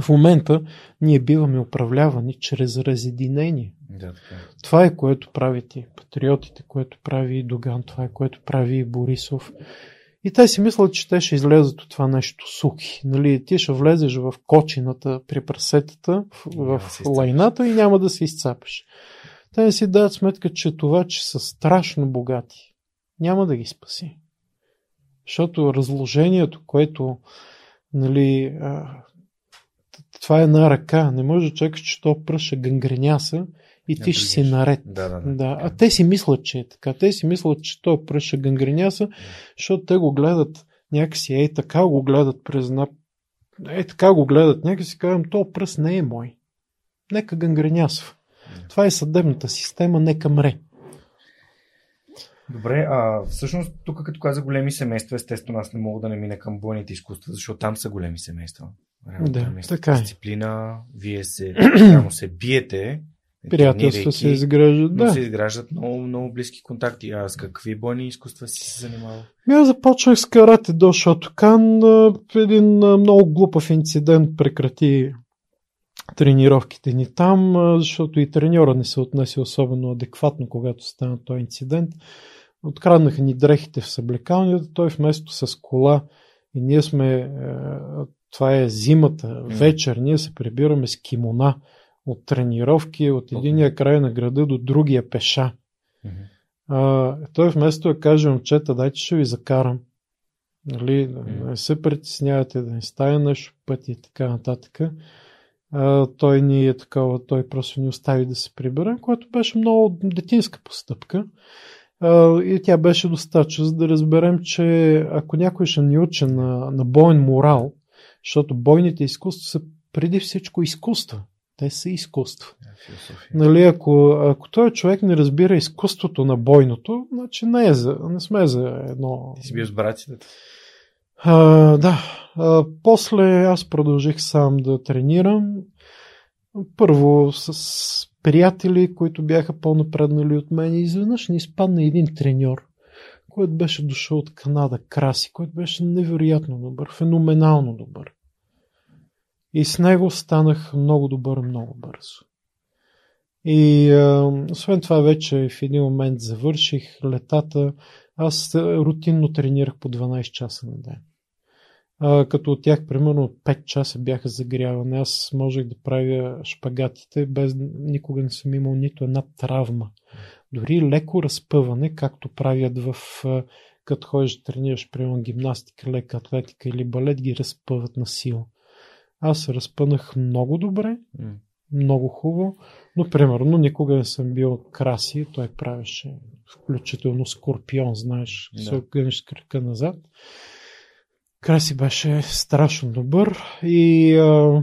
В момента ние биваме управлявани чрез разединение. Да, така. е. Това е което правите и патриотите, което прави и Доган, това е което прави и Борисов. И те си мислят, че те ще излезат от това нещо сухи. Нали, ти ще влезеш в кочината при прасетата, в, в лайната и няма да се изцапаш. Те не си дадат сметка, че това, че са страшно богати, няма да ги спаси. Защото разложението, което нали, това е една ръка, не може да чакаш, че то пръша гангреняса и ти ще си наред. Да, да, да. Да, а те си мислят, че е така. Те си мислят, че той пръша гангреняса, защото те го гледат някакси, ей така го гледат през една... Е така го гледат, някакси казвам, то пръст не е мой. Нека гангренясва. Това е съдебната система, нека мре. Добре, а всъщност тук като каза големи семейства, естествено аз не мога да не мина към бойните изкуства, защото там са големи семейства. Реално Да, там е така е. Дисциплина, вие се, реално се биете, <clears throat> Приятелства се изграждат. Да. се изграждат много, много близки контакти. А с какви бойни изкуства си се занимавал? Аз започнах с карате до Шотокан. а, Един много глупав инцидент прекрати тренировките ни там, защото и треньора не се отнесе особено адекватно, когато стана този инцидент. Откраднаха ни дрехите в съблекалнията, той вместо с кола и ние сме, е, това е зимата, вечер, ние се прибираме с кимона от тренировки от единия край на града до другия пеша. А, той вместо да каже, момчета, дайте ще ви закарам. Нали, да не се притеснявате, да не стане нещо по пътя и така нататък. А, той ни е такова, той просто ни остави да се приберем, което беше много детинска постъпка. А, и тя беше достатъчна, за да разберем, че ако някой ще ни учи на, на боен морал, защото бойните изкуства са преди всичко изкуства. Те са изкуства. Философия. Нали, ако, ако този човек не разбира изкуството на бойното, значи не, е за, не сме за едно. Ти си бил с братите. А, да. А, после аз продължих сам да тренирам. Първо с приятели, които бяха по-напреднали от мен. И изведнъж ни изпадна един треньор, който беше дошъл от Канада, Краси, който беше невероятно добър, феноменално добър. И с него станах много добър много бързо. И а, освен това вече в един момент завърших летата. Аз рутинно тренирах по 12 часа на ден. А, като от тях примерно от 5 часа бяха загряване. Аз можех да правя шпагатите, без никога не съм имал нито една травма. Дори леко разпъване, както правят в като ходиш тренираш, примерно гимнастика, лека атлетика или балет, ги разпъват на сила. Аз се разпънах много добре, много хубаво, но примерно никога не съм бил краси, той правеше включително скорпион, знаеш, Да. се огънеш кръка назад. Краси беше страшно добър и, а,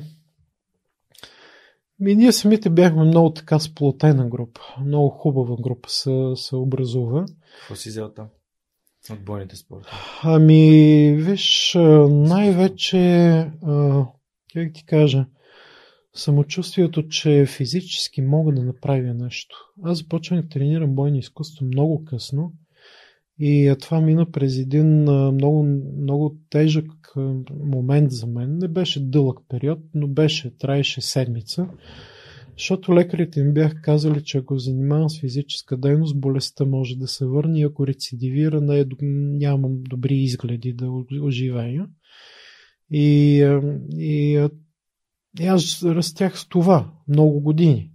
и ние самите бяхме много така сплотена група, много хубава група се, се образува. Какво си взел там? От бойните спорта. Ами, виж, най-вече, а, как ти кажа, самочувствието, че физически мога да направя нещо. Аз започнах да тренирам бойни изкуства много късно и това мина през един много, много тежък момент за мен. Не беше дълъг период, но беше, траеше седмица. Защото лекарите ми бяха казали, че ако занимавам с физическа дейност, болестта може да се върне и ако рецидивира, не е, нямам добри изгледи да оживея. И, и, и аз растях с това много години.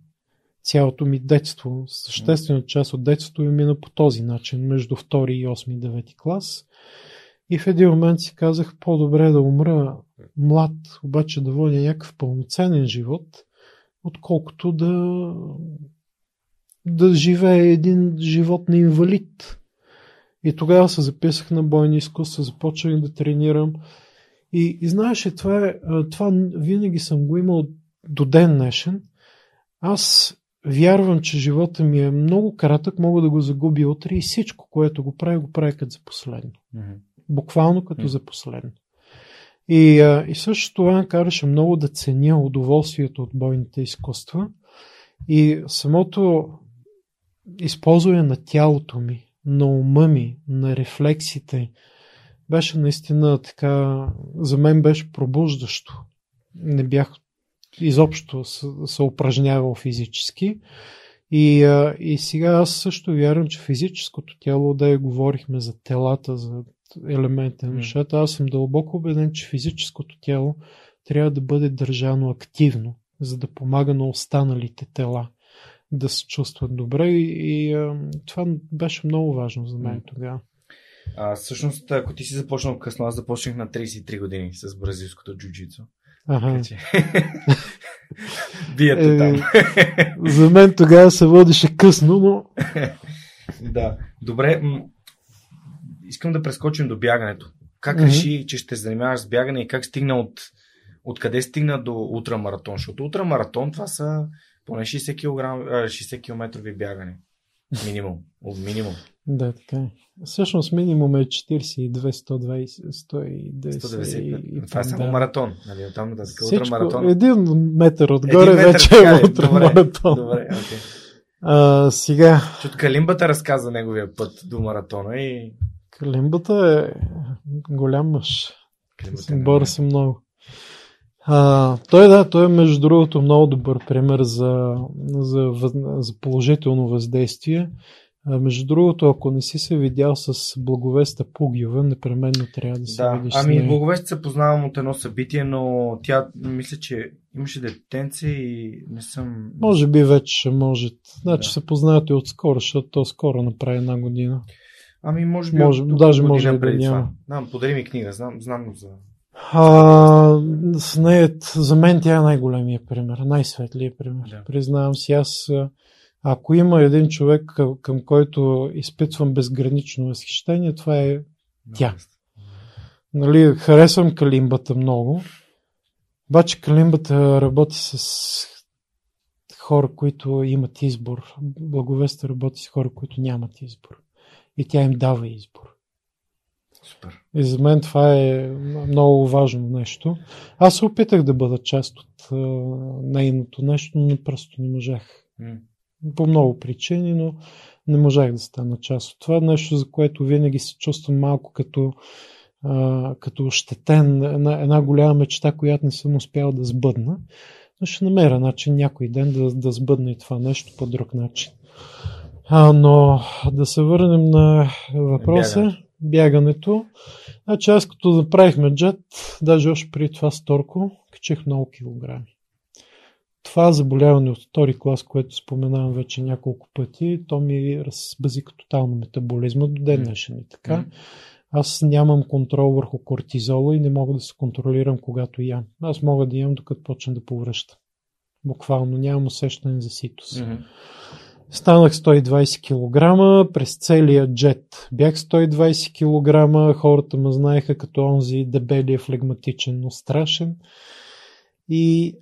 Цялото ми детство, съществена част от детството ми мина по този начин, между 2 и 8 и 9 клас. И в един момент си казах, по-добре да умра млад, обаче да водя някакъв пълноценен живот, отколкото да, да живее един живот на инвалид. И тогава се записах на бойни изкуства, започнах да тренирам. И, и знаеш, това, е, това винаги съм го имал до ден днешен. Аз вярвам, че живота ми е много кратък, мога да го загубя утре и всичко, което го правя, го правя като за последно. Буквално като М. за последно. И, а, и също това караше много да ценя удоволствието от бойните изкуства и самото използване на тялото ми, на ума ми, на рефлексите, беше наистина така, за мен беше пробуждащо. Не бях изобщо се, упражнявал физически. И, и сега аз също вярвам, че физическото тяло, да я говорихме за телата, за елементи на нещата, аз съм дълбоко убеден, че физическото тяло трябва да бъде държано активно, за да помага на останалите тела. да се чувстват добре и, и а, това беше много важно за мен тогава. А, всъщност, ако ти си започнал късно, аз започнах на 33 години с бразилското джуджицу. Ага. Така че... <laughs> Е, там. <laughs> За мен тогава се водеше късно, но <laughs> да. Добре, м- искам да прескочим до бягането. Как Мгм. реши, че ще се занимаваш с бягане и как стигна от... Откъде стигна до ултрамаратон? Защото ултрамаратон това са поне 60 кг, а, 60 км бягане. Минимум. Минимум. да, така е. Всъщност минимум е 42, 120, 110 195. и, Това е само да. маратон. Нали? Оттам нататък. Всичко, Ултрамаратон. един метър отгоре Един метър, вече е ултрамаратон. Добре, окей. А, сега, Чут Калимбата разказа неговия път до маратона и... Калимбата е голям мъж. Калимбата не Бора е. се много. А, той да, той е между другото много добър пример за, за, за положително въздействие. А, между другото, ако не си се видял с благовеста Пугиова, непременно трябва да се Да, видиш ами. Благовест се познавам от едно събитие, но тя мисля, че имаше детенце и не съм... Може би вече може. Значи Да. се познавате отскоро, защото то скоро направи една година. Ами може би Може- от даже може и да няма. Да, подари ми книга, знам, знам за... А, с нея, за мен тя е най-големия пример, най-светлият пример. Да. Признавам си, аз ако има един човек, към, към който изпитвам безгранично възхищение, това е Тя. Нали, харесвам калимбата много, обаче калимбата работи с хора, които имат избор. Благовеста работи с хора, които нямат избор. И тя им дава избор. Супер. И за мен това е много важно нещо. Аз се опитах да бъда част от а, нейното нещо, но просто не можах. М. По много причини, но не можах да стана част от това. Нещо, за което винаги се чувствам малко като, а, като ощетен. Една, една голяма мечта, която не съм успял да сбъдна. Но ще намеря начин някой ден да, да сбъдна и това нещо по друг начин. А, но да се върнем на въпроса. Бягането. Бягането. Значи аз като направихме джет, даже още преди това с Торко, качих много килограми. Това заболяване от втори клас, което споменавам вече няколко пъти, то ми разбазика тотално метаболизма до ден днешен и така. Аз нямам контрол върху кортизола и не мога да се контролирам когато ям. Аз мога да ям докато почна да повръщам. Буквално нямам усещане за ситост. Мгм. Станах 120 кг през целия джет. Бях 120 кг, хората ме знаеха като онзи дебелия флегматичен, но страшен. И,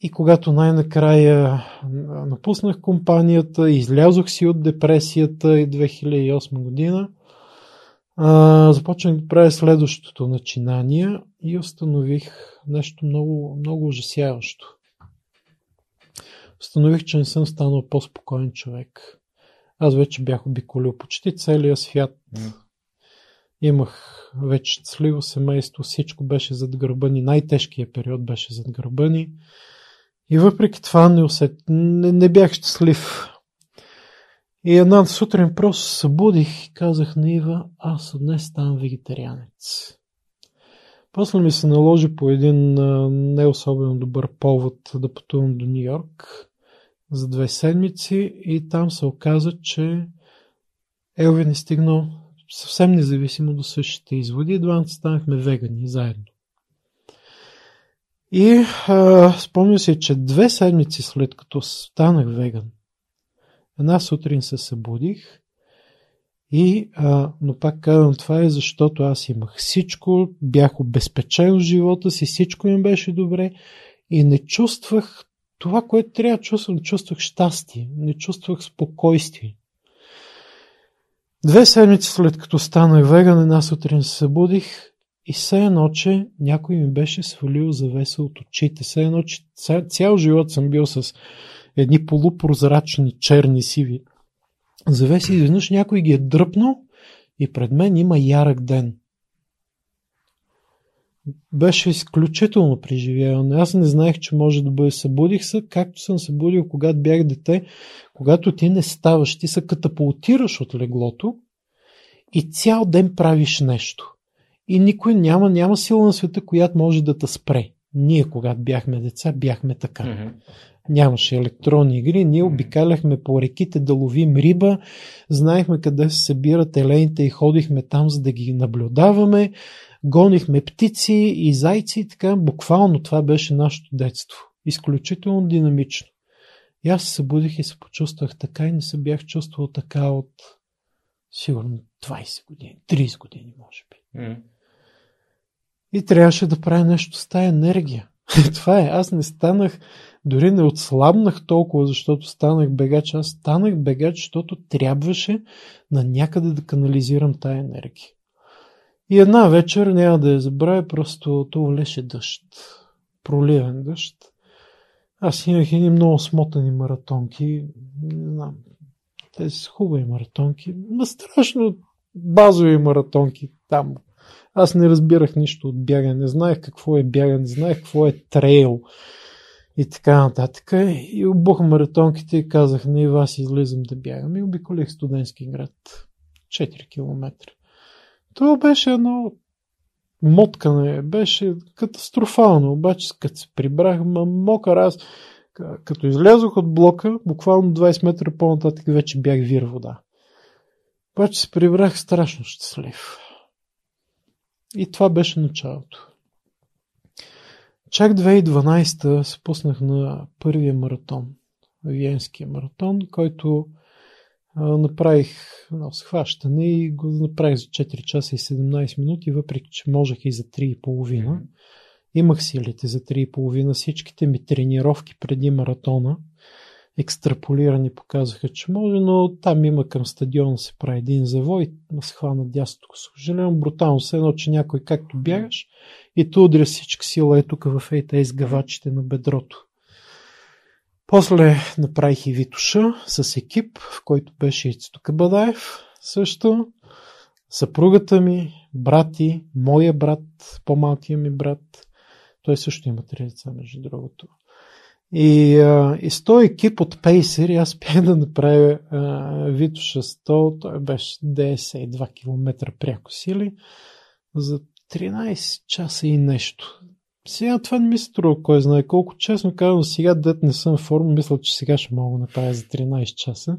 и когато най-накрая напуснах компанията, излязох си от депресията и 2008 година, а, започнах да правя следващото начинание и установих нещо много, много ужасяващо установих, че не съм станал по-спокоен човек. Аз вече бях обиколил почти целия свят. М. Имах вече щастливо семейство, всичко беше зад гърба ни. Най-тежкият период беше зад гърба ни. И въпреки това не, усет... не, не бях щастлив. И една сутрин просто събудих и казах на Ива, аз от днес ставам вегетарианец. После ми се наложи по един не особено добър повод да пътувам до Нью Йорк за две седмици и там се оказа, че Елвин е стигнал съвсем независимо до същите изводи. Двамата станахме вегани заедно. И а, си, че две седмици след като станах веган, една сутрин се събудих и, а, но пак казвам, това е защото аз имах всичко, бях обезпечен в живота си, всичко им беше добре и не чувствах това, което трябва да чувствам. Чувствах щастие, не чувствах спокойствие. Две седмици след като станах веган, една сутрин се събудих и все едно, че някой ми беше свалил завеса от очите. Все едно, че ця- цял живот съм бил с едни полупрозрачни черни сиви завеси. Изведнъж някой ги е дръпнал и пред мен има ярък ден. Беше изключително преживяване. Аз не знаех, че може да бъде. Събудих се, както съм събудил, когато бях дете, когато ти не ставаш, ти се катапултираш от леглото и цял ден правиш нещо. И никой няма, няма сила на света, която може да те спре. Ние, когато бяхме деца, бяхме така. Нямаше електронни игри, ние обикаляхме по реките да ловим риба, знаехме къде се събират елените и ходихме там, за да ги наблюдаваме, гонихме птици и зайци и така. Буквално това беше нашето детство. Изключително динамично. И аз се събудих и се почувствах така и не се бях чувствал така от сигурно 20 години, 30 години, може би. Мгм. И трябваше да правя нещо с тая енергия. <laughs> Това е. Аз не станах, дори не отслабнах толкова, защото станах бегач. Аз станах бегач, защото трябваше на някъде да канализирам тая енергия. И една вечер, няма да я забравя, просто то валеше дъжд. Проливен дъжд. Аз имах едни много смотани маратонки. Не знам. Те са хубави маратонки. Ма страшно базови маратонки там. Аз не разбирах нищо от бягане. Не знаех какво е бягане, не знаех какво е трейл и така нататък. И обух маратонките и казах, на вас излизам да бягам. И обиколих студентски град. 4 км. Това беше едно моткане, беше катастрофално, обаче като се прибрах, ма мокър аз, като излязох от блока, буквално 20 метра по-нататък вече бях вир вода. Обаче се прибрах страшно щастлив. И това беше началото. Чак 2012 се пуснах на първия маратон, Виенския маратон, който направих едно схващане и го направих за 4 часа и 17 минути, въпреки че можех и за 3,5. Имах силите за 3,5. Всичките ми тренировки преди маратона, екстраполирани, показаха, че може, но там има към стадиона се прави един завой, ма се хвана дясното Съжалявам брутално, все едно, че някой както бягаш и ту удря всичка сила е тук в ей тези гавачите на бедрото. После направих и Витуша с екип, в който беше Ицето Кабадаев също, съпругата ми, брати, моя брат, по-малкия ми брат. Той също има три деца, между другото. И, а, и с този екип от пейсери аз спях да направя а, Витуша 100, той беше 92 км пряко сили за 13 часа и нещо. Сега това не ми се струва, кой знае колко. Честно казвам, сега дет не съм в форма, мисля, че сега ще мога да направя за 13 часа.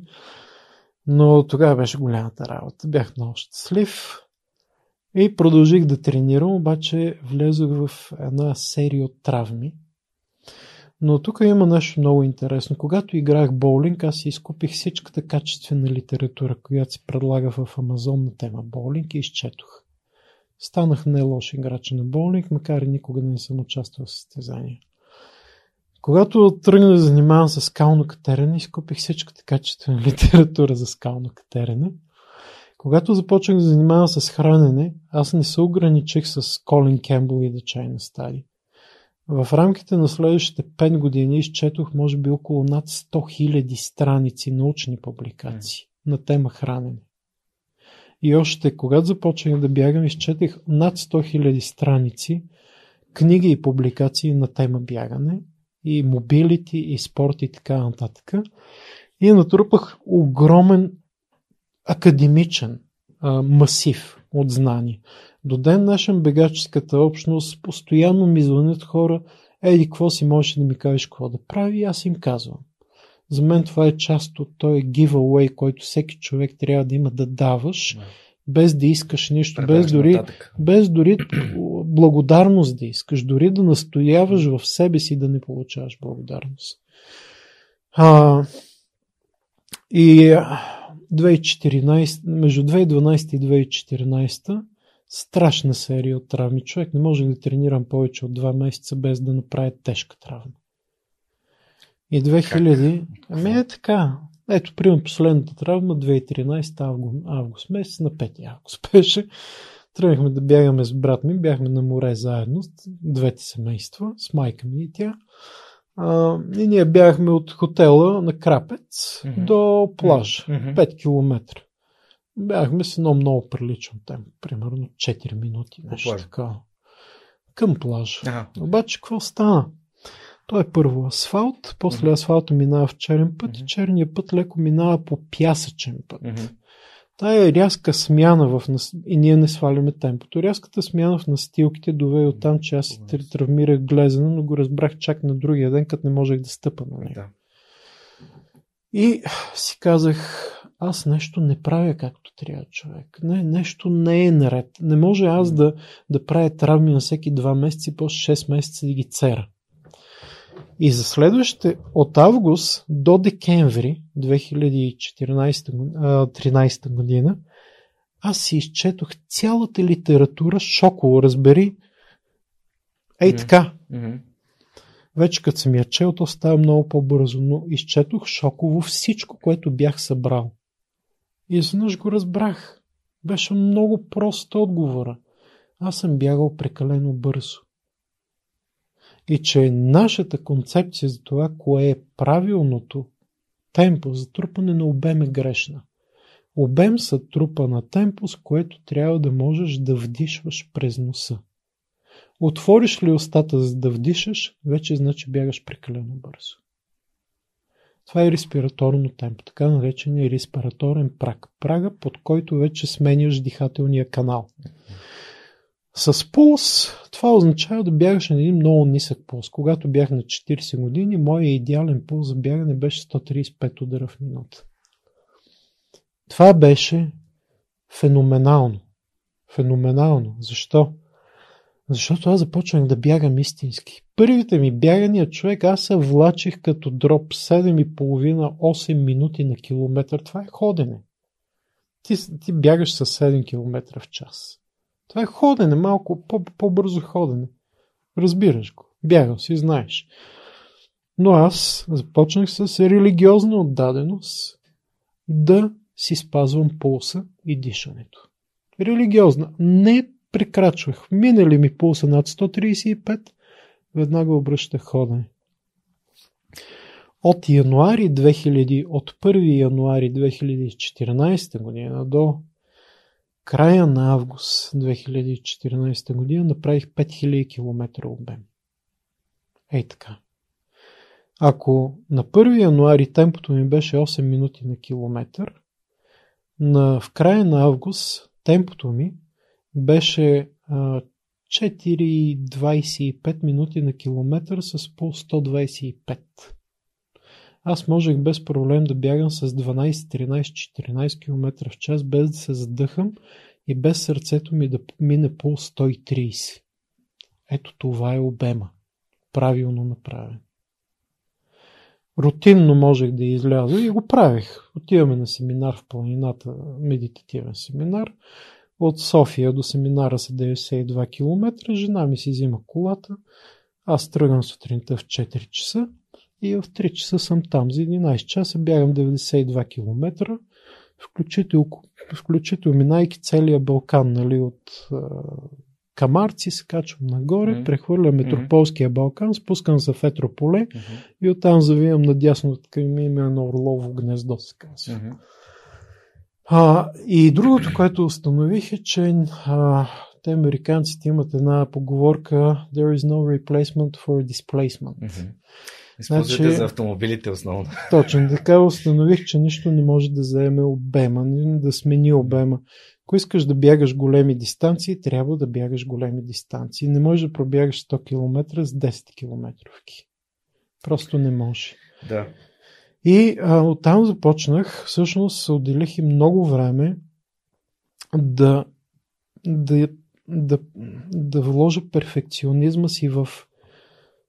Но тогава беше голямата работа. Бях много щастлив. И продължих да тренирам, обаче влезох в една серия от травми. Но тук има нещо много интересно. Когато играх боулинг, аз изкупих всичката качествена литература, която се предлага в Амазон на тема боулинг и изчетох. Станах не лош играч на боулинг, макар и никога не съм участвал в състезания. Когато тръгнах да занимавам с скално катерене, изкупих всичката качествена литература за скално катерене. Когато започнах да занимавам с хранене, аз не се ограничих с Колин Кембъл и да чайна стади. В рамките на следващите 5 години изчетох може би около над 100 000 страници научни публикации на тема хранене. И още, когато започнах да бягам, изчетих над 100 000 страници книги и публикации на тема бягане и мобилити, и спорт и така нататък. И натрупах огромен академичен а, масив от знания. До ден днешен бегаческата общност постоянно ми звънят хора, еди, какво си можеш да ми кажеш какво да прави, аз им казвам. За мен това е част от този giveaway, който всеки човек трябва да има да даваш, без да искаш нищо, без дори, нататък. без дори благодарност да искаш, дори да настояваш в себе си да не получаваш благодарност. А, и а, 2014, между 2012 и 2014 страшна серия от травми. Човек не може да тренирам повече от 2 месеца без да направи тежка травма. И 2000... Ами е така. Ето, примерно последната травма, 2013 август, август месец, на 5 август <laughs> беше. Тръгнахме да бягаме с брат ми, бяхме на море заедно, с двете семейства, с майка ми и тя. А, и ние бяхме от хотела на Крапец Мгм. до плаж, Мгм. 5 км. Бяхме с едно много прилично темпо, примерно 4 минути, нещо плажа? такова. Към плажа. Ага. Обаче какво стана? Той е първо асфалт, после асфалта минава в черен път и Мгм. черния път леко минава по пясъчен път. Мгм. тая рязка смяна в нас... и ние не сваляме темпото. Рязката смяна в настилките доведе от там, че аз травмирах глезена, но го разбрах чак на другия ден, като не можех да стъпа на него. Да. И си казах, аз нещо не правя както трябва човек. Не, нещо не е наред. Не може аз да, да правя травми на всеки два месеца и после 6 месеца да ги цера. И за следващите от август до декември 2013 година аз си изчетох цялата литература, шоково, разбери. Ей така. Вече като съм я чел, то става много по-бързо, но изчетох шоково всичко, което бях събрал. И изведнъж го разбрах. Беше много прост отговора. Аз съм бягал прекалено бързо. И че нашата концепция за това, кое е правилното темпо за трупане на обем е грешна. Обем са трупа на темпо, с което трябва да можеш да вдишваш през носа. Отвориш ли устата за да вдишаш, вече значи бягаш прекалено бързо. Това е респираторно темпо, така наречения респираторен праг. Прага, под който вече сменяш дихателния канал. С пулс това означава да бягаш на един много нисък пулс. Когато бях на 40 години, моят идеален пулс за бягане беше 135 удара в минута. Това беше феноменално. Феноменално. Защо? Защото аз започнах да бягам истински. Първите ми бягания човек, аз се влачих като дроп 7,5-8 минути на километър. Това е ходене. Ти, ти бягаш с 7 км в час. Това е ходене, малко по- по-бързо ходене. Разбираш го. Бягал си, знаеш. Но аз започнах с религиозна отдаденост да си спазвам пулса и дишането. Религиозна. Не прекрачвах. Минали ми пулса над 135, веднага обръщах ходене. От януари 2000, от 1 януари 2014 година до края на август 2014 година направих 5000 км обем. Ей така. Ако на 1 януари темпото ми беше 8 минути на километър, на, в края на август темпото ми беше а, 4,25 минути на километър с по 125. Аз можех без проблем да бягам с 12, 13, 14 км в час, без да се задъхам и без сърцето ми да мине по 130. Ето това е обема. Правилно направен. Рутинно можех да изляза и го правих. Отиваме на семинар в планината, медитативен семинар. От София до семинара са 92 км. Жена ми си взима колата. Аз тръгвам сутринта в 4 часа и в 3 часа съм там. За 11 часа бягам 92 км, включително, включително минайки целия Балкан, нали, от Камарци се качвам нагоре, Мгм. прехвърлям Метрополския Балкан, спускам се в Етрополе Мгм. и оттам завивам надясно, ми има едно орлово гнездо, се казва. Мгм. А, и другото, което установих е, че а, те американците имат една поговорка There is no replacement for displacement. Мгм. Използвате Значи- за автомобилите основно. <laughs> Точно така установих, че нищо не може да заеме обема, да смени обема. Ако искаш да бягаш големи дистанции, трябва да бягаш големи дистанции. Не можеш да пробягаш 100 км с 10 километровки. Просто не може. Да. И а, оттам започнах, всъщност се отделих и много време да, да, да, да вложа перфекционизма си в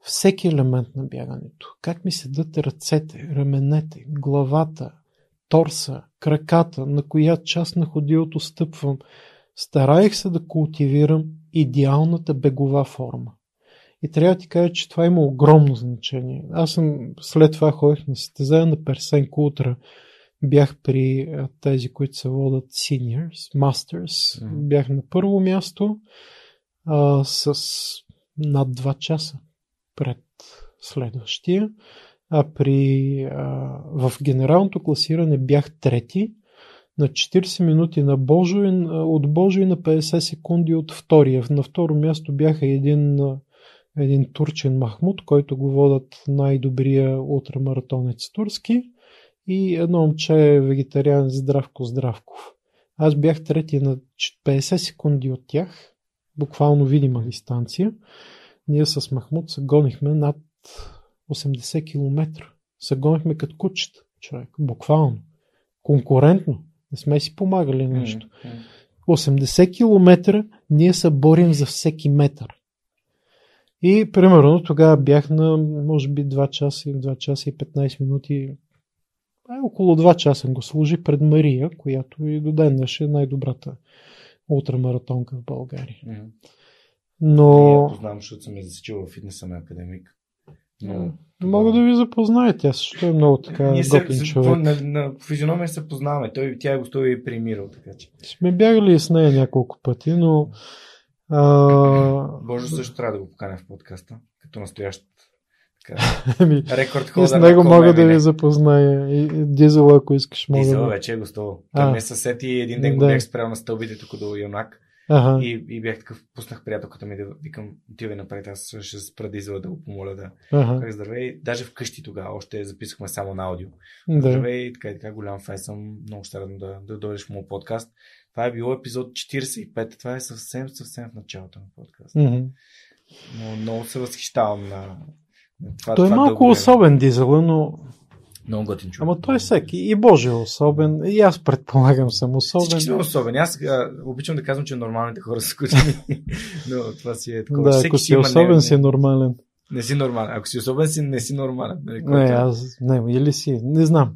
всеки елемент на бягането. Как ми седат ръцете, раменете, главата, торса, краката, на коя част на ходилото стъпвам. Стараех се да култивирам идеалната бегова форма. И трябва да ти кажа, че това има огромно значение. Аз съм след това ходих на състезания на Персенко утра. Бях при тези, които се водят seniors, masters. Мгм. Бях на първо място а, с над 2 часа пред следващия. А при, а, в генералното класиране бях трети на 40 минути на Божо и, от Божо и на 50 секунди от втория. На второ място бяха един, един турчен Махмуд, който го водят най-добрия ултрамаратонец турски и едно момче вегетарианец Здравко Здравков. Аз бях трети на 50 секунди от тях, буквално видима дистанция. Ние с Махмуд се гонихме над 80 км. Се гонихме като кучета, човек. Буквално. Конкурентно. Не сме си помагали нещо. 80 км ние се борим за всеки метър. И примерно тогава бях на може би 2 часа, 2 часа и 15 минути. А, около 2 часа го служи пред Мария, която и до ден е най-добрата ултрамаратонка в България. Мгм. Но Я познавам, защото съм я засечил в фитнеса на академик. Но... мога да ви запозная, тя също е много така Ние се, готин се- човек. на, на физиономия се познаваме. Той, тя е гостува и при Миро, така че. Сме бягали с нея няколко пъти, но а, Боже, също трябва да го поканя в подкаста, като настоящ <laughs> ами, рекорд холдър. с него мога да ви запозная. И, и Дизел, ако искаш, мога Дизел да... вече е гостувал. А. Той ме съсети и един ден го Да. бях спрял на стълбите тук до Юнак. Ага, И, и бях такъв, пуснах приятелката ми да викам, отивай напред, аз ще спра Дизела да го помоля да. ага, здравей, даже вкъщи тогава, още записахме само на аудио. да. Здравей, така и така, голям фен съм, много ще радвам да, да дойдеш в моят подкаст. Това е било епизод 45, това е съвсем, съвсем в началото на подкаста. Мгм. Но много се възхищавам на, на това. Той е това малко дълго особен дизела, но... Много готин човек. Ама той е всеки. И Боже е особен. И аз предполагам съм особен. Всички сме особени. Аз а, обичам да казвам, че нормалните хора са скучни. <laughs> Но това си е такова. Да, Всеки ако си особен, не, си нормален. Не си нормален. Ако си особен, си не си нормален. Нали, Не, е. аз не, или си, не знам.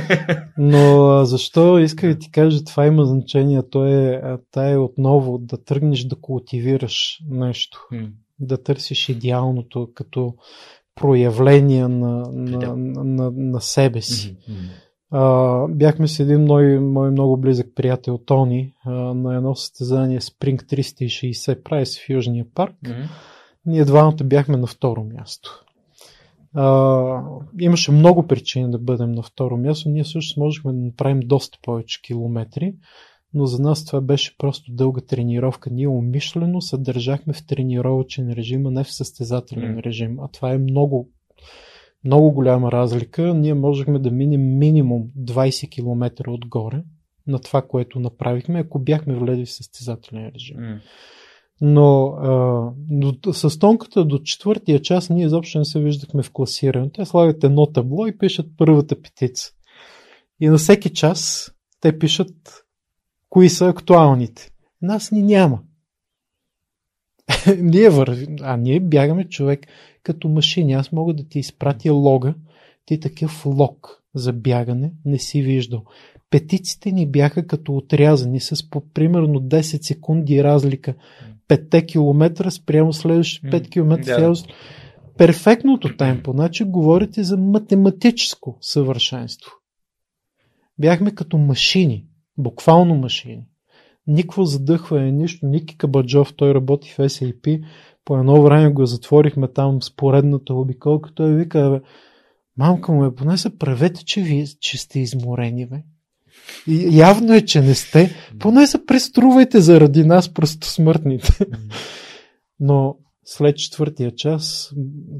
<laughs> Но а, защо иска да ти кажа, това има значение. То е, а, та е отново да тръгнеш да култивираш нещо. Да търсиш идеалното като проявление на, на, на, на, себе си. А, бяхме с един мой, мой много близък приятел Тони а, на едно състезание Spring 360 прави се в Южния парк. Мгм. Ние двамата бяхме на второ място. А, имаше много причини да бъдем на второ място. Ние също можехме да направим доста повече километри, но за нас това беше просто дълга тренировка. Ние умишлено се държахме в тренировачен режим, а не в състезателен М. режим. А това е много, много голяма разлика. Ние можехме да минем минимум 20 км отгоре на това, което направихме, ако бяхме влезли в състезателен режим. М. Но, а, но с тонката до четвъртия час ние изобщо не се виждахме в класирането. Те слагат едно табло и пишат първата петица. И на всеки час те пишат кои са актуалните. Нас ни няма. <laughs> ние вървим, а ние бягаме човек като машини. Аз мога да ти изпратя лога. Ти такъв лог за бягане не си виждал. Петиците ни бяха като отрязани с по примерно 10 секунди разлика. 5 км спрямо следващите 5 км. Да. Перфектното темпо. Значи говорите за математическо съвършенство. Бяхме като машини. Буквално машини. Никво задъхване, нищо. Ники Кабаджов, той работи в SAP. По едно време го затворихме там с поредната обиколка. Той вика, бе, мамка му, бе, поне се правете, че, ви, че сте изморени, бе. И явно е, че не сте. Поне се преструвайте заради нас, просто смъртните. Но след четвъртия час,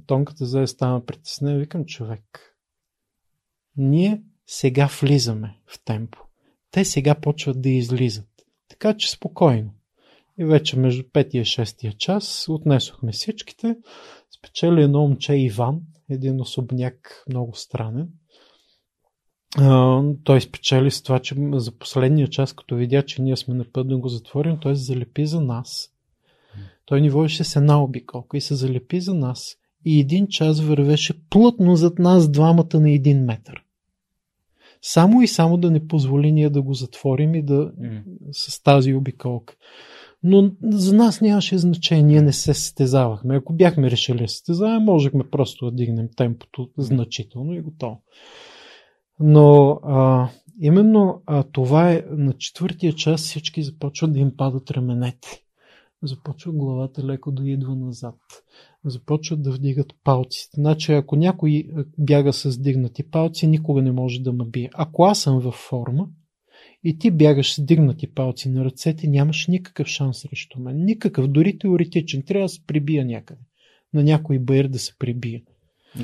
тонката зае стана притеснена. Викам, човек, ние сега влизаме в темпо. Те сега почват да излизат. Така че спокойно. И вече между 5 и 6 час отнесохме всичките. Спечели едно момче Иван, един особняк много странен. Той спечели с това, че за последния час, като видя, че ние сме на път да го затворим, той се залепи за нас. Той ни водеше с една обиколка и се залепи за нас. И един час вървеше плътно зад нас двамата на един метър. Само и само да не позволи ние да го затворим и да М. с тази обиколка. Но за нас нямаше значение, ние не се състезавахме. Ако бяхме решили да състезаваме, можехме просто да дигнем темпото значително и готово. Но а, именно а, това е на четвъртия час всички започват да им падат раменете. Започва главата леко да идва назад. Започват да вдигат палците. Значи, ако някой бяга с дигнати палци, никога не може да ме бие. Ако аз съм във форма и ти бягаш с дигнати палци на ръцете, нямаш никакъв шанс срещу мен. Никакъв, дори теоретичен. Трябва да се прибия някъде. На някой байер да се прибие.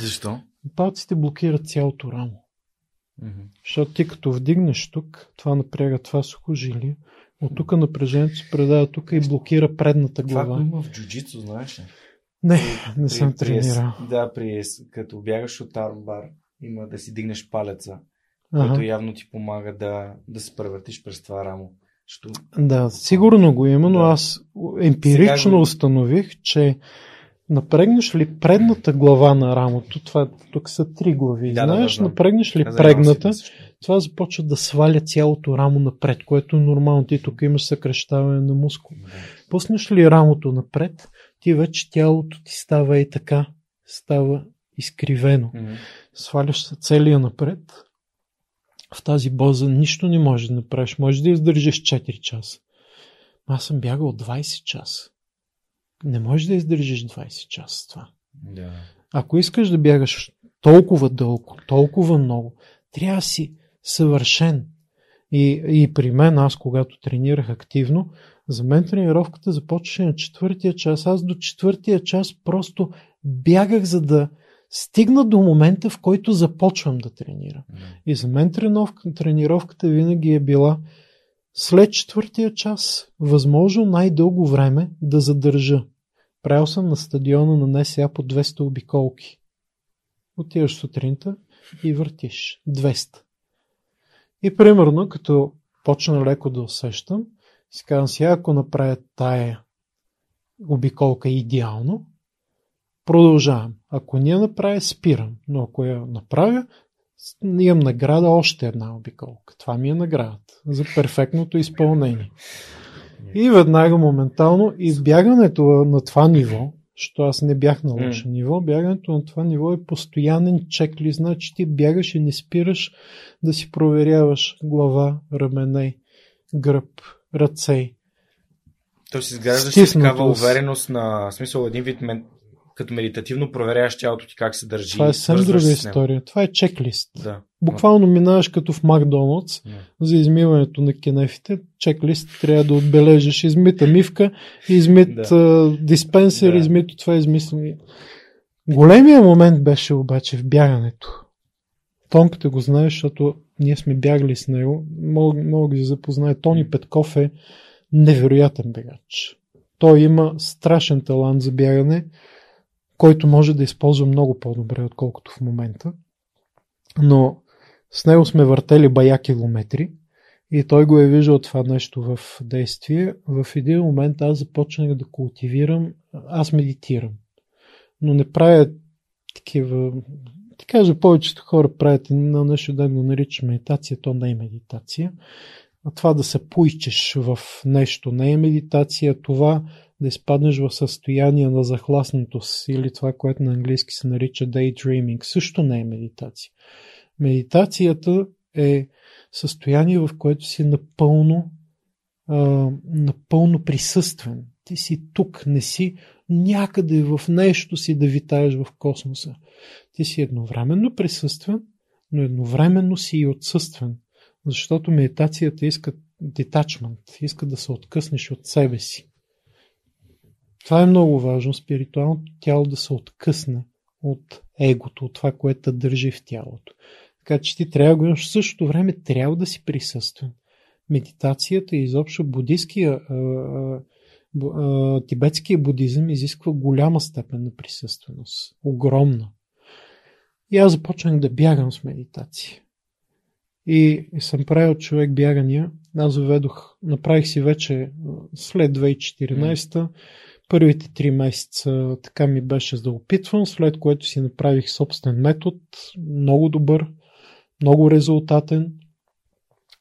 Защо? Палците блокират цялото рамо. Мгм. Защото ти като вдигнеш тук, това напряга това сухожилие. От тук напрежението се предава тук и блокира предната Това глава. го има в джуджицу, знаеш ли? Не, не При- съм при- тренирал. Да, при, като бягаш от армбар, има да си дигнеш палеца, Ага. който явно ти помага да, да се превъртиш през това рамо. Що... Да, сигурно го има, но Да. аз емпирично Сега установих, че напрегнеш ли предната глава на рамото, това тук са три глави, Да, да, знаеш, да, знам. напрегнеш ли Аз предната, знам си, това започва да сваля цялото рамо напред, което е нормално. Ти тук имаш съкрещаване на мускул. да. Пуснеш ли рамото напред, ти вече тялото ти става и така, става изкривено. Мгм. Сваляш се целия напред. В тази боза нищо не можеш да направиш. Може да издържиш 4 часа. Аз съм бягал 20 часа. Не можеш да издържиш 20 часа това. Да. Ако искаш да бягаш толкова дълго, толкова много, трябва да си съвършен. И, и при мен, аз когато тренирах активно, за мен тренировката започваше на четвъртия час. Аз до четвъртия час просто бягах, за да стигна до момента, в който започвам да тренирам. И за мен тренировка, тренировката винаги е била след четвъртия час, възможно най-дълго време да задържа. Правил съм на стадиона на НСА по 200 обиколки. Отиваш сутринта и въртиш 200. И примерно, като почна леко да усещам, си казвам сега, ако направя тая обиколка идеално, продължавам. Ако не я направя, спирам. Но ако я направя, имам награда още една обиколка. Това ми е наградата за перфектното изпълнение. И веднага, моментално, избягането на това ниво, що аз не бях на лошо ниво, бягането на това ниво е постоянен чеклист. Значи ти бягаш и не спираш да си проверяваш глава, рамене, гръб, ръце. То си изграждаш си такава увереност на в смисъл един вид мен, като медитативно проверяваш тялото ти как се държи. Това е съвсем друга история. Това е чеклист. Да. Буквално минаваш като в Макдоналдс Да. за измиването на кенефите. Чеклист трябва да отбележиш измита мивка, измит да. диспенсер, Да. измито това, измислено. Големия момент беше обаче в бягането. Тонката го знаеш, защото ние сме бягали с него. Мога, мога да ги запознае. Тони Петков е невероятен бегач. Той има страшен талант за бягане, който може да използва много по-добре, отколкото в момента. Но с него сме въртели бая километри и той го е виждал това нещо в действие. В един момент аз започнах да култивирам, аз медитирам, но не правя такива, ти кажа, повечето хора правят едно нещо, да го нарича медитация, то не е медитация. А това да се поичеш в нещо не е медитация, това да изпаднеш в състояние на захласнатост или това, което на английски се нарича daydreaming, също не е медитация. Медитацията е състояние, в което си напълно, а, напълно присъствен. Ти си тук, не си някъде в нещо си да витаеш в космоса. Ти си едновременно присъствен, но едновременно си и отсъствен. Защото медитацията иска детачмент, иска да се откъснеш от себе си. Това е много важно, спиритуалното тяло да се откъсне от егото, от това, което държи в тялото. Така че ти трябва да го имаш в същото време, трябва да си присъствен. Медитацията и изобщо буддийския, а, а, тибетския будизъм изисква голяма степен на присъственост. Огромна. И аз започнах да бягам с медитация. И, съм правил човек бягания. Аз заведох, направих си вече след 2014 Първите три месеца така ми беше да опитвам, след което си направих собствен метод, много добър, много резултатен,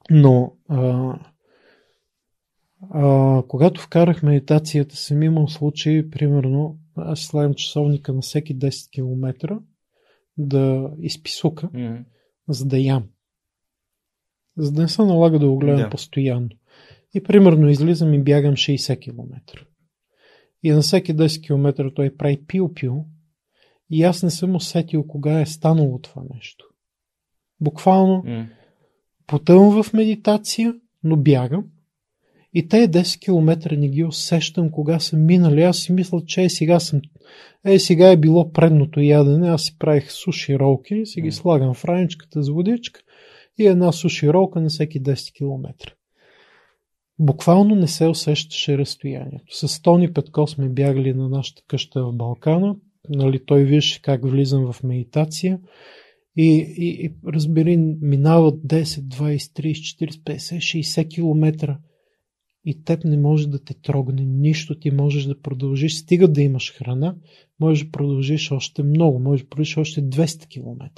но а, а, когато вкарах медитацията, съм имал случаи, примерно, аз слагам часовника на всеки 10 км да изписука, Мгм. за да ям. За да не се налага да го гледам Да. постоянно. И примерно излизам и бягам 60 км. И на всеки 10 км той прави пил-пил. И аз не съм усетил кога е станало това нещо. Буквално М. потъвам в медитация, но бягам. И те 10 км не ги усещам кога са минали. Аз си мисля, че е, сега съм. Е, сега е било предното ядене. Аз си правих суши ролки, си ги слагам в раничката с водичка и една суши ролка на всеки 10 км. Буквално не се усещаше разстоянието. С Тони Петко сме бягали на нашата къща в Балкана. Нали, той виж как влизам в медитация. И, и, и разбери, минават 10, 20, 30, 40, 50, 60 км и теб не може да те трогне нищо, ти можеш да продължиш, стига да имаш храна, можеш да продължиш още много, можеш да продължиш още 200 км.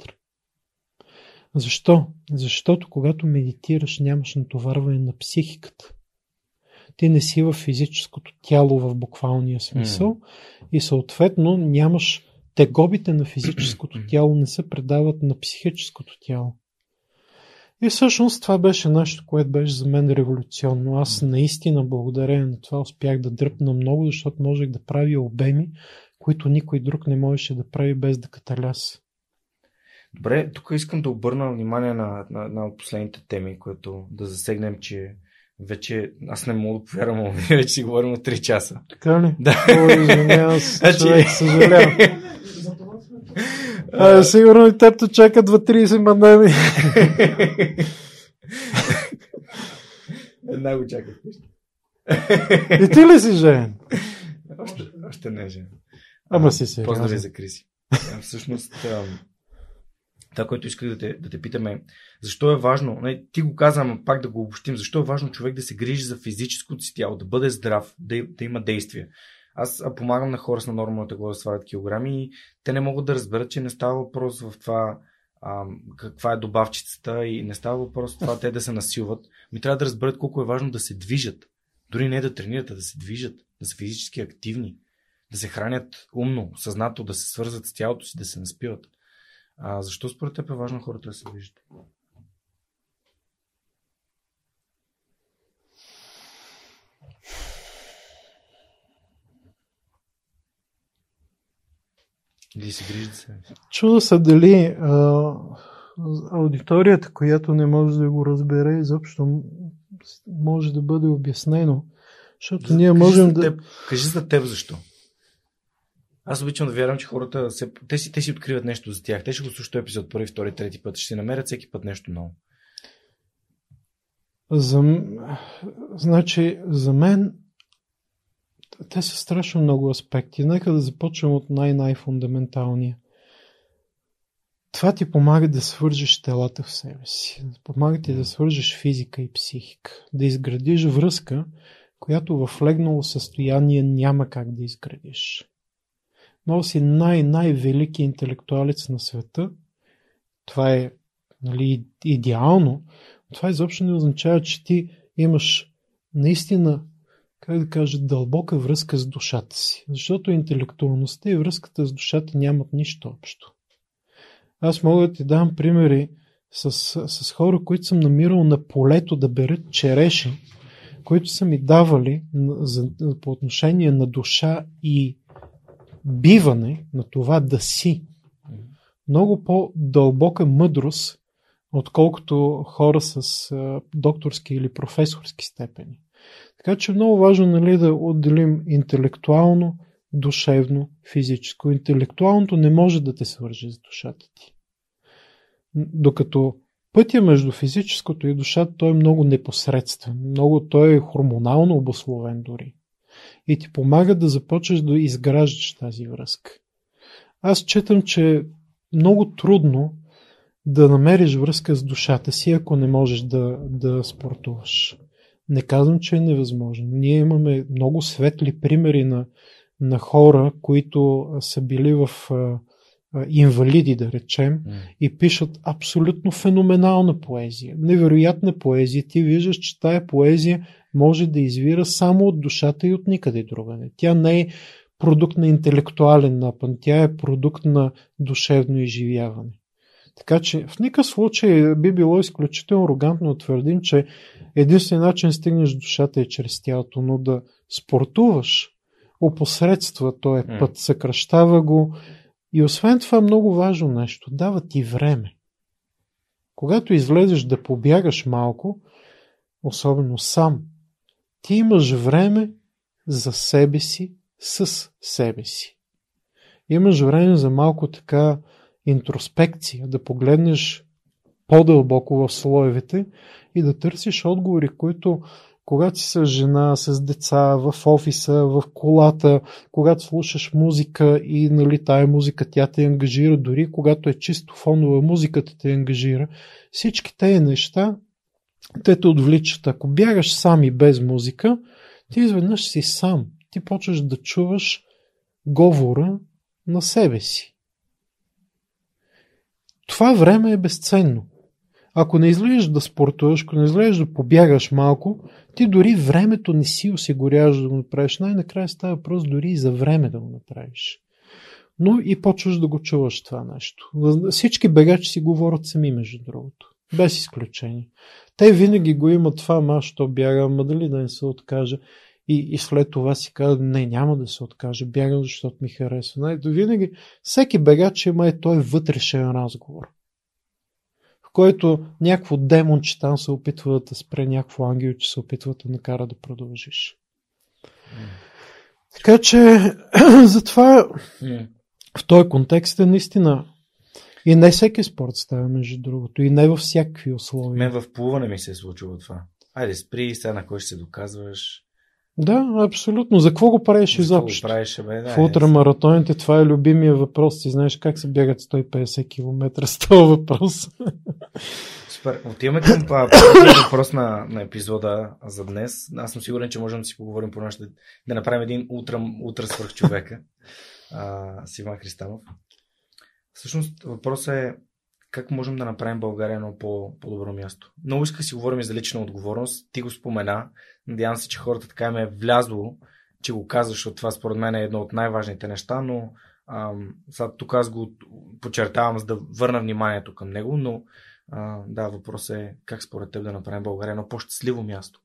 Защо? Защото когато медитираш, нямаш натоварване на психиката. Ти не си в физическото тяло в буквалния смисъл mm. и съответно нямаш тегобите на физическото <clears throat> тяло не се предават на психическото тяло. И всъщност това беше нещо, което беше за мен революционно. Аз наистина, благодарение на това, успях да дръпна много, защото можех да правя обеми, които никой друг не можеше да прави без да каталяс. Добре, тук искам да обърна внимание на, на, на последните теми, които да засегнем, че вече аз не мога да повярвам, <laughs> вече си говорим от 3 часа. Така ли? Да. О, извинявам се, <laughs> Значи- човек, съжалявам. <laughs> А, сигурно и теб те чакат 2-30 мандами. Една го чаках. И ти ли си жен? Още, още не е жен. Ама си сериозен. Поздрави за Криси. А, Всъщност, това, което исках да те, да те питаме, защо е важно, не, ти го казвам, пак да го обобщим, защо е важно човек да се грижи за физическото си тяло, да бъде здрав, да, да има действие. Аз помагам на хора с на нормално тегло да свалят килограми и те не могат да разберат, че не става въпрос в това а, каква е добавчицата и не става въпрос в това те да се насилват. Ми трябва да разберат колко е важно да се движат. Дори не да тренират, а да се движат, да са физически активни, да се хранят умно, съзнато, да се свързват с тялото си, да се наспиват. А защо според теб е важно хората да се движат? Или се за себе си? Чуда се дали а, аудиторията, която не може да го разбере, изобщо може да бъде обяснено. Защото ние Кажи можем за да... Теб, кажи за теб защо. Аз обичам да вярвам, че хората се, те, си, те си откриват нещо за тях. Те ще го слушат епизод първи, втори, трети път. Ще си намерят всеки път нещо ново. За, значи, за мен те са страшно много аспекти. Нека да започнем от най-най-фундаменталния. Това ти помага да свържеш телата в себе си. Помага ти да свържеш физика и психика. Да изградиш връзка, която в легнало състояние няма как да изградиш. Много си най-най-велики интелектуалец на света. Това е нали, идеално. Това изобщо не означава, че ти имаш наистина, как да кажа, дълбока връзка с душата си. Защото интелектуалността и връзката с душата нямат нищо общо. Аз мога да ти дам примери с, с хора, които съм намирал на полето да берат череши, които са ми давали за, по отношение на душа и биване на това да си. Много по-дълбока мъдрост, отколкото хора с докторски или професорски степени. Така че е много важно нали, да отделим интелектуално, душевно, физическо. Интелектуалното не може да те свърже с душата ти. Докато пътя между физическото и душата той е много непосредствен. Много той е хормонално обословен дори. И ти помага да започнеш да изграждаш тази връзка. Аз четам, че е много трудно да намериш връзка с душата си, ако не можеш да, да спортуваш. Не казвам, че е невъзможно. Ние имаме много светли примери на, на хора, които са били в а, инвалиди, да речем, и пишат абсолютно феноменална поезия. Невероятна поезия. Ти виждаш, че тая поезия може да извира само от душата и от никъде другаде. Тя не е продукт на интелектуален напън, тя е продукт на душевно изживяване. Така че в никакъв случай би било изключително арогантно да твърдим, че единственият начин да стигнеш душата е чрез тялото, но да спортуваш опосредства този М. път, съкръщава го и освен това много важно нещо, дава ти време. Когато излезеш да побягаш малко, особено сам, Ти имаш време за себе си, с себе си. Имаш време за малко така интроспекция, да погледнеш по-дълбоко в слоевете и да търсиш отговори, които когато си с жена, с деца, в офиса, в колата, когато слушаш музика и нали, тая музика тя те ангажира, дори когато е чисто фонова музиката те ангажира, всички тези неща те те отвличат. Ако бягаш сам и без музика, ти изведнъж си сам. Ти почваш да чуваш говора на себе си. Това време е безценно. Ако не излезеш да спортуваш, ако не излезеш да побягаш малко, ти дори времето не си осигуряваш да го направиш. Най-накрая става въпрос дори и за време да го направиш. Но и почваш да го чуваш това нещо. Всички бегачи си говорят сами, между другото. Без изключение. Те винаги го имат това, ама що бягам, ма дали да не се откажа. И, и след това си казва, не, няма да се откаже, бягам, защото ми харесва. Ето, винаги, всеки бегач има е той вътрешен разговор, в който някакво демонче там се опитва да те спре, някакво ангел, че се опитва да накара да продължиш. Mm. Така че, <clears throat> затова в този контекст е наистина и не всеки спорт става, между другото. И не във всякакви условия. Мен в плуване ми се е случило това. Айде, спри, сега на кой ще се доказваш. Да, абсолютно. За какво го правиш изобщо? правиш, бе, да, в ултрамаратоните това е любимия въпрос. Ти знаеш как се бягат 150 км с този въпрос. Супер. Отиваме към последния въпрос на, на епизода за днес. Аз съм сигурен, че можем да си поговорим по нещо, да направим един утра, утра свърх човека а, с Иван Христанов. Всъщност въпросът е как можем да направим България едно по- по-добро място. Много иска си говорим за лична отговорност. Ти го спомена. Надявам се, че хората така им е влязло, че го казваш, защото това според мен е едно от най-важните неща, но ам, сега тук аз го подчертавам, за да върна вниманието към него, но а, да, въпросът е как според теб да направим България едно по-щастливо място.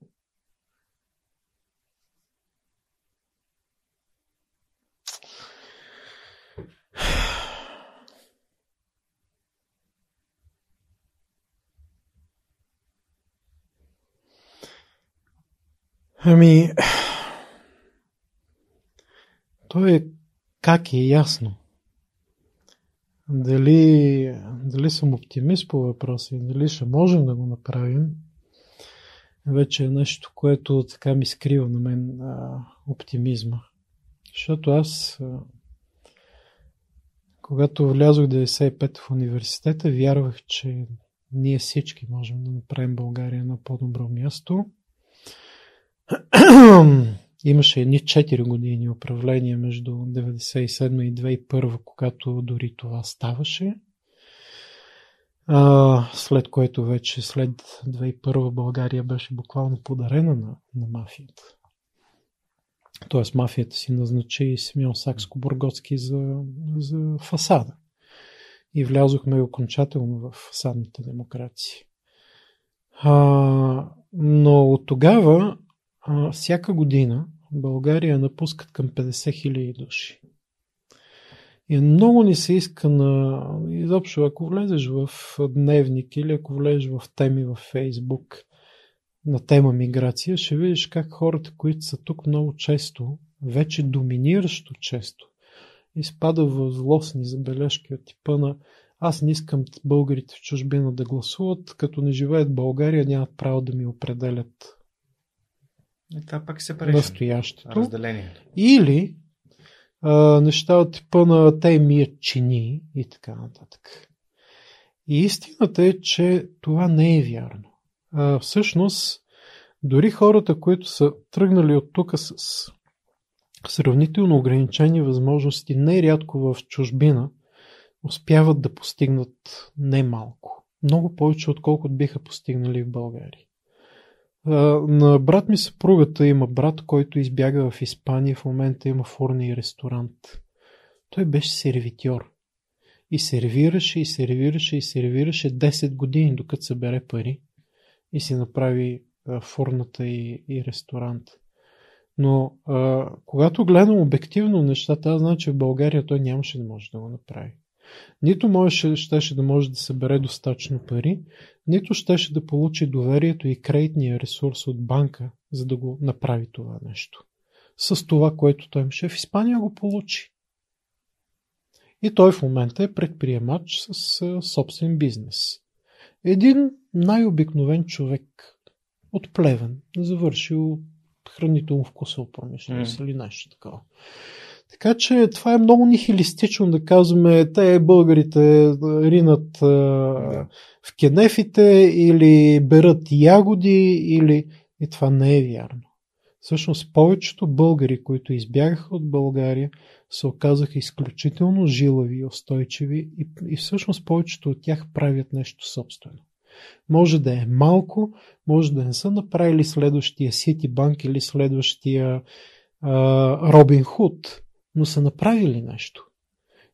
Ами, то е как е ясно. Дали, дали съм оптимист по въпроса и дали ще можем да го направим, вече е нещо, което така ми скрива на мен а, оптимизма. Защото аз, а, когато влязох 95 в университета, вярвах, че ние всички можем да направим България на по-добро място – <clears throat> Имаше едни 4 години управление между 1997 и 2001, когато дори това ставаше. А, след което вече след 2001 България беше буквално подарена на, на мафията. Тоест мафията си назначи Симеон Сакско-Бургоцки за, за фасада. И влязохме окончателно в фасадната демокрация. А, но от тогава а, всяка година България напускат към 50 000 души. И много ни се иска на... Изобщо, ако влезеш в дневник или ако влезеш в теми в Фейсбук на тема миграция, ще видиш как хората, които са тук много често, вече доминиращо често, изпада в злостни забележки от типа на аз не искам българите в чужбина да гласуват, като не живеят в България, нямат право да ми определят и това пак се настоящето. Разделението. Или а, неща от типа на те мият чини и така нататък. И истината е, че това не е вярно. А, всъщност, дори хората, които са тръгнали от тук с сравнително ограничени възможности, нерядко в чужбина, успяват да постигнат немалко. Много повече, отколкото биха постигнали в България. На брат ми съпругата има брат, който избяга в Испания. В момента има фурни и ресторант. Той беше сервитьор. И сервираше, и сервираше, и сервираше 10 години, докато събере пари и си направи фурната и, и ресторант. Но а, когато гледам обективно нещата, аз знам, че в България той нямаше да може да го направи. Нито можеше, щеше да може да събере достатъчно пари, нито щеше да получи доверието и кредитния ресурс от банка, за да го направи това нещо. С това, което той имаше в Испания, го получи. И той в момента е предприемач с собствен бизнес. Един най-обикновен човек от Плевен, завършил хранително-вкусова промишленост mm. или нещо такова. Така че това е много нихилистично да казваме, те българите ринат а, в кенефите или берат ягоди или... И това не е вярно. Всъщност повечето българи, които избягаха от България, се оказаха изключително жилави и устойчиви и, и всъщност повечето от тях правят нещо собствено. Може да е малко, може да не са направили следващия Банк или следващия Робин Худ, но са направили нещо.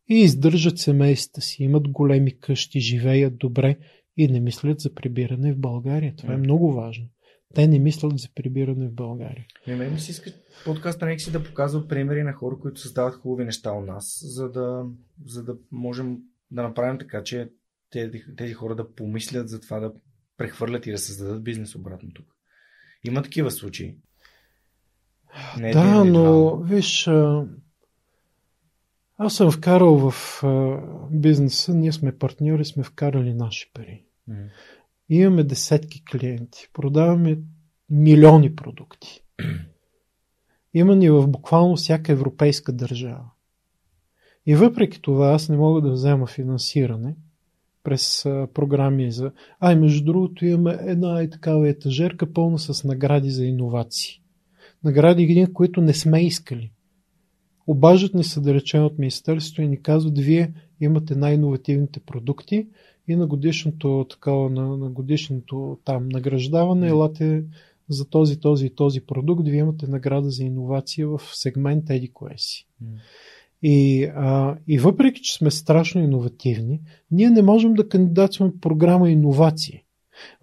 И издържат семействата си, имат големи къщи, живеят добре и не мислят за прибиране в България. Това е много важно. Те не мислят за прибиране в България. Не, мен ми се иска подкаста нека си да показва примери на хора, които създават хубави неща у нас, за да, за да можем да направим така, че тези, тези хора да помислят за това да прехвърлят и да създадат бизнес обратно тук. Има такива случаи. Не да, но виж, аз съм вкарал в бизнеса, ние сме партньори, сме вкарали наши пари. Mm. Имаме десетки клиенти, продаваме милиони продукти. <clears throat> Има ни в буквално всяка европейска държава. И въпреки това аз не мога да взема финансиране през а, програми за... А, и между другото имаме една и такава етажерка пълна с награди за иновации. Награди, които не сме искали. Обаждат ни се да речем от Министерството и ни казват, вие имате най-инновативните продукти и на годишното, такава, на, на годишното там награждаване, елате за този, този и този продукт, вие имате награда за иновация в сегмент Еди кое си. И, а, и въпреки, че сме страшно иновативни, ние не можем да кандидатстваме програма иновации.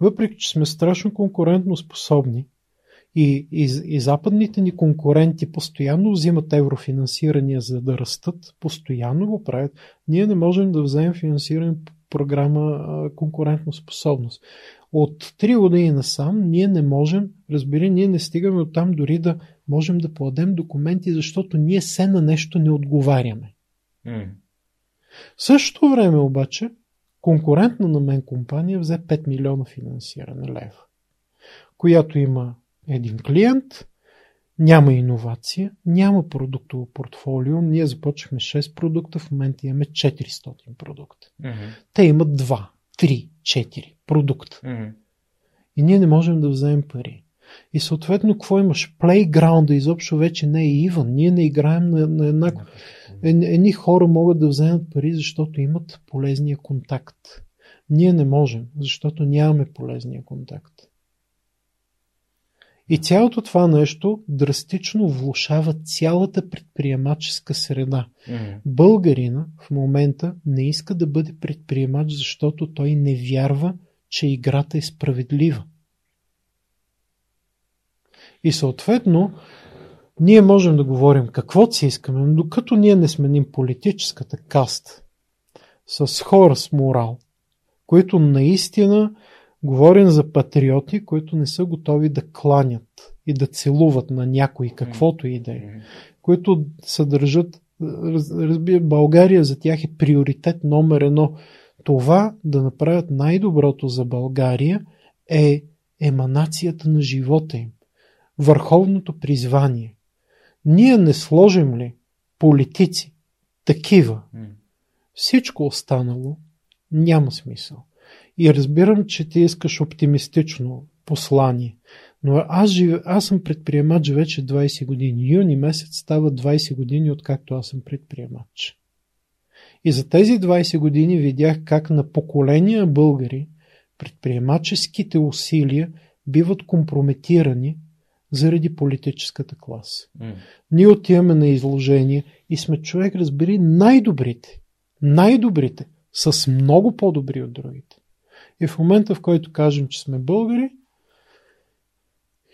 Въпреки, че сме страшно конкурентно способни, и, и, и западните ни конкуренти постоянно взимат еврофинансирания за да растат, постоянно го правят. Ние не можем да вземем финансиране по програма конкурентно способност. От 3 години насам ние не можем, разбери, ние не стигаме от там дори да можем да подадем документи, защото ние се на нещо не отговаряме. Mm. В същото време обаче, конкурентна на мен компания взе 5 милиона финансиране лева, която има един клиент, няма иновация, няма продуктово портфолио. Ние започнахме 6 продукта, в момента имаме 400 продукта. Mm-hmm. Те имат 2, 3, 4 продукта. Mm-hmm. И ние не можем да вземем пари. И съответно, какво имаш? Плейграунда изобщо вече не е Иван. Ние не играем на, на еднакво. Едни хора могат да вземат пари, защото имат полезния контакт. Ние не можем, защото нямаме полезния контакт. И цялото това нещо драстично влушава цялата предприемаческа среда. Mm. Българина в момента не иска да бъде предприемач, защото той не вярва, че играта е справедлива. И съответно, ние можем да говорим какво си искаме, но докато ние не сменим политическата каст с хора с морал, които наистина Говорим за патриоти, които не са готови да кланят и да целуват на някой, каквото и да е. Които съдържат, разбира, България за тях е приоритет номер едно. Това да направят най-доброто за България е еманацията на живота им. Върховното призвание. Ние не сложим ли политици такива, всичко останало няма смисъл. И разбирам, че ти искаш оптимистично послание. Но аз, жив... аз съм предприемач вече 20 години. Юни месец става 20 години, откакто аз съм предприемач. И за тези 20 години видях как на поколения българи предприемаческите усилия биват компрометирани заради политическата класа. Mm. Ние отиваме на изложение и сме човек, разбери, най-добрите. Най-добрите. С много по-добри от другите. И в момента, в който кажем, че сме българи,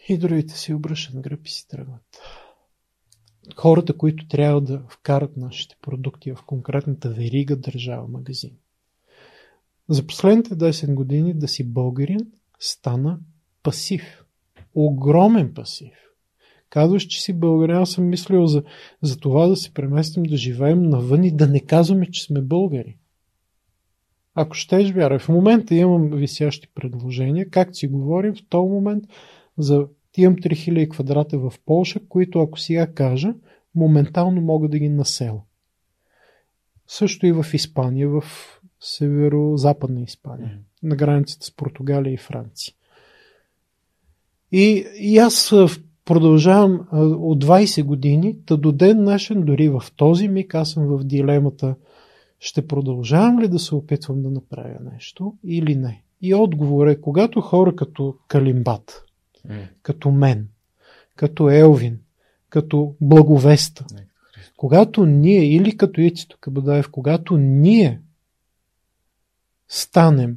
и другите си обръщат гръб и си тръгват. Хората, които трябва да вкарат нашите продукти в конкретната верига държава магазин. За последните 10 години да си българин стана пасив. огромен пасив. Казваш, че си българин, аз съм мислил за, за това да се преместим, да живеем навън и да не казваме, че сме българи. Ако щеш, вярвай. В момента имам висящи предложения, как си говорим в този момент за имам 3000 квадрата в Польша, които ако сега кажа, моментално мога да ги насела. Също и в Испания, в северо-западна Испания, на границата с Португалия и Франция. И, и аз продължавам от 20 години, та до ден нашен, дори в този миг, аз съм в дилемата, ще продължавам ли да се опитвам да направя нещо или не. И отговор е, когато хора като Калимбат, mm. като мен, като Елвин, като Благовеста, mm. когато ние, или като Ицито Кабадаев, когато ние станем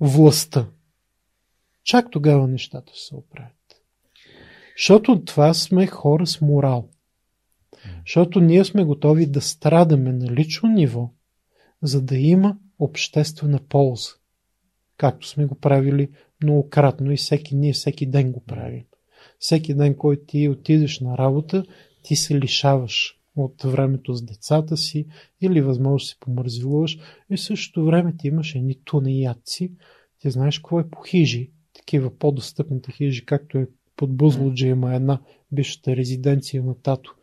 властта, чак тогава нещата се оправят. Защото това сме хора с морал. Защото ние сме готови да страдаме на лично ниво, за да има обществена полза. Както сме го правили многократно и всеки, ние всеки ден го правим. Всеки ден, който ти отидеш на работа, ти се лишаваш от времето с децата си или възможно си помързилуваш и в същото време ти имаш едни тунеядци. Ти знаеш какво е по хижи, такива по-достъпните хижи, както е под Бузлуджа има една бившата резиденция на тато.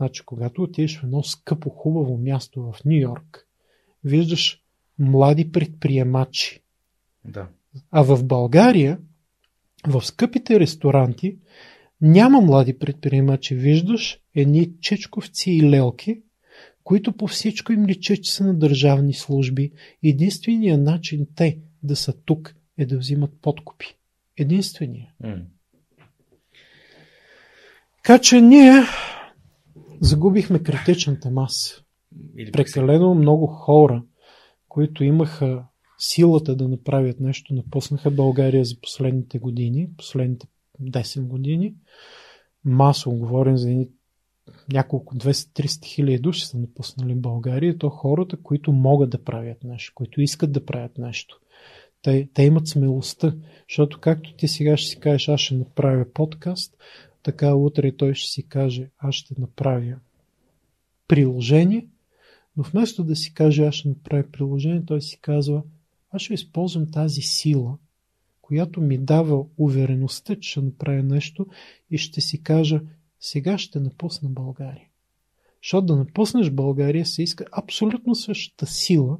Значи, когато отидеш в едно скъпо, хубаво място в Нью Йорк, виждаш млади предприемачи. Да. А в България, в скъпите ресторанти, няма млади предприемачи. Виждаш едни чечковци и лелки, които по всичко им лича, че са на държавни служби. Единственият начин те да са тук е да взимат подкупи. Единствения. Mm. Така че ние загубихме критичната маса. Прекалено много хора, които имаха силата да направят нещо, напуснаха България за последните години, последните 10 години. Масово говорим за едни няколко 200-300 хиляди души са напуснали България, то хората, които могат да правят нещо, които искат да правят нещо. Те, те имат смелостта, защото както ти сега ще си кажеш, аз ще направя подкаст, така утре той ще си каже, аз ще направя приложение, но вместо да си каже, аз ще направя приложение, той си казва, аз ще използвам тази сила, която ми дава увереността, че ще направя нещо и ще си кажа, сега ще напусна България. Защото да напуснеш България се иска абсолютно същата сила,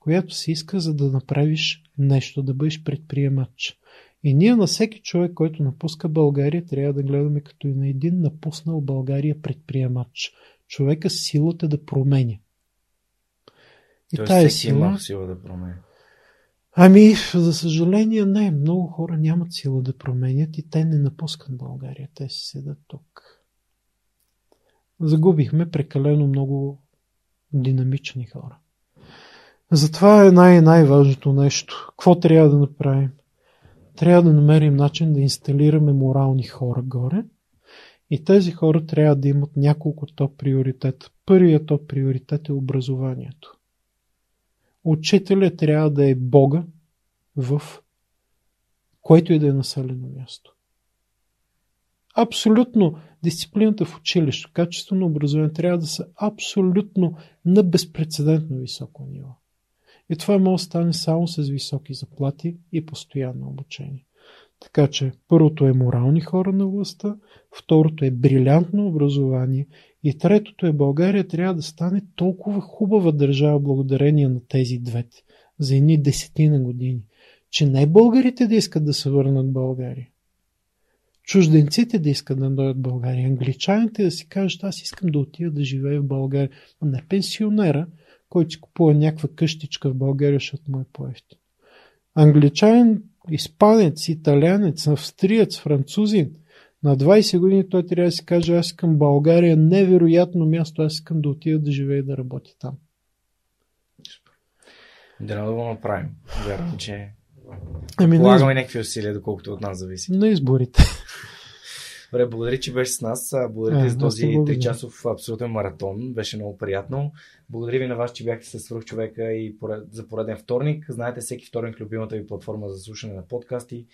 която се иска за да направиш нещо, да бъдеш предприемач. И ние на всеки човек, който напуска България, трябва да гледаме като и на един напуснал България предприемач. Човека с силата да променя. И Тоест, тая сила... има сила да променя. Ами, за съжаление, не. Много хора нямат сила да променят и те не напускат България. Те се седат тук. Загубихме прекалено много динамични хора. Затова е най- най-важното нещо. Какво трябва да направим? Трябва да намерим начин да инсталираме морални хора горе. И тези хора трябва да имат няколко топ приоритета. Първият топ приоритет е образованието. Учителя трябва да е Бога в което и да е населено място. Абсолютно дисциплината в училище, качество на образование трябва да са абсолютно на безпредседентно високо ниво. И това може да стане само с високи заплати и постоянно обучение. Така че първото е морални хора на властта, второто е брилянтно образование и третото е България трябва да стане толкова хубава държава благодарение на тези двете за едни десетина години, че не българите да искат да се върнат в България. Чужденците да искат да дойдат в България, англичаните да си кажат, аз искам да отида да живея в България, а не пенсионера, който си купува някаква къщичка в България, защото му е по-ефтино. Англичанин, испанец, италянец, австриец, французин, на 20 години той трябва да си каже, аз искам България, невероятно място, аз искам да отида да живея и да работя там. Да да го направим. Вярвам, че ами, полагаме на... някакви усилия, доколкото от нас зависи. На изборите. Добре, благодаря, че беше с нас. Благодаря ти за този ти благодаря. 3 часов абсолютен маратон. Беше много приятно. Благодаря ви на вас, че бяхте с свърх човека и поред, за пореден вторник. Знаете, всеки вторник любимата ви платформа за слушане на подкасти,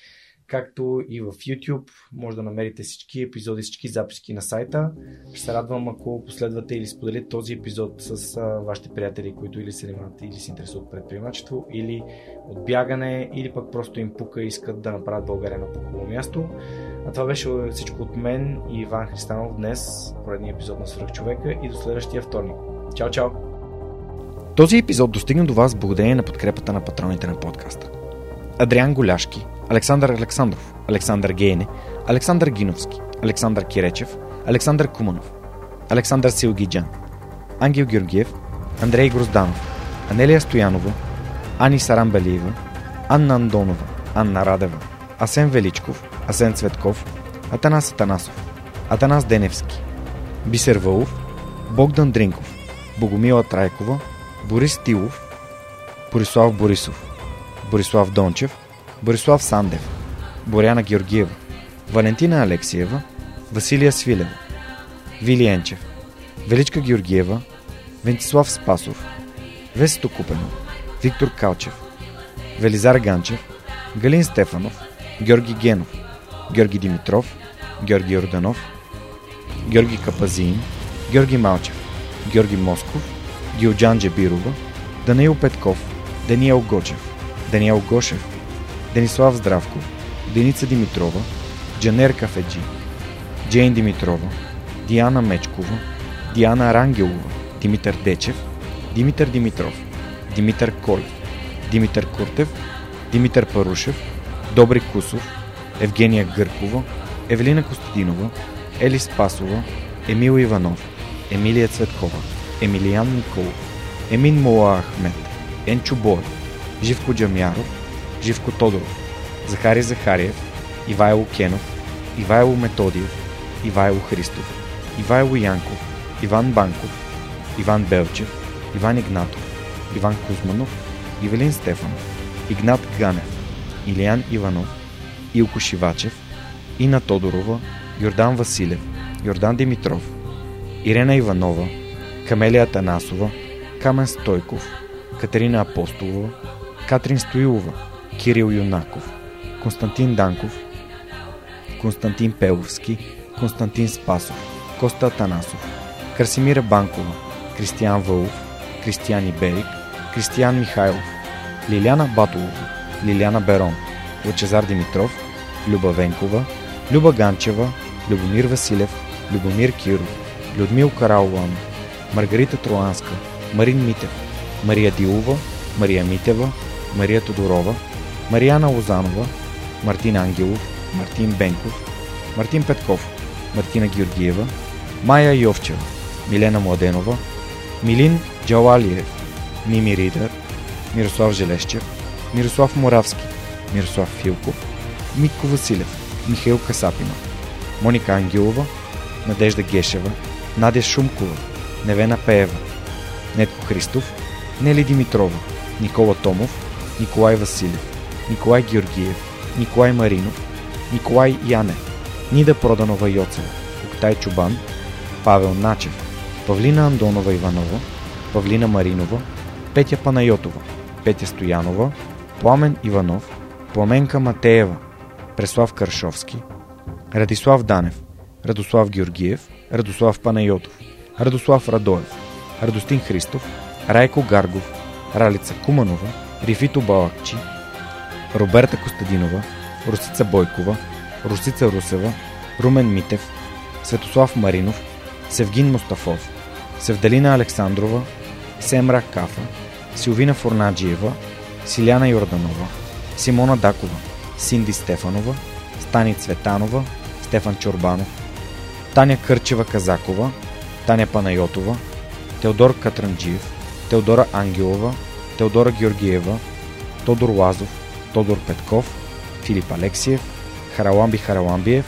както и в YouTube. Може да намерите всички епизоди, всички записки на сайта. Ще се радвам, ако последвате или споделите този епизод с а, вашите приятели, които или се занимават, или се интересуват от предприемачество, или от бягане, или пък просто им пука и искат да направят България на по-хубаво място. А това беше всичко от мен и Иван Христанов днес, поредния епизод на Свърх човека и до следващия вторник. Чао, чао! Този епизод достигна до вас благодарение на подкрепата на патроните на подкаста. Адриан Голяшки, Александър Александров, Александър Гейне, Александър Гиновски, Александър Киречев, Александър Куманов, Александър Силгиджан, Ангел Георгиев, Андрей Грозданов, Анелия Стоянова, Ани Сарамбелиева, Анна Андонова, Анна Радева, Асен Величков, Асен Цветков, Атанас Атанасов, Атанас Деневски, Бисер Вълов, Богдан Дринков, Богомила Трайкова, Борис Тилов, Борислав Борисов, Борислав Дончев, Борислав Сандев, Боряна Георгиева, Валентина Алексиева, Василия Свилева, Вили Енчев, Величка Георгиева, Вентислав Спасов, Весето Купенов, Виктор Калчев, Велизар Ганчев, Галин Стефанов, Георги Генов, Георги Димитров, Георги Йорданов, Георги Капазин, Георги Малчев, Георги Москов, Гилджан Джебирова, Даниил Петков, Даниел Гочев, Даниел Гошев, Денислав Здравков, Деница Димитрова, Джанер Кафеджи, Джейн Димитрова, Диана Мечкова, Диана Рангелова, Димитър Дечев, Димитър Димитров, Димитър Колев, Димитър Куртев, Димитър Парушев, Добри Кусов, Евгения Гъркова, Евелина Костадинова, Ели Спасова, Емил Иванов, Емилия Цветкова, Емилиян Николов, Емин Мола Ахмет, Енчо Боев, Живко Джамяров, Живко Тодоров, Захари Захариев, Ивайло Кенов, Ивайло Методиев, Ивайло Христов, Ивайло Янков, Иван Банков, Иван Белчев, Иван Игнатов, Иван Кузманов, Ивелин Стефанов, Игнат Ганев, Илиян Иванов, Илко Шивачев, Ина Тодорова, Йордан Василев, Йордан Димитров, Ирена Иванова, Камелия Танасова, Камен Стойков, Катерина Апостолова, Катрин Стоилова, Кирил Юнаков, Константин Данков, Константин Пеловски, Константин Спасов, Коста Атанасов, Красимира Банкова, Кристиян Вълов, Кристиян Иберик, Кристиян Михайлов, Лиляна Батолова, Лиляна Берон, Лъчезар Димитров, Люба Венкова, Люба Ганчева, Любомир Василев, Любомир Киров, Людмил Карауланов, Маргарита Троанска, Марин Митев, Мария Дилова, Мария Митева, Мария Тодорова, Марияна Лозанова, Мартин Ангелов, Мартин Бенков, Мартин Петков, Мартина Георгиева, Майя Йовчева, Милена Младенова, Милин Джалалиев, Мими Ридър, Мирослав Желещев, Мирослав Моравски, Мирослав Филков, Митко Василев, Михаил Касапина, Моника Ангелова, Надежда Гешева, Надя Шумкова, Невена Пеева, Нетко Христов, Нели Димитрова, Никола Томов, Николай Василев, Николай Георгиев, Николай Маринов, Николай Янев, Нида Проданова Йоцева, Октай Чубан, Павел Начев, Павлина Андонова Иванова, Павлина Маринова, Петя Панайотова, Петя Стоянова, Пламен Иванов, Пламенка Матеева, Преслав Каршовски, Радислав Данев, Радослав Георгиев, Радослав Панайотов, Радослав Радоев, Радостин Христов, Райко Гаргов, Ралица Куманова, Рифито Балакчи, Роберта Костадинова, Русица Бойкова, Русица Русева, Румен Митев, Светослав Маринов, Севгин Мустафов, Севдалина Александрова, Семра Кафа, Силвина Форнаджиева, Силяна Йорданова, Симона Дакова, Синди Стефанова, Стани Цветанова, Стефан Чорбанов, Таня Кърчева Казакова, Таня Панайотова, Теодор Катранджиев, Теодора Ангелова, Теодора Георгиева, Тодор Лазов, Тодор Петков, Филип Алексиев, Хараламби Хараламбиев,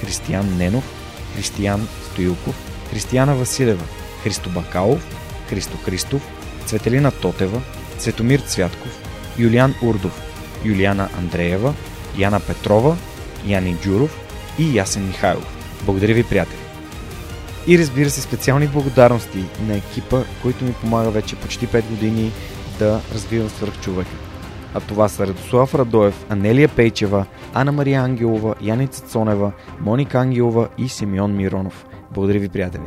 Християн Ненов, Християн Стоилков, Християна Василева, Христо Бакалов, Христо Христов, Цветелина Тотева, Цветомир Цвятков, Юлиан Урдов, Юлиана Андреева, Яна Петрова, Яни Джуров и Ясен Михайлов. Благодаря ви, приятели! И разбира се, специални благодарности на екипа, който ми помага вече почти 5 години да развивам свърхчовека. А това са Радослав Радоев, Анелия Пейчева, Ана Мария Ангелова, Яница Цонева, Моника Ангелова и Симеон Миронов. Благодаря ви, приятели!